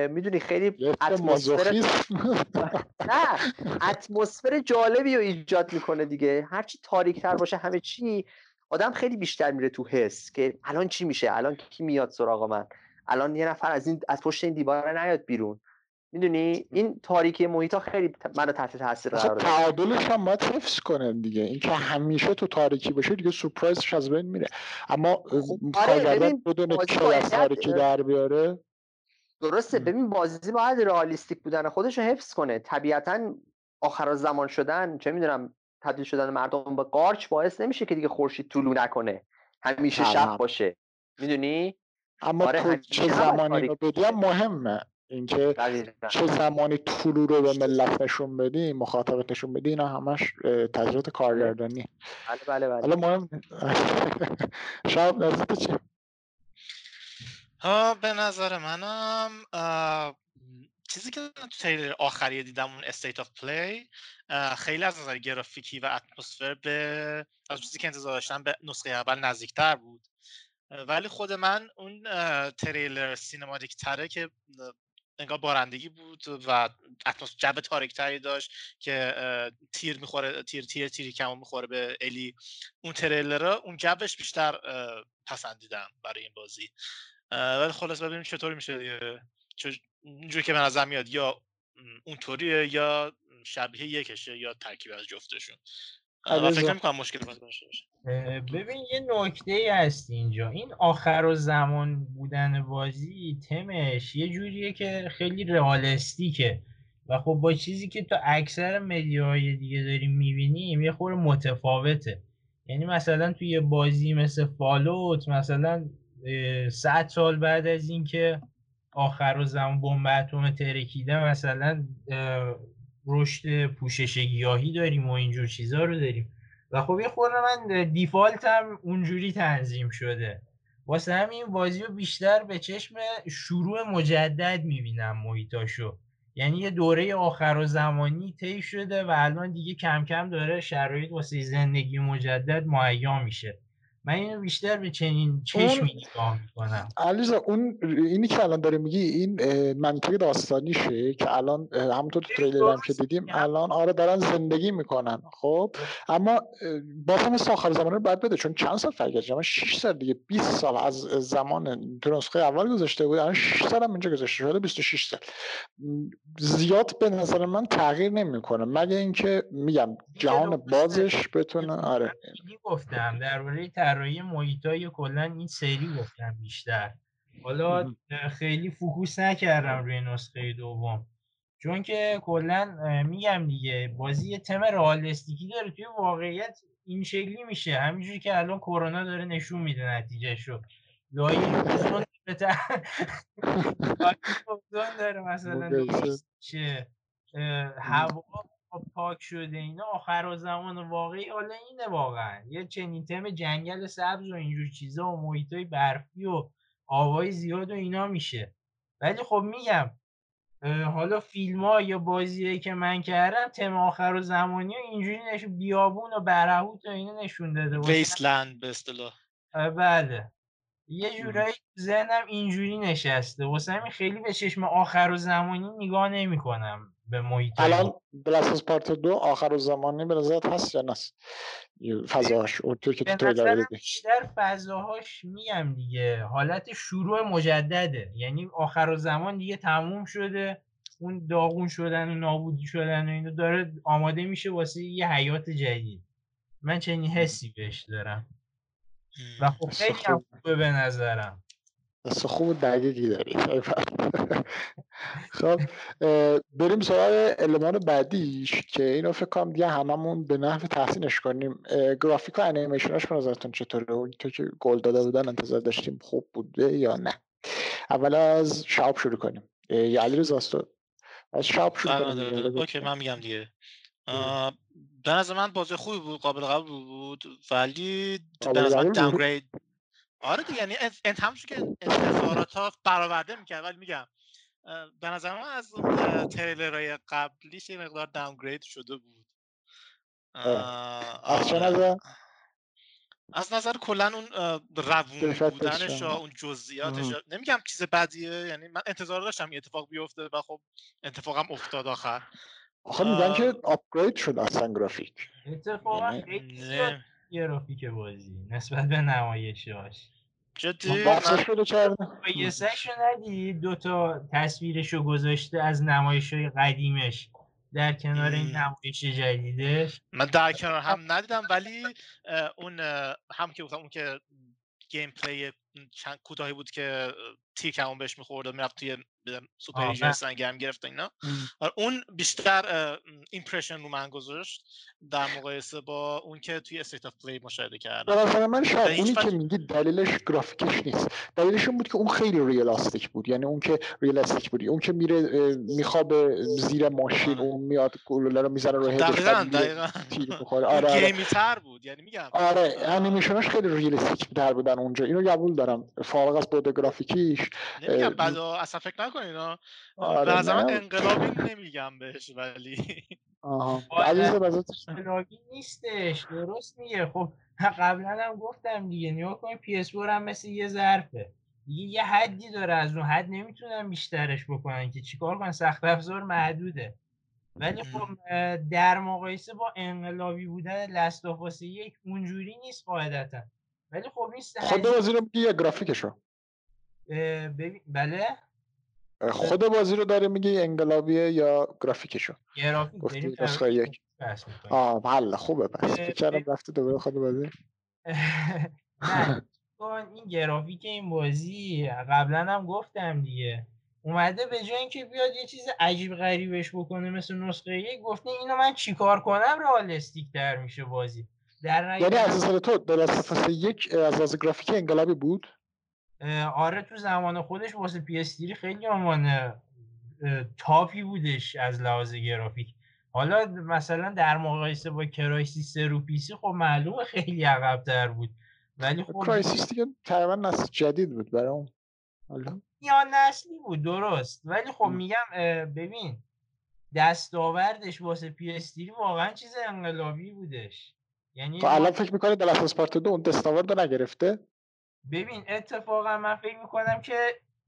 [SPEAKER 3] می‌دونی خیلی اتمسفر نه اتمسفر جالبی رو ایجاد می‌کنه دیگه. هرچی تاریک تر باشه همه چی آدم خیلی بیشتر میره تو حس که الان چی میشه؟ الان کی میاد سراغ من؟ الان یه نفر از این از پشت این دیوار نیاد بیرون. می‌دونی؟ این تاریکی محیط خیلی منو تحت تاثیر قرار
[SPEAKER 1] داده تعادلش هم باید حفظ کنه دیگه. این که همیشه تو تاریکی باشه دیگه سورپرایزش از بین میره. اما خب آره بدون از تاریکی در بیاره؟
[SPEAKER 3] درسته ببین بازی باید رئالیستیک بودن خودش رو حفظ کنه. طبیعتا آخر زمان شدن چه می‌دونم تبدیل شدن مردم به قارچ باعث نمیشه که دیگه خورشید طولو نکنه. همیشه شب باشه. می‌دونی؟
[SPEAKER 1] اما آره چه زمانی رو بدی؟ مهمه. اینکه چه زمانی طولو رو به ملت نشون بدی مخاطبت نشون بدی اینا همش تجربه کارگردانی.
[SPEAKER 3] بله بله بله.
[SPEAKER 1] حالا مهم شب نزدیک چی
[SPEAKER 2] ها به نظر منم چیزی که تو تریلر آخری دیدم اون State of Play خیلی از نظر گرافیکی و اتمسفر به از چیزی که انتظار داشتم به نسخه اول نزدیکتر بود. ولی خود من اون تریلر سینماتیک تره که انگار بارندگی بود و اتمسفر جو تاریک تری داشت که تیر می‌خوره تیر تیر تیری کمون می‌خوره به الی. اون تریلر اون جوش بیشتر پسندیدم برای این بازی. ولی خلاص ببینیم چطوری میشه دیگه. اینجوری که به نظر میاد یا اونطوریه یا شبیه یکشه یا ترکیب از جفتشون. و فکر نمی‌کنم مشکل باشه.
[SPEAKER 4] ببین یه نکته ای هست اینجا. این آخر و زمان بودن بازی تمش یه جوریه که خیلی رئالستیکه و خب با چیزی که تو اکثر مدیاهای دیگه داریم می‌بینیم یه خور متفاوته. یعنی مثلا توی یه بازی مثل فالوت مثلا صد سال بعد از اینکه آخر و زمان بمب اتم ترکیده مثلا رشد پوشش گیاهی داریم و اینجور چیزا رو داریم. و خب یه خورده من دیفالتم اونجوری تنظیم شده. واسه همین بازی رو بیشتر به چشم شروع مجدد می‌بینم محیطاشو. یعنی یه دوره آخر و زمانی طی شده و الان دیگه کم کم داره شرایط واسه زندگی مجدد مهیا میشه. من بیشتر به چنین چشمی نگاه می‌کنم.
[SPEAKER 1] علیزا اون اینی که الان داره میگی این منطق داستانیشه که الان همونطور تو تریلر هم که دیدیم الان آره دارن زندگی می‌کنن خب؟ اما بازم مثل آخر زمانه رو باید بده چون چند سال فرق کرد 6 سال دیگه 20 سال از زمان تو نسخه اول گذاشته بود الان 6 سال هم اینجا گذاشته شده 26 سال. زیاد به نظر من تغییر نمی‌کنه. مگه اینکه میگم جهان بازش بتونه آره.
[SPEAKER 4] گفتم درباره طراحی محیطای کلا این سری گفتم بیشتر. حالا خیلی فوکوس نکردم روی نسخه دوم. چون که کلا میگم دیگه بازی یه تم رئالیستیکی داره توی واقعیت این شکلی میشه. همینجوری که الان کرونا داره نشون میده نتیجه شو لایه داره مثلا چه هوا پاک شده اینا آخر و زمان واقعی حالا اینه واقعا. یه چنین تم جنگل سبز و اینجور چیزا و محیطای برفی و آوای زیاد و اینا میشه. ولی خب میگم حالا فیلم ها یا بازیه که من کردم تم آخر و زمانی و اینجوری نشون بیابون و برهوت و اینا نشون داده
[SPEAKER 2] ویسلند به اصطلاح.
[SPEAKER 4] بله. یه جورایی ذهنم اینجوری نشسته. واسه همین خیلی به چشم آخر و زمانی نگاه نمی کنم به محیط
[SPEAKER 1] الان بلاسس پارت دو آخر زمانی به نظرت هست یا نست فضاهاش اونطور که تو
[SPEAKER 4] بیشتر فضاهاش میم دیگه. حالت شروع مجدده. یعنی آخر زمان دیگه تموم شده. اون داغون شدن و نابودی شدن و اینو داره آماده میشه واسه یه حیات جدید. من چنین حسی بهش دارم. و خب خیلی خوبه به نظرم.
[SPEAKER 1] دست خوب دقیقی داری خب بریم سراغ المان بعدیش که اینو فکر کنم دیگه هممون به نحو تحسینش کنیم گرافیک و انیمیشنش به نظرتون چطوره اون تو که گل داده بودن انتظار داشتیم خوب بوده یا نه اول از شاب شروع کنیم یا علی رزاستو از شاب شروع
[SPEAKER 2] کنیم بله، بله، بله. اوکی من میگم دیگه به نظر من بازی خوبی بود قابل قبول بود ولی به نظر من داونگرید آره دیگه یعنی انت همونش که انتظارات ها برآورده می‌کرد. ولی میگم به نظر من از تریلرهای قبلیش یه مقدار داونگرید شده بود.
[SPEAKER 1] از چه نظر؟
[SPEAKER 2] از نظر کلا اون روون بودنش اون جزئیاتش نمیگم چیز بدیه یعنی من انتظار داشتم این اتفاق بیفته و خب اتفاقم افتاد آخر.
[SPEAKER 1] آخه میگن که آپگرید شد اصلا گرافیک.
[SPEAKER 4] اتفاقا یعنی گرافیک بازی نسبت به نمایشاش
[SPEAKER 2] جدی؟
[SPEAKER 4] یه سشو ندی دوتا تصویرشو گذاشته از نمایش های قدیمش در کنار این نمایش جدیدش؟
[SPEAKER 2] من در کنار هم ندیدم ولی اون هم که اون که گیم پلی چند کوتاهی بود که تیک همون بهش می‌خورد و می‌رفت توی سوپر ایجنس گرم گرفت اینا. آره، اون بیشتر impression رو من گذاشت در مقایسه با اون که توی State of Play مشاهده کردم.
[SPEAKER 1] به من شاید اونی که میگی دلیلش گرافیکش نیست. دلیلش اون بود که اون خیلی realistic بود. یعنی اون که realistic بود اون که میره میخوابه زیر ماشین آره. اون میاد گلوله رو می‌زنه رو
[SPEAKER 2] head ش دقیقاً دقیقاً. آره آره. تر بود. یعنی میگم.
[SPEAKER 1] آره انیمیشناش خیلی realistic تر بودن اونجا. اینو قبول دارم. فارغ از بود گرافیکی
[SPEAKER 2] نمیگم بعد اصلا فکر نکنین آره به انقلابی نمیگم بهش ولی
[SPEAKER 1] آها.
[SPEAKER 4] انقلابی نیستش درست میگه. خب قبلا هم گفتم دیگه نیا کنیم پی اس هم مثل یه ظرفه. دیگه یه حدی داره از اون حد نمی‌تونن بیشترش بکنن که چیکار کنن سخت افزار محدوده ولی خب در مقایسه با انقلابی بودن لستافاس یک اونجوری نیست قاعدتا. ولی خب نیست
[SPEAKER 1] خود بازی رو میگی یا گرافیکشو؟
[SPEAKER 4] ببین بله.
[SPEAKER 1] خود بازی رو داره میگه انقلابیه یا گرافیکشو؟
[SPEAKER 4] گرافیک
[SPEAKER 1] نسخه یک. آه بله خوبه پس کردم رفته دوباره خود بازی.
[SPEAKER 4] این گرافیک این بازی قبلا هم گفتم دیگه. اومده به جای اینکه بیاد یه چیز عجیب غریبش بکنه مثل نسخه یک گفته اینو من چیکار کنم؟ رئالیستیک در میشه بازی. در
[SPEAKER 1] یعنی از نظر تو در یک از لحاظ گرافیک انقلابی بود؟
[SPEAKER 4] آره تو زمان خودش واسه پی خیلی عنوان تاپی بودش از لحاظ گرافیک. حالا مثلا در مقایسه با Crysis رو PC خب معلومه خیلی عقبتر بود. ولی خب
[SPEAKER 1] Crysis دیگه تقریبا نسل جدید بود برای اون. حالا؟
[SPEAKER 4] یا نسلی بود درست. ولی خب میگم ببین دستاوردش واسه پی واقعا چیز انقلابی بودش. یعنی
[SPEAKER 1] تو الان فکر می‌کنه دلت Part دو اون دستاورد نگرفته؟
[SPEAKER 4] ببین اتفاقا من فکر می‌کنم که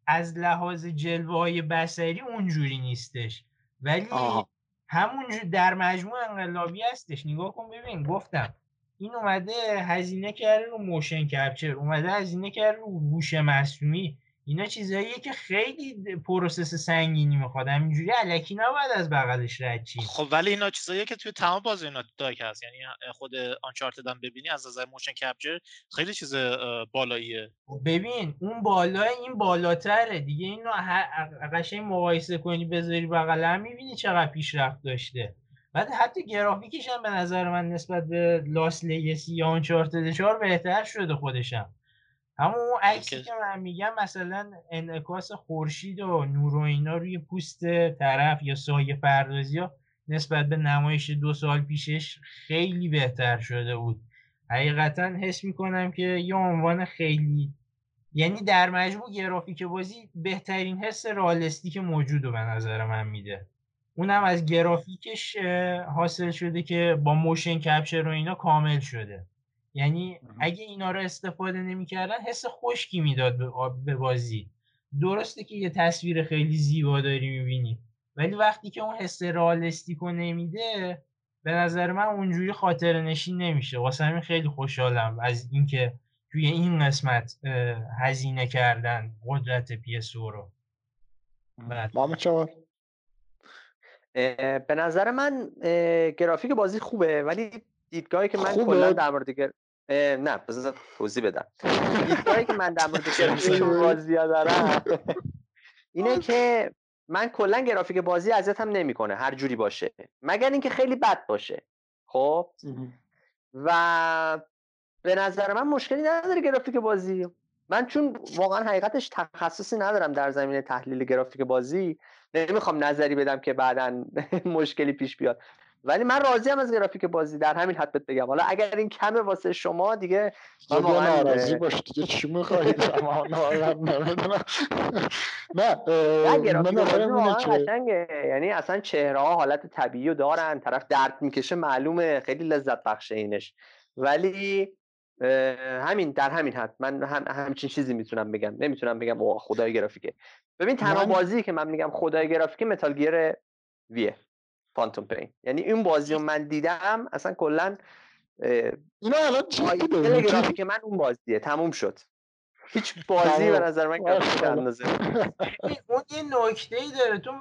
[SPEAKER 4] از لحاظ جلوه های بصری اونجوری نیستش. ولی همون در مجموع انقلابی هستش. نگاه کن ببین گفتم این اومده هزینه کرده رو motion capture اومده هزینه کرده رو هوش مصنوعی. اینا چیزاییه که خیلی process سنگینی می‌خواد. همینجوری الکی نباید از بغلش رد چی
[SPEAKER 2] خب ولی اینا چیزاییه که توی تمام بازی Naughty Dog هست. یعنی خود Uncharted هم ببینی از نظر motion capture خیلی چیز بالاییه.
[SPEAKER 4] خب ببین اون بالا این بالاتره. دیگه اینو قشنگ مقایسه کنی بذاری بغل هم می‌بینی چقدر پیشرفت داشته. بعد حتی گرافیکش هم به نظر من نسبت به Lost Legacy یا Uncharted 4 بهتر شده خودشم همون اون عکسی که من میگم مثلا انعکاس خورشید و نور و اینا روی پوست طرف یا سایه پردازی ها نسبت به نمایش دو سال پیشش خیلی بهتر شده بود. حقیقتا حس می‌کنم که یه عنوان خیلی یعنی در مجموع گرافیک بازی بهترین حس realistic موجود رو به نظر من میده. اونم از گرافیکش حاصل شده که با motion capture و اینا کامل شده. یعنی اگه اینا رو استفاده نمی‌کردن حس خشکی می‌داد به بازی. درسته که یه تصویر خیلی زیبا داری می‌بینی ولی وقتی که اون حس رالستیکو نمیده به نظر من اونجوری خاطر نشین نمیشه. واسه همین خیلی خوشحالم از اینکه توی این قسمت هزینه کردن قدرت پی رو.
[SPEAKER 1] بله.
[SPEAKER 3] به نظر من گرافیک بازی خوبه ولی دیدگاهی که من کلا در مورد نه بذار توضیح بدم. دیدگاهی که من در مورد بازی دارم اینه که من کلا گرافیک بازی اذیتم نمی‌کنه هر جوری باشه. مگر اینکه خیلی بد باشه. خب؟ و به نظر من مشکلی نداره گرافیک بازی. من چون واقعا حقیقتش تخصصی ندارم در زمینه تحلیل گرافیک بازی. نمی‌خوام نظری بدم که بعدا مشکلی پیش بیاد. ولی من راضی هم از گرافیک بازی در همین حد بگم. حالا اگر این کمه واسه شما دیگه
[SPEAKER 1] من واقعا ناراضی باش دیگه چی می‌خواید
[SPEAKER 3] نه من قشنگه. یعنی اصلا چهره ها حالت طبیعی رو دارن طرف درد می‌کشه معلومه خیلی لذت بخشه اینش. ولی همین در همین حد من هم همچین چیزی می‌تونم بگم. نمی‌تونم بگم او خدای گرافیکه. ببین تنها بازی که من میگم خدای گرافیک متال گیر ویه. فانتوم پین یعنی این بازی رو من دیدم اصلا کلا
[SPEAKER 1] اینا الان چی
[SPEAKER 3] گرافیک من اون بازیه تموم شد. هیچ بازی به نظر من گرافیک اندازه
[SPEAKER 4] اون یه نکته ای داره. تو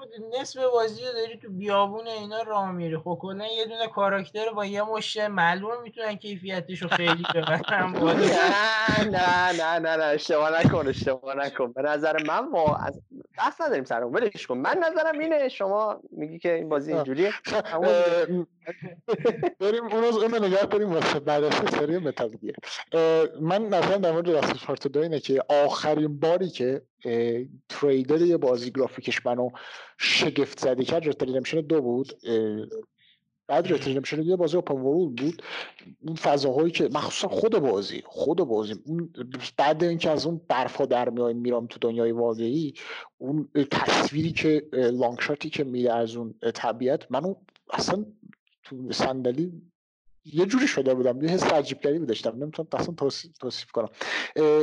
[SPEAKER 4] نصف بازی رو داری تو بیابون اینا راه میری. خب کلا یه دونه کاراکتر با یه مشه معلوم می‌تونن کیفیتش رو خیلی ببرن
[SPEAKER 3] نه نه نه نه نه اشتباه نکن اشتباه نکن. به نظر من ما از دست نداریم سرمون ولش کن. من نظرم اینه شما میگی که این بازی اینجوریه.
[SPEAKER 1] بریم اون روز اون نگاه بریم واسه بعد از سری متال من نظرم در مورد راست پارت دو اینه که آخرین باری که تریدر یه بازی گرافیکش منو شگفت زده کرد رتریدمشن دو بود. بعد رتریدمشن یه بازی اوپن ورول بود. اون فضاهایی که مخصوصا خود بازی خود بازی بعد اینکه از اون برفا در میایم میرم تو دنیای واقعی اون تصویری که لانگ شاتی که میره از اون طبیعت منو اصلا تو صندلی یه جوری شده بودم یه حس عجیب غریبی داشتم نمی‌تونم اصلا توصیف کنم.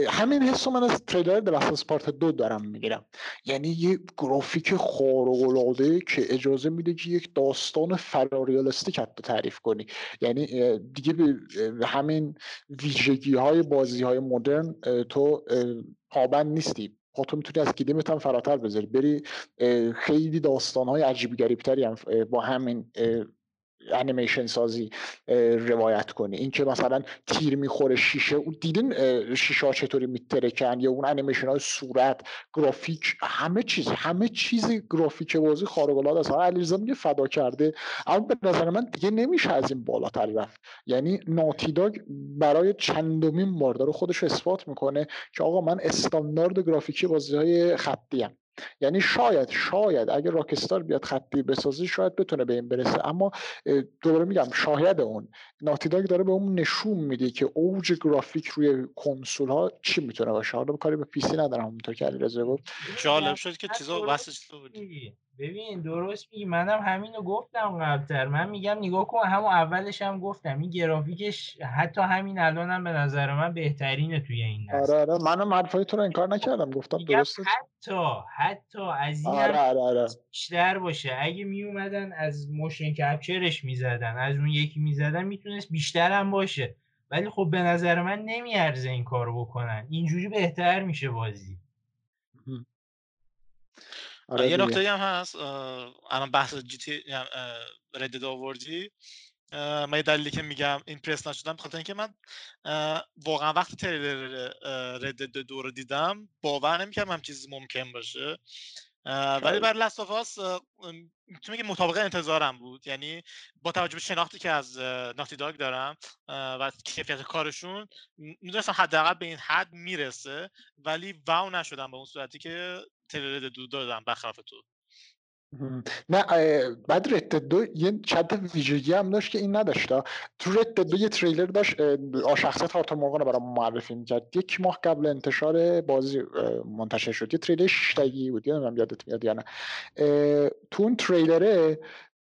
[SPEAKER 1] همین حس من از تریلر دلاس سپارت دو دارم می‌گیرم. یعنی یه گرافیک خارق العاده که اجازه میده که یک داستان فراریالستیک حتی تعریف کنی. یعنی دیگه به همین ویژگی های بازی های مدرن تو پابند نیستی. تو می‌تونی از گیدیمت هم فراتر بذاری. بری خیلی داستان های عجیب غریبتری هم با همین انیمیشن سازی روایت کنی. اینکه مثلا تیر می‌خوره شیشه دیدین شیشه ها چطوری میترکن یا اون انیمیشن های صورت گرافیک همه چیز همه چیز گرافیک بازی خارق العاده است علیرضا میگه فدا کرده اما به نظر من دیگه نمیشه از این بالاتر رفت. یعنی ناتیداگ برای چندمین بار داره خودش اثبات می‌کنه که آقا من استاندارد گرافیکی بازی های خطی هم. یعنی شاید شاید اگر راکستار بیاد خطی بسازی شاید بتونه به این برسه. اما دوباره میگم شاهد اون. ناتیداگ داره به اون نشون میده که اوج گرافیک روی کنسول ها چی می‌تونه باشه. حالا کاری به پی سی ندارم همونطور که علیرضا گفت.
[SPEAKER 2] جالب شد که چیزا واسه
[SPEAKER 4] ببین درست میگی. منم همینو گفتم قبلتر. من میگم نگاه کن همون اولش هم گفتم. این گرافیکش حتی همین الانم هم به نظر من بهترینه توی این
[SPEAKER 1] نسل. آره آره. منم حرفای تو رو انکار نکردم. گفتم درسته.
[SPEAKER 4] حتی حتی از این
[SPEAKER 1] آره آره آره.
[SPEAKER 4] بیشتر باشه. اگه می اومدن از موشن کپچرش می‌زدن از اون یکی می‌زدن می‌تونست بیشتر هم باشه. ولی خب به نظر من نمیارزه این کارو بکنن. اینجوری بهتر میشه بازی.
[SPEAKER 2] آره یه نکته هم هست الان بحث جی تی ردد آوردی من یه دلیلی که میگم این پرس نشدم بخاطر اینکه من واقعا وقتی تریلر ردد دو رو دیدم باور نمی‌کردم هم چیزی ممکن باشه. ولی بر لستافاس می‌تونم که مطابق انتظارم بود. یعنی با توجه به شناختی که از ناتی داگ دارم و کیفیت کارشون می‌دونستم حداقل به این حد می‌رسه ولی واو نشدم به اون صورتی که تریلر دو دادم برخلاف تو.
[SPEAKER 1] نه بعد رت دو یه چند ویژگی هم داشت که این نداشت تو رت دو یه تریلر داشت شخصیت آرتور مورگان برای معرفی می‌کرد یک ماه قبل انتشار بازی منتشر شد. یه تریلر شیشتگی بود یادم یادت میاد یا نه. تو اون تریلره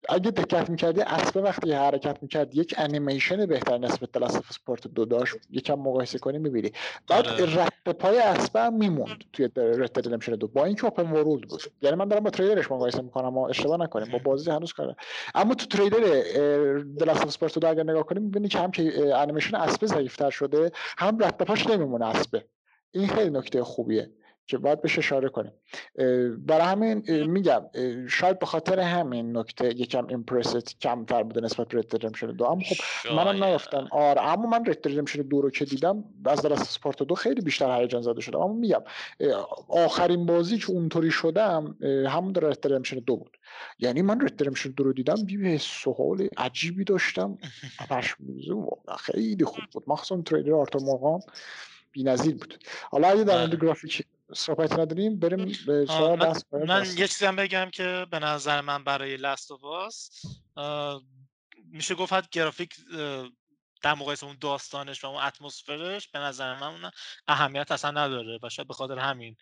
[SPEAKER 1] اگه دقت می‌کردی اسب وقتی حرکت می‌کرد یک انیمیشن بهتر نسبت دلاس سپورت دو داشت یکم مقایسه کنی می‌بینی. بعد آره. رد پای اسب هم میموند توی Red Redemption دو. با اینکه open world بود. یعنی من دارم با تریلرش مقایسه می‌کنم و اشتباه نکنیم. با بازی هنوز کاره. اما تو تریلر The Last of Us Part دو اگر نگاه کنیم می‌بینی که هم که انیمیشن اسب ضعیفتر شده هم رد پاش نمیمونه اسبه این خیلی نکته خوبیه. که باید بهش اشاره کنیم. برای همین میگم شاید به خاطر همین نکته یکم impressed کمتر بوده نسبت به رد دد دو. اما خب منم نگفتم آره اما من رد دد دو رو که دیدم از The Last of Us Part دو خیلی بیشتر هیجان زده شدم. اما میگم آخرین بازی که اونطوری شدم همون در رد شده دو بود. یعنی من رد شده دو رو دیدم یه سوال عجیبی داشتم. خیلی خوب بود. مخصوصا تریلر آرتور مورگان بی‌نظیر بود. حالا اگه در مورد بله. گرافیک صحبت نداریم بریم به
[SPEAKER 2] من, من یه چیزی هم بگم که به نظر من برای لاست میشه گفت گرافیک در مقایسه اون داستانش و اون اتمسفرش به نظر من اون اهمیت اصلا نداره و شاید به خاطر همین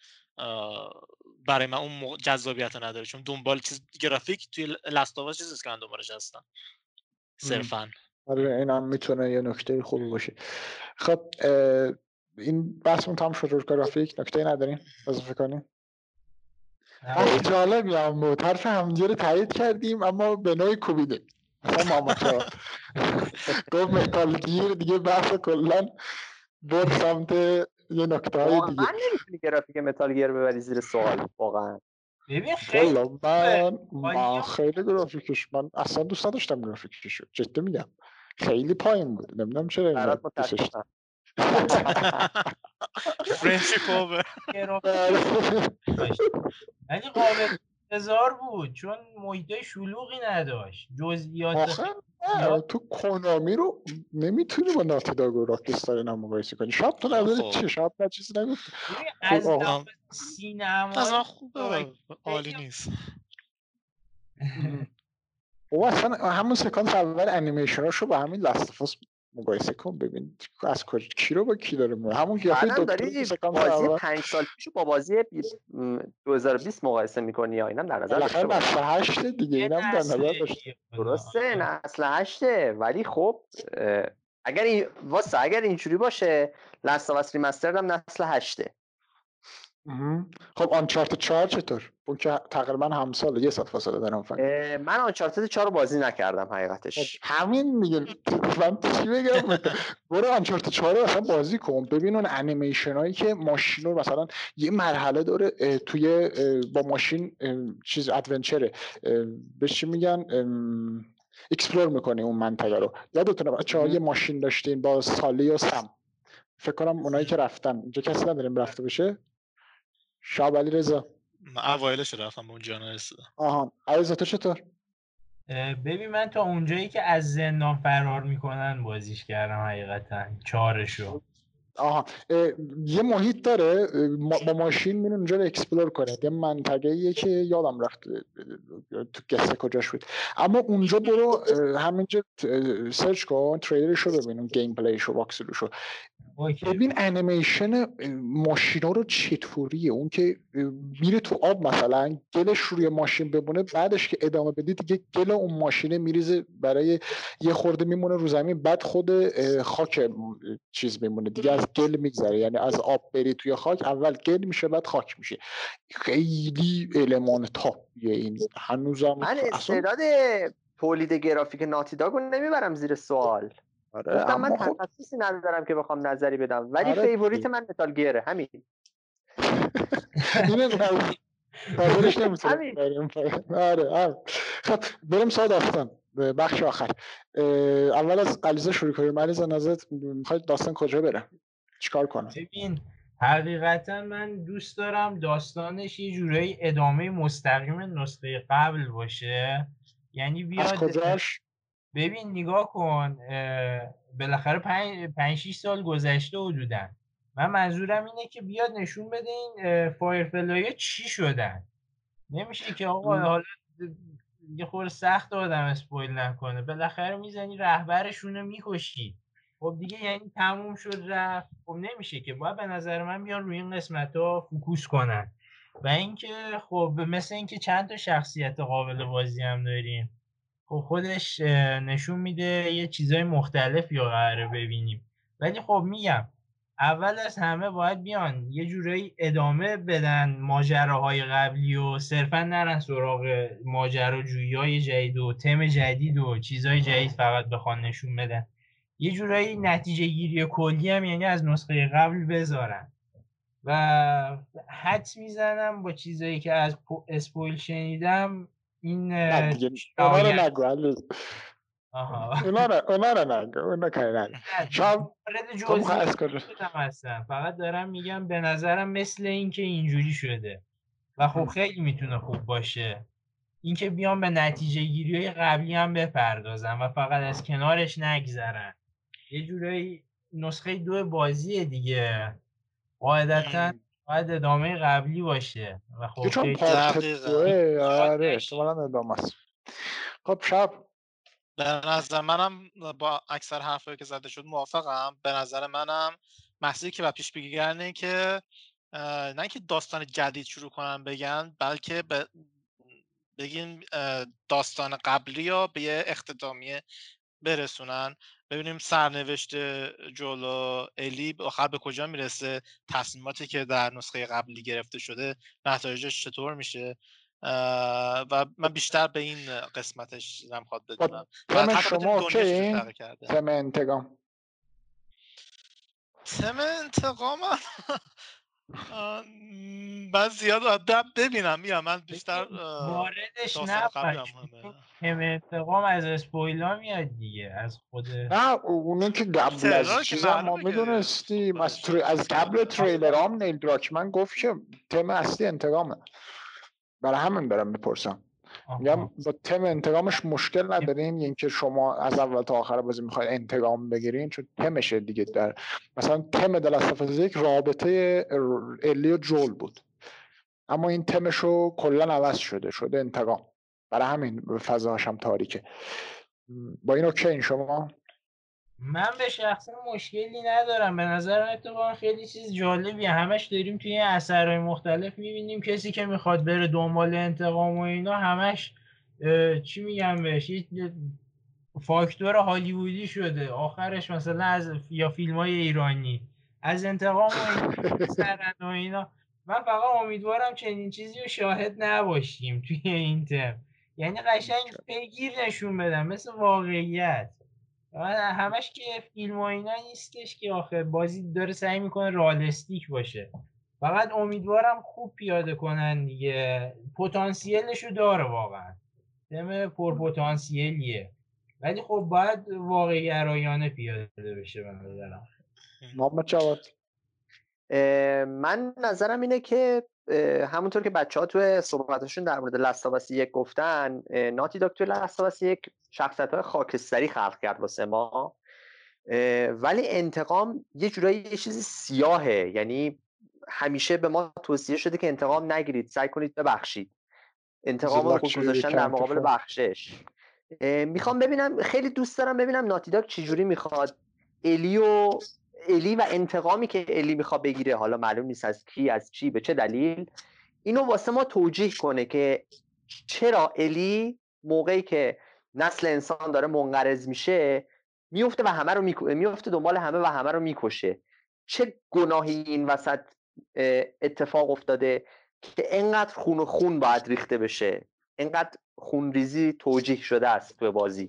[SPEAKER 2] برای من اون جذابیت نداره. چون دنبال چیز گرافیک توی لاستاواس چیزی که من دنبالش هستم. صرفا.
[SPEAKER 1] آره این هم می‌تونه یه نکته خوبی باشه. خب این بحثمون تام شد گرافیک نکته نداریم؟ اضافه کنیم بحث جالبی هم بود حرف همدیگه رو تایید کردیم اما به نوعی کوبیدیم مثلا ماماچا گفت متال گیر دیگه بحث کلا بود سمت یه نکته های دیگه.
[SPEAKER 3] من نمی‌تونی گرافیک متال گیر ببری زیر سوال واقعا.
[SPEAKER 4] ببین خیلی
[SPEAKER 1] من, من خیلی گرافیکش من اصلا دوست نداشتم گرافیکش جدی میگم. خیلی پایین بود. نمی‌دونم چرا دوستش
[SPEAKER 2] فرنچی اوور
[SPEAKER 4] ولی قابل هزار بود چون محیطای شلوغی نداشت. جزئیات
[SPEAKER 1] تو کنامی رو نمی‌تونی با ناتی داگ و راکستار اینا مقایسه کنی. شب تو نظر خب. چیه شب نه چیزی نگفت
[SPEAKER 4] از سینما
[SPEAKER 2] از خوبه عالی نیست.
[SPEAKER 1] او اصلا همون سکانس اول انیمیشناشو با همین لاستفاس مقایسه کن ببین از کجا کی رو با کی داره همون
[SPEAKER 3] قیافه دکتر بازی 5 سال پیشو با بازی 2020 مقایسه می‌کنی یا اینم؟ در نظر
[SPEAKER 1] داشته نسل 8 دیگه اینم در نظر داشته
[SPEAKER 3] درسته نسل 8 ولی خب اگر این واسه اگر اینجوری باشه لاست اف ریمسترد هم نسل 8
[SPEAKER 1] خب آنچارت 4 چطور؟ اون که تقریبا همسال یه ساعت فاصله دارم
[SPEAKER 3] فقط. من آنچارت 4 رو بازی نکردم حقیقتش.
[SPEAKER 1] خب همین میگه من چی بگم؟ برو آنچارت 4 رو اصلا بازی کن. ببین اون انیمیشن هایی که ماشین رو مثلا یه مرحله داره توی با ماشین چیز adventure ه به چی میگن؟ explore می‌کنه اون منطقه رو. یادتونه بچه یه ماشین داشتین با سالی و سم. فکر کنم اونایی که رفتن. اینجا کسی نداریم رفته بشه شاب علی رضا.
[SPEAKER 2] اوایلش رفتم اونجا نرسیدم
[SPEAKER 1] آها. علیرضا تو چطور؟
[SPEAKER 4] ببین من تا اونجایی که از زندان فرار می‌کنن بازیش کردم حقیقتا. چهارشو
[SPEAKER 1] آها. یه محیط داره با ماشین میرون اونجا رو اکسپلور کنه یه منطقه ایه که یادم رفت تو گسته کجاش بود. اما اونجا برو همینجا سرچ کن تریلرش رو ببین اون گیم پلیش رو رو ببین انیمیشن ماشینا رو چطوریه؟ اون که میره تو آب مثلا گلش روی ماشین بمونه بعدش که ادامه بدی دیگه گل اون ماشینه میریزه برای یه خورده میمونه رو زمین بعد خود خاک چیز میمونه دیگه از گل میگذره. یعنی از آب بری توی خاک اول گل میشه بعد خاک میشه. خیلی المان top یه این. هنوزم
[SPEAKER 3] من استعداد تولید گرافیک ناتی Dog و نمی‌برم زیر سوال. آره من خب... تخصصی ندارم که بخوام نظری بدم ولی آره favorite من Metal Gear ه همین.
[SPEAKER 1] آره آره. خب بریم سال داستان. بخش آخر. اول از علیزه شروع کنیم. علیزه نظرت می‌خواید داستان کجا بره؟ چیکار کنم؟
[SPEAKER 4] ببین حقیقتا من دوست دارم داستانش یه جورایی ادامه مستقیم نسخه قبل باشه. یعنی بیاد از
[SPEAKER 1] کجاش؟
[SPEAKER 4] ببین نگاه کن بالاخره پنج, پنج سال گذشته حدودا. من منظورم اینه که بیاد نشون بده این فایرفلای چی شدن. نمیشه که آقا حالا یه خورده سخت آدم spoil نکنه. بالاخره می‌زنی رهبرشون رو می‌کشی. خب دیگه یعنی تموم شد رفت. خب نمیشه که. باید به نظر من بیان روی این قسمت ها focus کنن. و اینکه خب مثل اینکه چند تا شخصیت قابل بازی هم داریم. خب خودش نشون میده یه چیزای مختلف یا قراره ببینیم. ولی خب میگم اول از همه باید بیان یه جورایی ادامه بدن ماجراهای قبلی و صرفا نرن سراغ ماجراجویی های جدید و تم جدید و چیزهای جدید فقط بخوان نشون بدن. یه جورایی نتیجه گیری کلی هم یعنی از نسخه قبل بذارن. و حد می‌زنم با چیزایی که از اسپویل شنیدم این
[SPEAKER 1] دیگه اونا رو نگو اونا رو اونا رو نگو اونا کاری شاید
[SPEAKER 4] هستم فقط دارم میگم به نظرم مثل اینکه اینجوری شده و خب خیلی می‌تونه خوب باشه اینکه بیان به نتیجه گیری های قبلی هم بپردازن و فقط از کنارش نگذرن یه جورایی نسخه دو بازی دیگه. قاعدتا باید ادامه قبلی باشه. و خب
[SPEAKER 1] چون پارت دوه آره احتمالا ادامه است. خب شب
[SPEAKER 2] به نظر منم با اکثر حرفایی که زده شد موافقم. به نظر منم محصولی که و پیش بگیرنه که نه اینکه داستان جدید شروع کنن بگن بلکه به بگیم داستان قبلی یا به یه اختتامیه برسونن. ببینیم سرنوشت جولو الی آخر به کجا می‌رسه تصمیماتی که در نسخه قبلی گرفته شده نتایجش چطور میشه؟ و من بیشتر به این قسمتش نمی‌خواد خب، بدونم.
[SPEAKER 1] تم شما اوکی تم انتقام.
[SPEAKER 2] تم انتقام؟ من زیاد ببینم میام من بیشتر
[SPEAKER 4] واردش نباش. هم انتقام از اسپویلا میاد دیگه از خود
[SPEAKER 1] نه اونه که قبل از چیز ما می‌دونستیم از, تر... از قبل تریلر هم نیل دراکمن گفت که تم اصلی انتقامه. برای همین برم می‌پرسم میگم با تم انتقامش مشکل ندارین اینکه شما از اول تا آخر بازی می‌خواید انتقام بگیرین چون تمشه دیگه در مثلا تم دلستفاز یک رابطه الی و جول بود. اما این تمشو کلا عوض شده شده انتقام. برای همین فضاهاش هم تاریکه. با این اوکی این شما؟
[SPEAKER 4] من به شخصا مشکلی ندارم. به نظر اتفاقا خیلی چیز جالبیه. همش داریم توی اثرهای مختلف می‌بینیم کسی که می‌خواد بره دنبال انتقام و اینا همش چی میگم بهش؟ فاکتور هالیوودی شده. آخرش مثلا از یا فیلم های ایرانی. از انتقام و اینا من فقط امیدوارم چنین چیزی رو شاهد نباشیم توی این تم یعنی قشنگ پیگیر نشون بدم. مثل واقعیت. همش که فیلم و اینا نیستش که آخه بازی داره سعی می‌کنه رالستیک باشه. فقط امیدوارم خوب پیاده کنن دیگه. پتانسیلش رو داره واقعا. تم پرپتانسیلیه ولی خب باید واقعی گرایانه پیاده بشه به نظرم.
[SPEAKER 3] من نظرم اینه که همونطور که بچه ها توی صحبتشون در مورد لستاواسی یک گفتن ناتی داک توی لستاواسی یک شخصیت های خاکستری خلق کرد واسه ما. ولی انتقام یه جورایی یه چیزی سیاهه. یعنی همیشه به ما توصیه شده که انتقام نگیرید سعی کنید ببخشید. انتقام رو گذاشتن در مقابل بخشش. می‌خوام ببینم خیلی دوست دارم ببینم ناتیداک چجوری می‌خواد. الیو الی و انتقامی که الی می‌خواد بگیره حالا معلوم نیست از کی از چی به چه دلیل اینو واسه ما توجیه کنه که چرا الی موقعی که نسل انسان داره منقرض میشه میفته و همه رو میفته دنبال همه و همه رو می‌کشه. چه گناهی این وسط اتفاق افتاده که انقدر خون و خون باید ریخته بشه. انقدر خونریزی توجیه شده است تو بازی.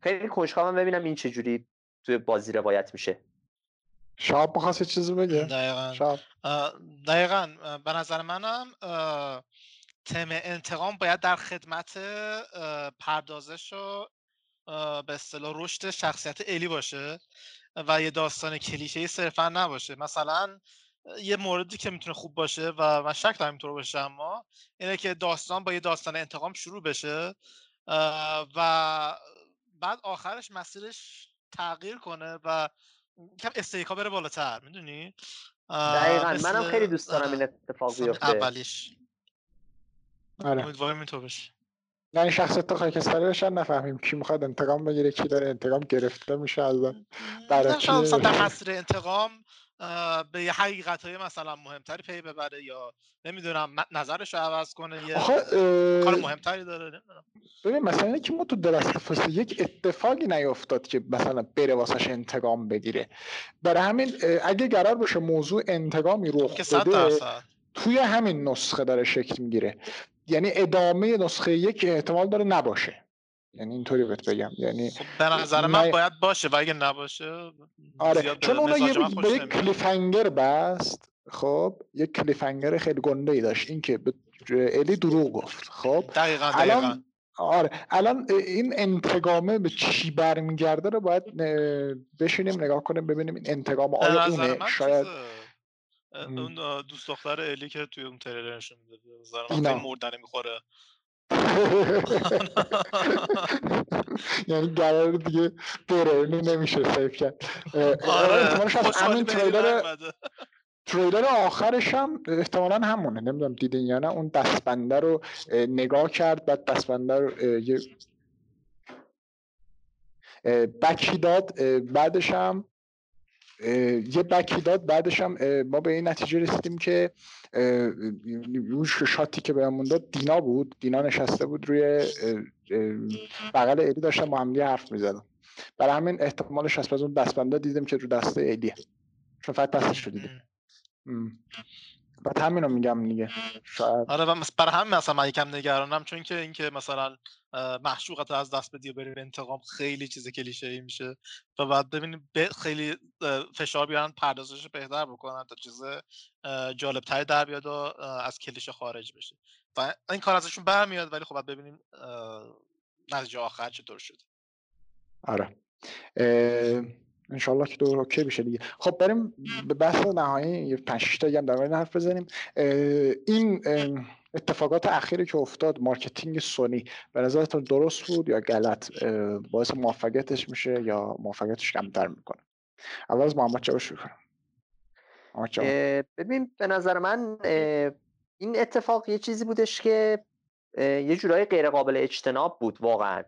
[SPEAKER 3] خیلی کنجکاوم ببینم این چجوری توی بازی روایت میشه.
[SPEAKER 1] شاب می‌خواست چیزی بگه
[SPEAKER 2] دقیقا شاب. دقیقا به نظر منم تم انتقام باید در خدمت پردازش و به اصطلاح رشد شخصیت الی باشه و یه داستان کلیشه صرفا نباشه مثلا یه موردی که می‌تونه خوب باشه و من شک دارم اینطور باشه اما اینه که داستان با یه داستان انتقام شروع بشه و بعد آخرش مسیرش تغییر کنه و کم استیکا بره بالاتر می‌دونی
[SPEAKER 3] دقیقا منم خیلی دوست دارم این اتفاق بیفته
[SPEAKER 2] اولیش
[SPEAKER 1] آره
[SPEAKER 2] امیدوارم اینطور بشه
[SPEAKER 1] یعنی شخصیت خاکستری نفهمیم کی می‌خواد انتقام بگیره کی داره انتقام گرفته میشه از
[SPEAKER 2] برای در مسیر انتقام به یه حقیقت های مثلا مهمتری پی ببره یا نمی‌دونم نظرش رو عوض کنه یه کار مهمتری داره
[SPEAKER 1] ببین مثلا که ما تو درست یک اتفاقی نیفتاد که مثلا بره واسش انتقام بگیره. برای همین اگه قرار باشه موضوع انتقامی رخ بده توی همین نسخه داره شکل می‌گیره. یعنی ادامه نسخه یک احتمال داره نباشه. یعنی اینطوری بهت بگم. یعنی
[SPEAKER 2] خب به نظر من باید باشه و اگه نباشه
[SPEAKER 1] آره چون اونو یه به یک کلیفنگر بست خب یک کلیفنگر خیلی گنده ای داشت. این که به الی دروغ گفت خب.
[SPEAKER 2] دقیقا دقیقا.
[SPEAKER 1] آره الان این انتقامه به چی برمیگرده رو باید بشینیم نگاه کنیم ببینیم این انتقام آیا اونه شاید
[SPEAKER 2] اون دوست دختر الی که توی اون تریلر نشون میده مردنه می‌خوره.
[SPEAKER 1] یعنی قرار دیگه برونی نمیشه سیف کرد. آره همین تریلر تریلر آخرش هم احتمالا همونه نمی‌دونم دیدین یا نه. اون دستبنده رو نگاه کرد بعد دستبنده رو یه بکی داد بعدش هم یه بکی داد بعدش هم ما به این نتیجه رسیدیم که اون شاتی که بهمون داد دینا بود. دینا نشسته بود روی بغل ایدی داشتم با هم حرف می‌زدم برای همین احتمالش از اون دستبنده دیدیم که رو دسته ایدیه چون فقط دستش رو دیدیم بعد همین رو میگم دیگه. شاید
[SPEAKER 2] آره برای همین مثلا من یکم نگرانم چون که اینکه مثلا محشوقت از دست بدی و بری به انتقام. خیلی چیز کلیشه ای میشه. و بعد ببینیم خیلی فشار بیارن پردازش بهتر بکنن تا چیز جالب تری در بیاد و از کلیشه خارج بشه. و این کار ازشون برمیاد ولی خب ببینیم نتیجه آخر چطور شده
[SPEAKER 1] آره. انشالله که دور اوکی بشه دیگه. خب بریم به بحث نهایی یه 5 تا هم در حرف بزنیم. این اتفاقات اخیری که افتاد marketing سونی. به نظرتون درست بود یا غلط؟ باعث موفقیتش میشه یا موفقیتش کمتر می‌کنه؟ اول از محمد چاوش کنم
[SPEAKER 3] ببین به نظر من این اتفاق یه چیزی بودش که یه جورایی غیر قابل اجتناب بود واقعا.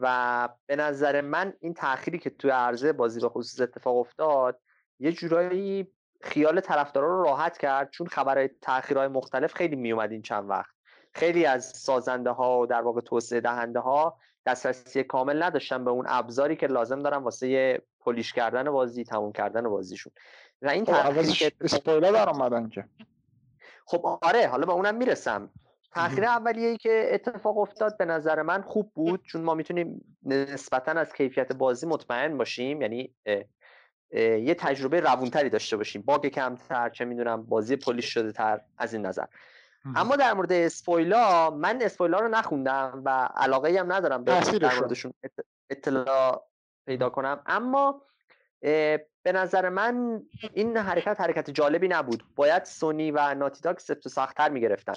[SPEAKER 3] و به نظر من این تأخیری که توی عرضه بازی به خصوص اتفاق افتاد یه جورایی خیال طرفدارا رو راحت کرد چون خبر تأخیرهای مختلف خیلی میومد این چند وقت. خیلی از سازنده ها و در واقع توسعه دهنده ها دسترسی کامل نداشتن به اون ابزاری که لازم دارن واسه پلیش کردن بازی تموم کردن بازیشون.
[SPEAKER 1] و این خب که اسپویلر در اومدن که.
[SPEAKER 3] خب آره حالا به اونم می‌رسم. تاخیر اولیه‌ای که اتفاق افتاد به نظر من خوب بود چون ما می‌تونیم نسبتا از کیفیت بازی مطمئن باشیم یعنی یه تجربه روونتری داشته باشیم. باگ کمتر چه می‌دونم بازی پلیش شده تر از این نظر. اما در مورد اسپویلا من اسپویلا رو نخوندم و علاقه هم ندارم در موردشون اطلاع پیدا کنم. اما به نظر من این حرکت حرکت جالبی نبود. باید سونی و ناتیداک سفت و سختتر می‌گرفتن.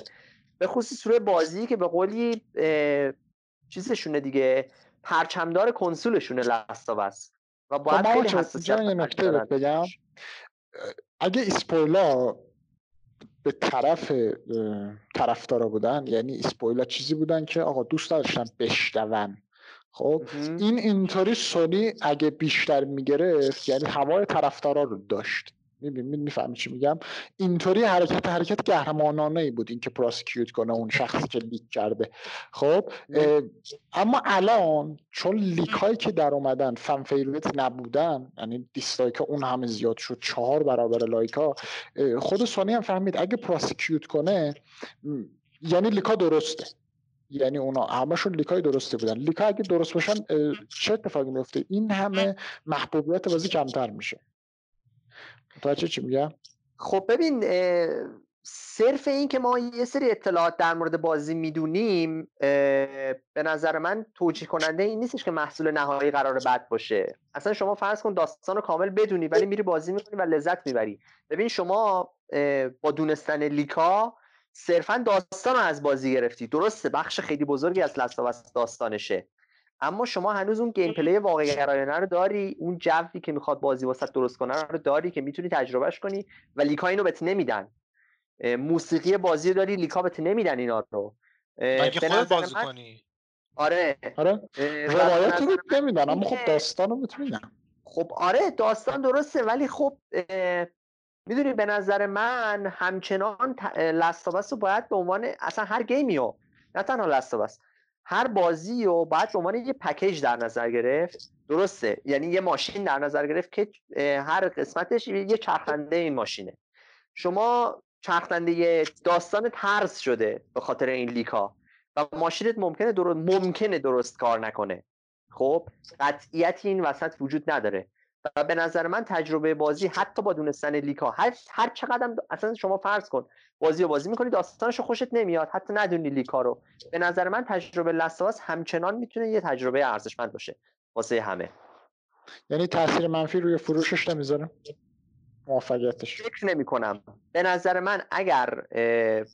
[SPEAKER 3] به خصوص روی بازی که به قولی چیزشونه دیگه پرچمدار کنسولشونه لستاوس و باید خب، خیلی حساسیت
[SPEAKER 1] نکته بگم اگه spoil ا به طرف طرفدارا بودن یعنی spoil ا چیزی بودن که آقا دوست داشتن بشنون. خب این اینطوری سونی اگه بیشتر می‌گرفت یعنی هوای طرفدارا رو داشت. می‌فهمی چی میگم؟ اینطوری حرکت حرکت قهرمانانه ای بود اینکه prosecute کنه اون شخصی که leak کرده. خب اما الان چون leak هایی که در اومدن fan favorite نبودن یعنی dislike اون همه زیاد شد چهار برابر like ها خود سونی هم فهمید اگه پراسیکیوت کنه یعنی لیکا درسته. یعنی اونا همشون لیکای درسته بودن. لیکا اگه درست باشن چه اتفاقی میفته این همه محبوبیت بازی کمتر میشه. متوجه چی میگم
[SPEAKER 3] خب ببین صرف این که ما یه سری اطلاعات در مورد بازی می‌دونیم به نظر من توجیه کننده این نیستش که محصول نهایی قرار بد باشه. اصلا شما فرض کن داستان رو کامل بدونی ولی میری بازی می‌کنی و لذت می‌بری. ببین شما با دونستن لیکا صرفا داستان رو از بازی گرفتی. درسته بخش خیلی بزرگی از لستاوس داستانشه. اما شما هنوز اون گیم پلی واقعی گرایانه رو داری اون جوی که می‌خواد بازی واسط درست کنه رو داری که می‌تونی تجربهش کنی و لیکا اینو بهت نمیدن. موسیقی بازی رو داری لیکا بهت نمیدن اینا رو.
[SPEAKER 2] مگه خود بازی کنی؟
[SPEAKER 3] آره.
[SPEAKER 1] آره. روایت رو نمیدن اما خب داستان رو می‌تونن
[SPEAKER 3] خب آره داستان درسته ولی خب می‌دونی به نظر من همچنان لستابس رو باید به عنوان اصلا هر گیمی رو نه تنها لستابس هر بازی رو باید به عنوان یه پکیج در نظر گرفت. درسته. یعنی یه ماشین در نظر گرفت که هر قسمتش یه چرخنده این ماشینه. شما چرخنده داستان ترس شده به خاطر این لیکا و ماشینت ممکنه درست ممکنه درست کار نکنه. خب قطعیتی این وسط وجود نداره. و به نظر من تجربه بازی حتی با دونستن لیکا هر هر چقدر اصلا شما فرض کن بازی و بازی می‌کنی داستانش خوشت نمیاد حتی ندونی لیکا رو. به نظر من تجربه لستواس همچنان می‌تونه یه تجربه ارزشمند باشه واسه همه.
[SPEAKER 1] یعنی تاثیر منفی روی فروشش نمی‌ذاره؟ موفقیتش.
[SPEAKER 3] فکر نمی کنم به نظر من اگر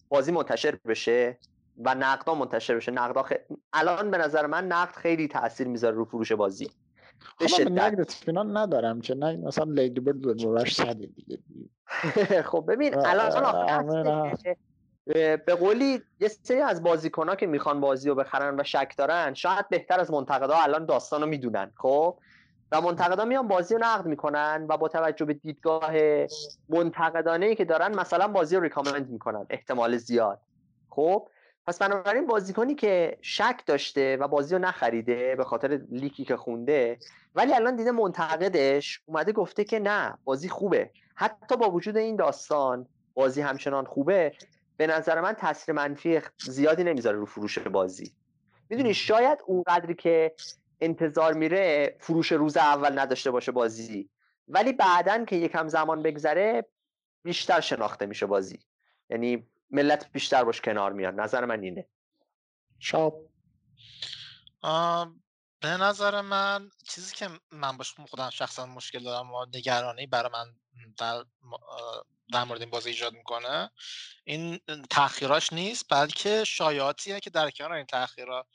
[SPEAKER 3] بازی منتشر بشه و نقدا منتشر بشه نقدا خ... الان به نظر من نقد خیلی تاثیر می‌ذاره رو فروش بازی.
[SPEAKER 1] خب من نقد اطمینان ندارم که نه مثلا لیدی برد بهش صدی دیگه.
[SPEAKER 3] خب ببین الان به قولی یه سری از بازیکنها که می‌خوان بازی رو بخرن و شک دارن شاید بهتر از منتقدا الان داستان رو می‌دونن خب؟ و منتقدا میان بازی رو نقد می‌کنن و با توجه به دیدگاه منتقدانه ای که دارن مثلا بازی رو ریکامند می‌کنن احتمال زیاد خب؟ پس بنابراین بازیکنی که شک داشته و بازی رو نخریده به خاطر لیکی که خونده ولی الان دیده منتقدش اومده گفته که نه بازی خوبه. حتی با وجود این داستان بازی همچنان خوبه به نظر من تاثیر منفی زیادی نمی‌ذاره رو فروش بازی. می‌دونی شاید اونقدری که انتظار میره فروش روز اول نداشته باشه بازی. ولی بعدا که یکم زمان بگذره بیشتر شناخته میشه بازی. یعنی ملت بیشتر باش کنار میاد. نظر من اینه.
[SPEAKER 1] شاب
[SPEAKER 2] به نظر من چیزی که من باش خودم شخصا مشکل دارم و نگرانی برای من در, در مورد این بازی ایجاد می‌کنه این تاخیراش نیست بلکه شایعاتیه که در کنار این تاخیرها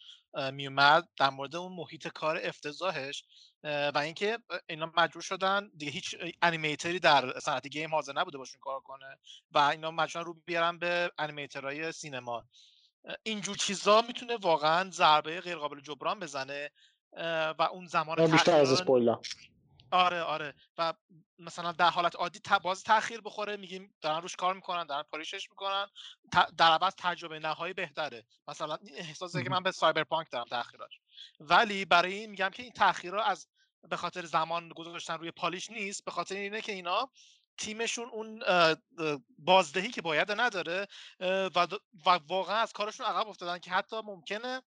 [SPEAKER 2] میومد در مورد اون محیط کار افتضاحش و اینکه اینا مجبور شدن دیگه هیچ animator ی در صنعت game حاضر نبوده باشون کار کنه و اینا مجبورن رو بیارن به animator های سینما. اینجور چیزا می‌تونه واقعا ضربه غیر قابل جبران بزنه و اون زمان
[SPEAKER 1] بیشتر از
[SPEAKER 2] آره آره. و مثلا در حالت عادی باز تاخیر بخوره میگیم دارن روش کار می‌کنن دارن polish ش می‌کنن در عوض تجربه نهایی بهتره. مثلا این احساسه که من به Cyberpunk دارم تاخیراش ولی برای این میگم که این تاخیرها از به خاطر زمان گذاشتن روی پالیش نیست به خاطر اینه که اینا تیمشون اون بازدهی که باید نداره و, واقعا از کارشون عقب افتادن که حتی ممکنه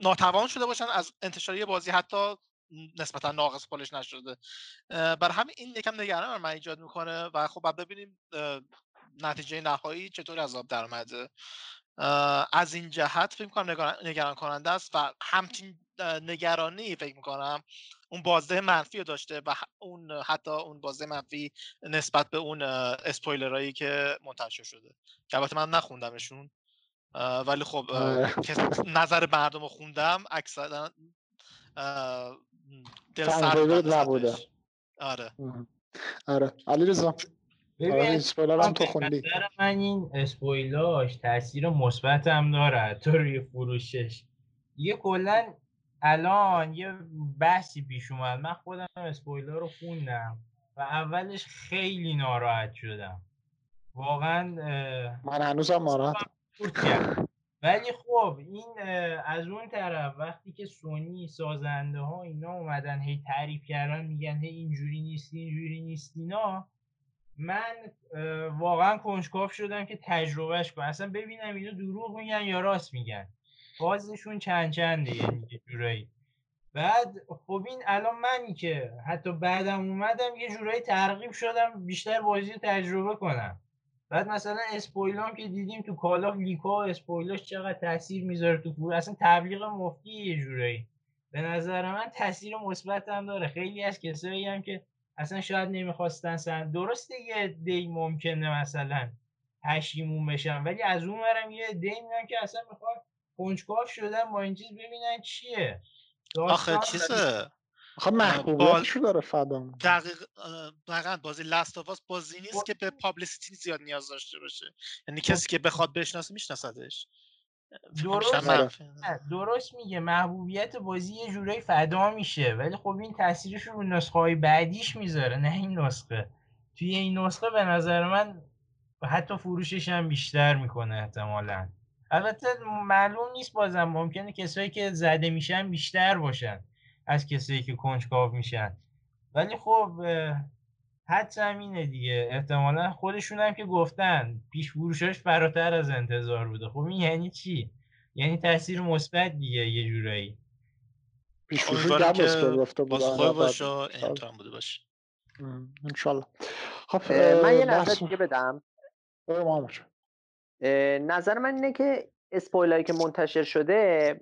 [SPEAKER 2] ناتوان شده باشن از انتشار بازی. حتی نسبتا ناقص پالش نشده. بر همین این یکم نگران من ایجاد می‌کنه و خب ببینیم نتیجه نهایی چطور از آب در اومده از این جهت فکر می‌کنم نگران کننده است و همچین نگرانی فکر می‌کنم اون بازده منفی رو داشته و اون حتی اون بازده منفی نسبت به اون اسپویلرایی که منتشر شده. که البته من نخوندمشون. ولی خب آره. نظر مردم رو خوندم اکثرا
[SPEAKER 1] دل سرد نبوده
[SPEAKER 2] آره.
[SPEAKER 1] آره. علی رضا.
[SPEAKER 4] ببین هم تو خوندی. من این اسپویلاش تاثیر مثبت هم داره. تو روی فروشش. یه کلا الان یه بحثی پیش اومد. من خودم اسپویلا رو خوندم و اولش خیلی ناراحت شدم. واقعا
[SPEAKER 1] من هنوزم ناراحت
[SPEAKER 4] ولی خب این از اون طرف وقتی که سونی سازنده ها اینا اومدن هی تعریف کردن میگن هی اینجوری نیست اینجوری نیست اینا من واقعا کنجکاف شدم که تجربهش کنم. اصلا ببینم اینا دروغ میگن یا راست میگن. بازشون چند چنده یعنی جورایی. بعد خب این الان منی که حتی بعدم اومدم یه جورایی ترغیب شدم بیشتر بازی رو تجربه کنم. بعد مثلا اسپویلام که دیدیم تو کالا لیکا اسپویلاش چقدر تاثیر می‌ذاره تو فور اصلا تبلیغ مفتی یه جورایی. به نظر من تاثیر مثبت هم داره. خیلی از کسایی هم که اصلا شاید نمی‌خواستن سن درسته یه دی ممکنه مثلا پشیمون بشن ولی از اون ورم یه دی میگن که اصلا می‌خوان کنجکاو شدن با این چیز ببینن چیه.
[SPEAKER 2] آخه چیزه؟
[SPEAKER 1] خب محبوبیتشو داره فدا
[SPEAKER 2] دقیق دقیقا بازی لاست آف بازی نیست که به پابلیسیتی زیاد نیاز داشته باشه. یعنی کسی که بخواد بشناسه میشناسدش.
[SPEAKER 4] درست. درست میگه. محبوبیت بازی یه جورایی فدا میشه. ولی خب این تاثیرش رو نسخه های بعدیش می‌ذاره نه این نسخه. توی این نسخه به نظر من حتی فروشش هم بیشتر می‌کنه احتمالا. البته معلوم نیست بازم. ممکنه کسایی که زده میشن بیشتر باشن. از کسایی که کنجکاو میشن. ولی خب حدس اینه دیگه. احتمالا خودشون هم که گفتن پیش فروشش فراتر از انتظار بوده. خب این یعنی چی؟ یعنی تاثیر مثبت دیگه یه جورایی.
[SPEAKER 2] که باز خوب باشه این بوده باشه.
[SPEAKER 1] انشالله.
[SPEAKER 3] خب من یه نظر دیگه بدم. نظر من اینه که اسپویلایی که منتشر شده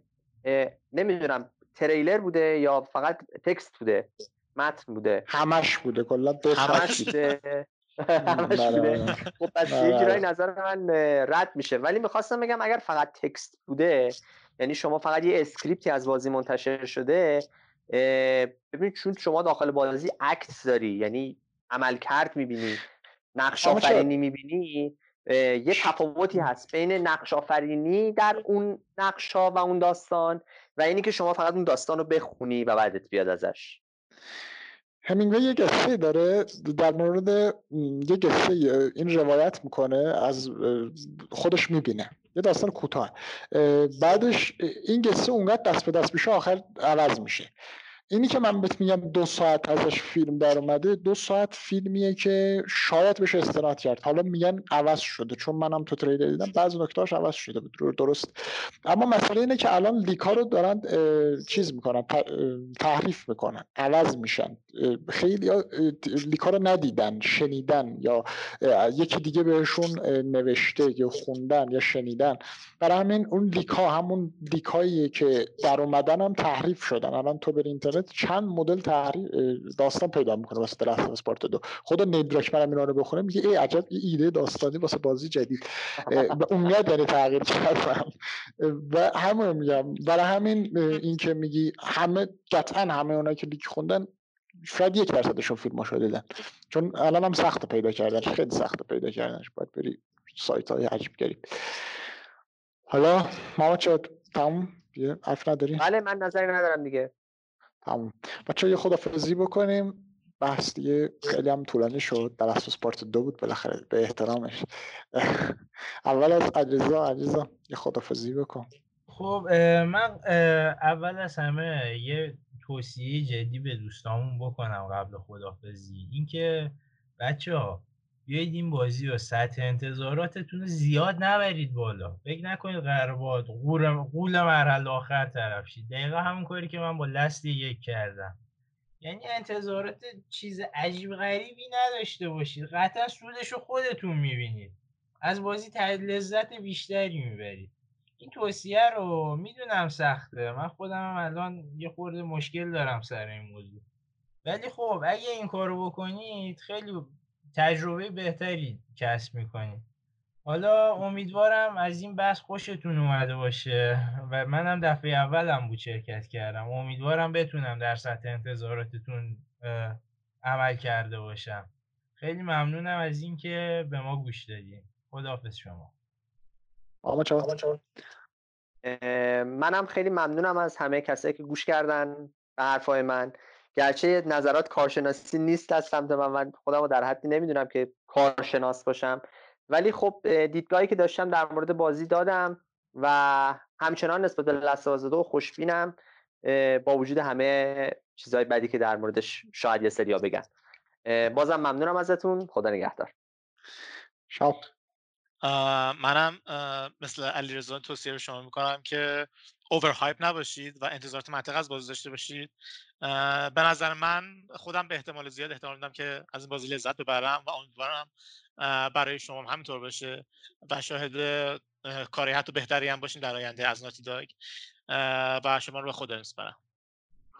[SPEAKER 3] نمی‌دونم تریلر بوده یا فقط تکست بوده؟ متن بوده.
[SPEAKER 1] همش بوده کلا
[SPEAKER 3] همش بوده. همش بوده. خب پس یه جورایی نظر من رد میشه. ولی می‌خواستم بگم اگر فقط تکست بوده یعنی شما فقط یه اسکریپتی از بازی منتشر شده ببینید چون شما داخل بازی عکس داری یعنی عمل کرد می‌بینی نقش آفرینی می‌بینی یه تفاوتی هست بین نقش آفرینی در اون نقش ها و اون داستان و اینی که شما فقط اون داستان رو بخونی و بعدت بیاد ازش.
[SPEAKER 1] همینگوی یه قصه داره در مورد یه قصه این روایت می‌کنه از خودش می‌بینه. یه داستان کوتاه. بعدش این قصه اونقدر دست به دست میشه آخر عوض میشه. اینی که من بهت میگم دو ساعت ازش فیلم در اومده دو ساعت فیلمیه که شاید بشه استناد کرد. حالا میگن عوض شده چون منم تو تریلر دیدم بعضی نکتهاش عوض شده درست. اما مسئله اینه که الان لیکا رو دارن چیز می‌کنن تحریف می‌کنن عوض میشن. خیلی لیکا رو ندیدن شنیدن یا یکی دیگه بهشون نوشته یا خوندن یا شنیدن. برای همین اون لیکا همون لیکاییه که در اومدن هم تحریف شدن. الان تو بری اینترنت چند مدل تحریف داستان پیدا می‌کنه واسه درست اسپارت دو. خود نیدراک من اینا رو بخونه میگه ای عجب ایده داستانی واسه بازی جدید. و امیاد داره تغییر کردم و همون میگم برای همین این که میگی همه قطعا همه اونایی که لیک خوندن شاید یک درصدشون فیلم شده دیدن. چون الان هم سخت پیدا کردنش خیلی سخت پیدا کردنش. باید بری سایت های عجیب گریم حالا ما چه تموم؟ حرف نداری؟
[SPEAKER 3] بله من نظری ندارم دیگه.
[SPEAKER 1] تموم بچه یه خدافزی بکنیم بحث دیگه خیلی هم طولانی شد. در اساس پارت دو بود بالاخره به احترامش. اول از عجزا عجزا یه خدافزی بکن.
[SPEAKER 4] خب من اول از همه یه توصیه جدی به دوستامون بکنم قبل خدافزی. اینکه بچه ها بیایید این بازی و سطح انتظاراتتون رو زیاد نبرید بالا. فکر نکنید قربات قول مرحله آخر طرف شید دقیقا همون کاری که من با لست یک کردم. یعنی انتظارات چیز عجیب غریبی نداشته باشید. قطعا سودش رو خودتون می‌بینید. از بازی لذت بیشتری می‌برید. این توصیه رو می‌دونم سخته. من خودم الان یه خورده مشکل دارم سر این موضوع. ولی خب اگه این کارو بکنید خیلی تجربه بهتری کسب می‌کنید حالا امیدوارم از این بحث خوشتون اومده باشه و منم دفعه اولم بود شرکت کردم. امیدوارم بتونم در سطح انتظاراتتون عمل کرده باشم. خیلی ممنونم از اینکه به ما گوش دادین. خداحافظ شما.
[SPEAKER 3] منم خیلی ممنونم از همه کسایی که گوش کردن به حرفای من. گرچه نظرات کارشناسی نیست از سمت من من خودم رو در حدی نمی‌دونم که کارشناس باشم. ولی خب دیدگاهی که داشتم در مورد بازی دادم و همچنان نسبت به لسازده دو خوشبینم با وجود همه چیزهای بدی که در موردش شاید یه سریا بگن. بازم ممنونم ازتون. خدا نگهدار.
[SPEAKER 1] شب
[SPEAKER 2] منم مثل علی رزا توصیه به شما می‌کنم که اوور هایپ نباشید و انتظارات منطقه از بازی داشته باشید. به نظر من خودم به احتمال زیاد احتمال میدم که از این بازی لذت ببرم و امیدوارم برای شما هم همینطور باشه و شاهد کاری حتی بهتری هم باشیم در آینده از Naughty Dog و شما رو به خدا میسپارم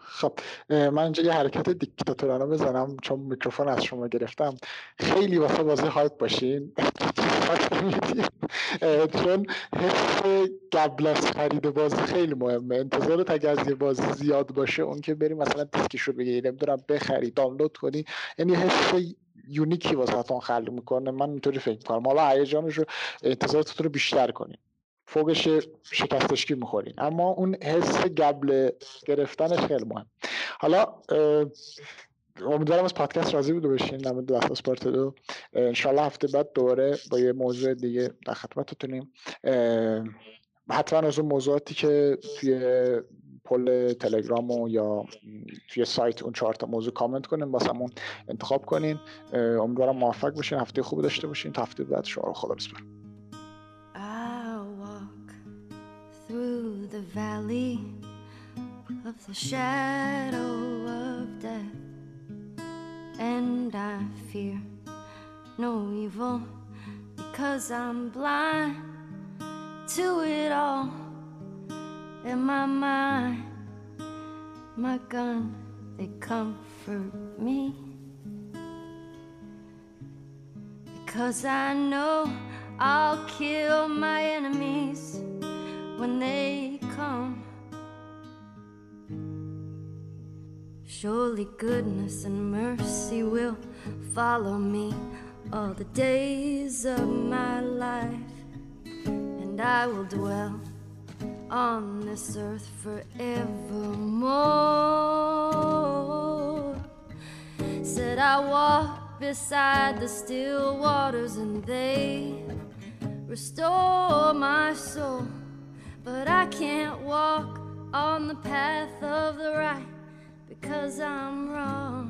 [SPEAKER 1] خب من اینجا یه حرکت دیکتاتورانه بزنم چون میکروفون از شما گرفتم. خیلی واسه بازی hype باشین. چون حس قبل خرید بازی خیلی مهمه. انتظارت اگر از بازی زیاد باشه اون که بری مثلا دیسکش رو بگیری نمی‌دونم بخری دانلود کنی. یعنی حس unique ی واسه خلق می‌کنه. من اینطوری فکر می‌کنم. حالا هیجانش رو انتظارات رو بیشتر کنیم فوقش شکستشکی می‌خورین. اما اون حس قبل گرفتنش خیلی مهم. حالا امیدوارم از پادکست راضی بوده باشین. در مورد دست اسپارت دو. انشالله هفته بعد دوره با یه موضوع دیگه در خدمتتونیم. حتما از اون موضوعاتی که توی پل تلگرام و یا توی سایت اون چهار تا موضوع کامنت کنین واسمون انتخاب کنین. امیدوارم موفق باشین. هفته خوبی داشته باشین. تا هفته بعد. شما خدا بسپرم
[SPEAKER 5] of the shadow of death, and I fear no evil because I'm blind to it all in my mind. My gun, they comfort me because I know I'll kill my enemies when they come. Surely goodness and mercy will follow me all the days of my life, and I will dwell on this earth forevermore. Said I walk beside the still waters, and they restore my soul. But I can't walk on the path of the right because I'm wrong.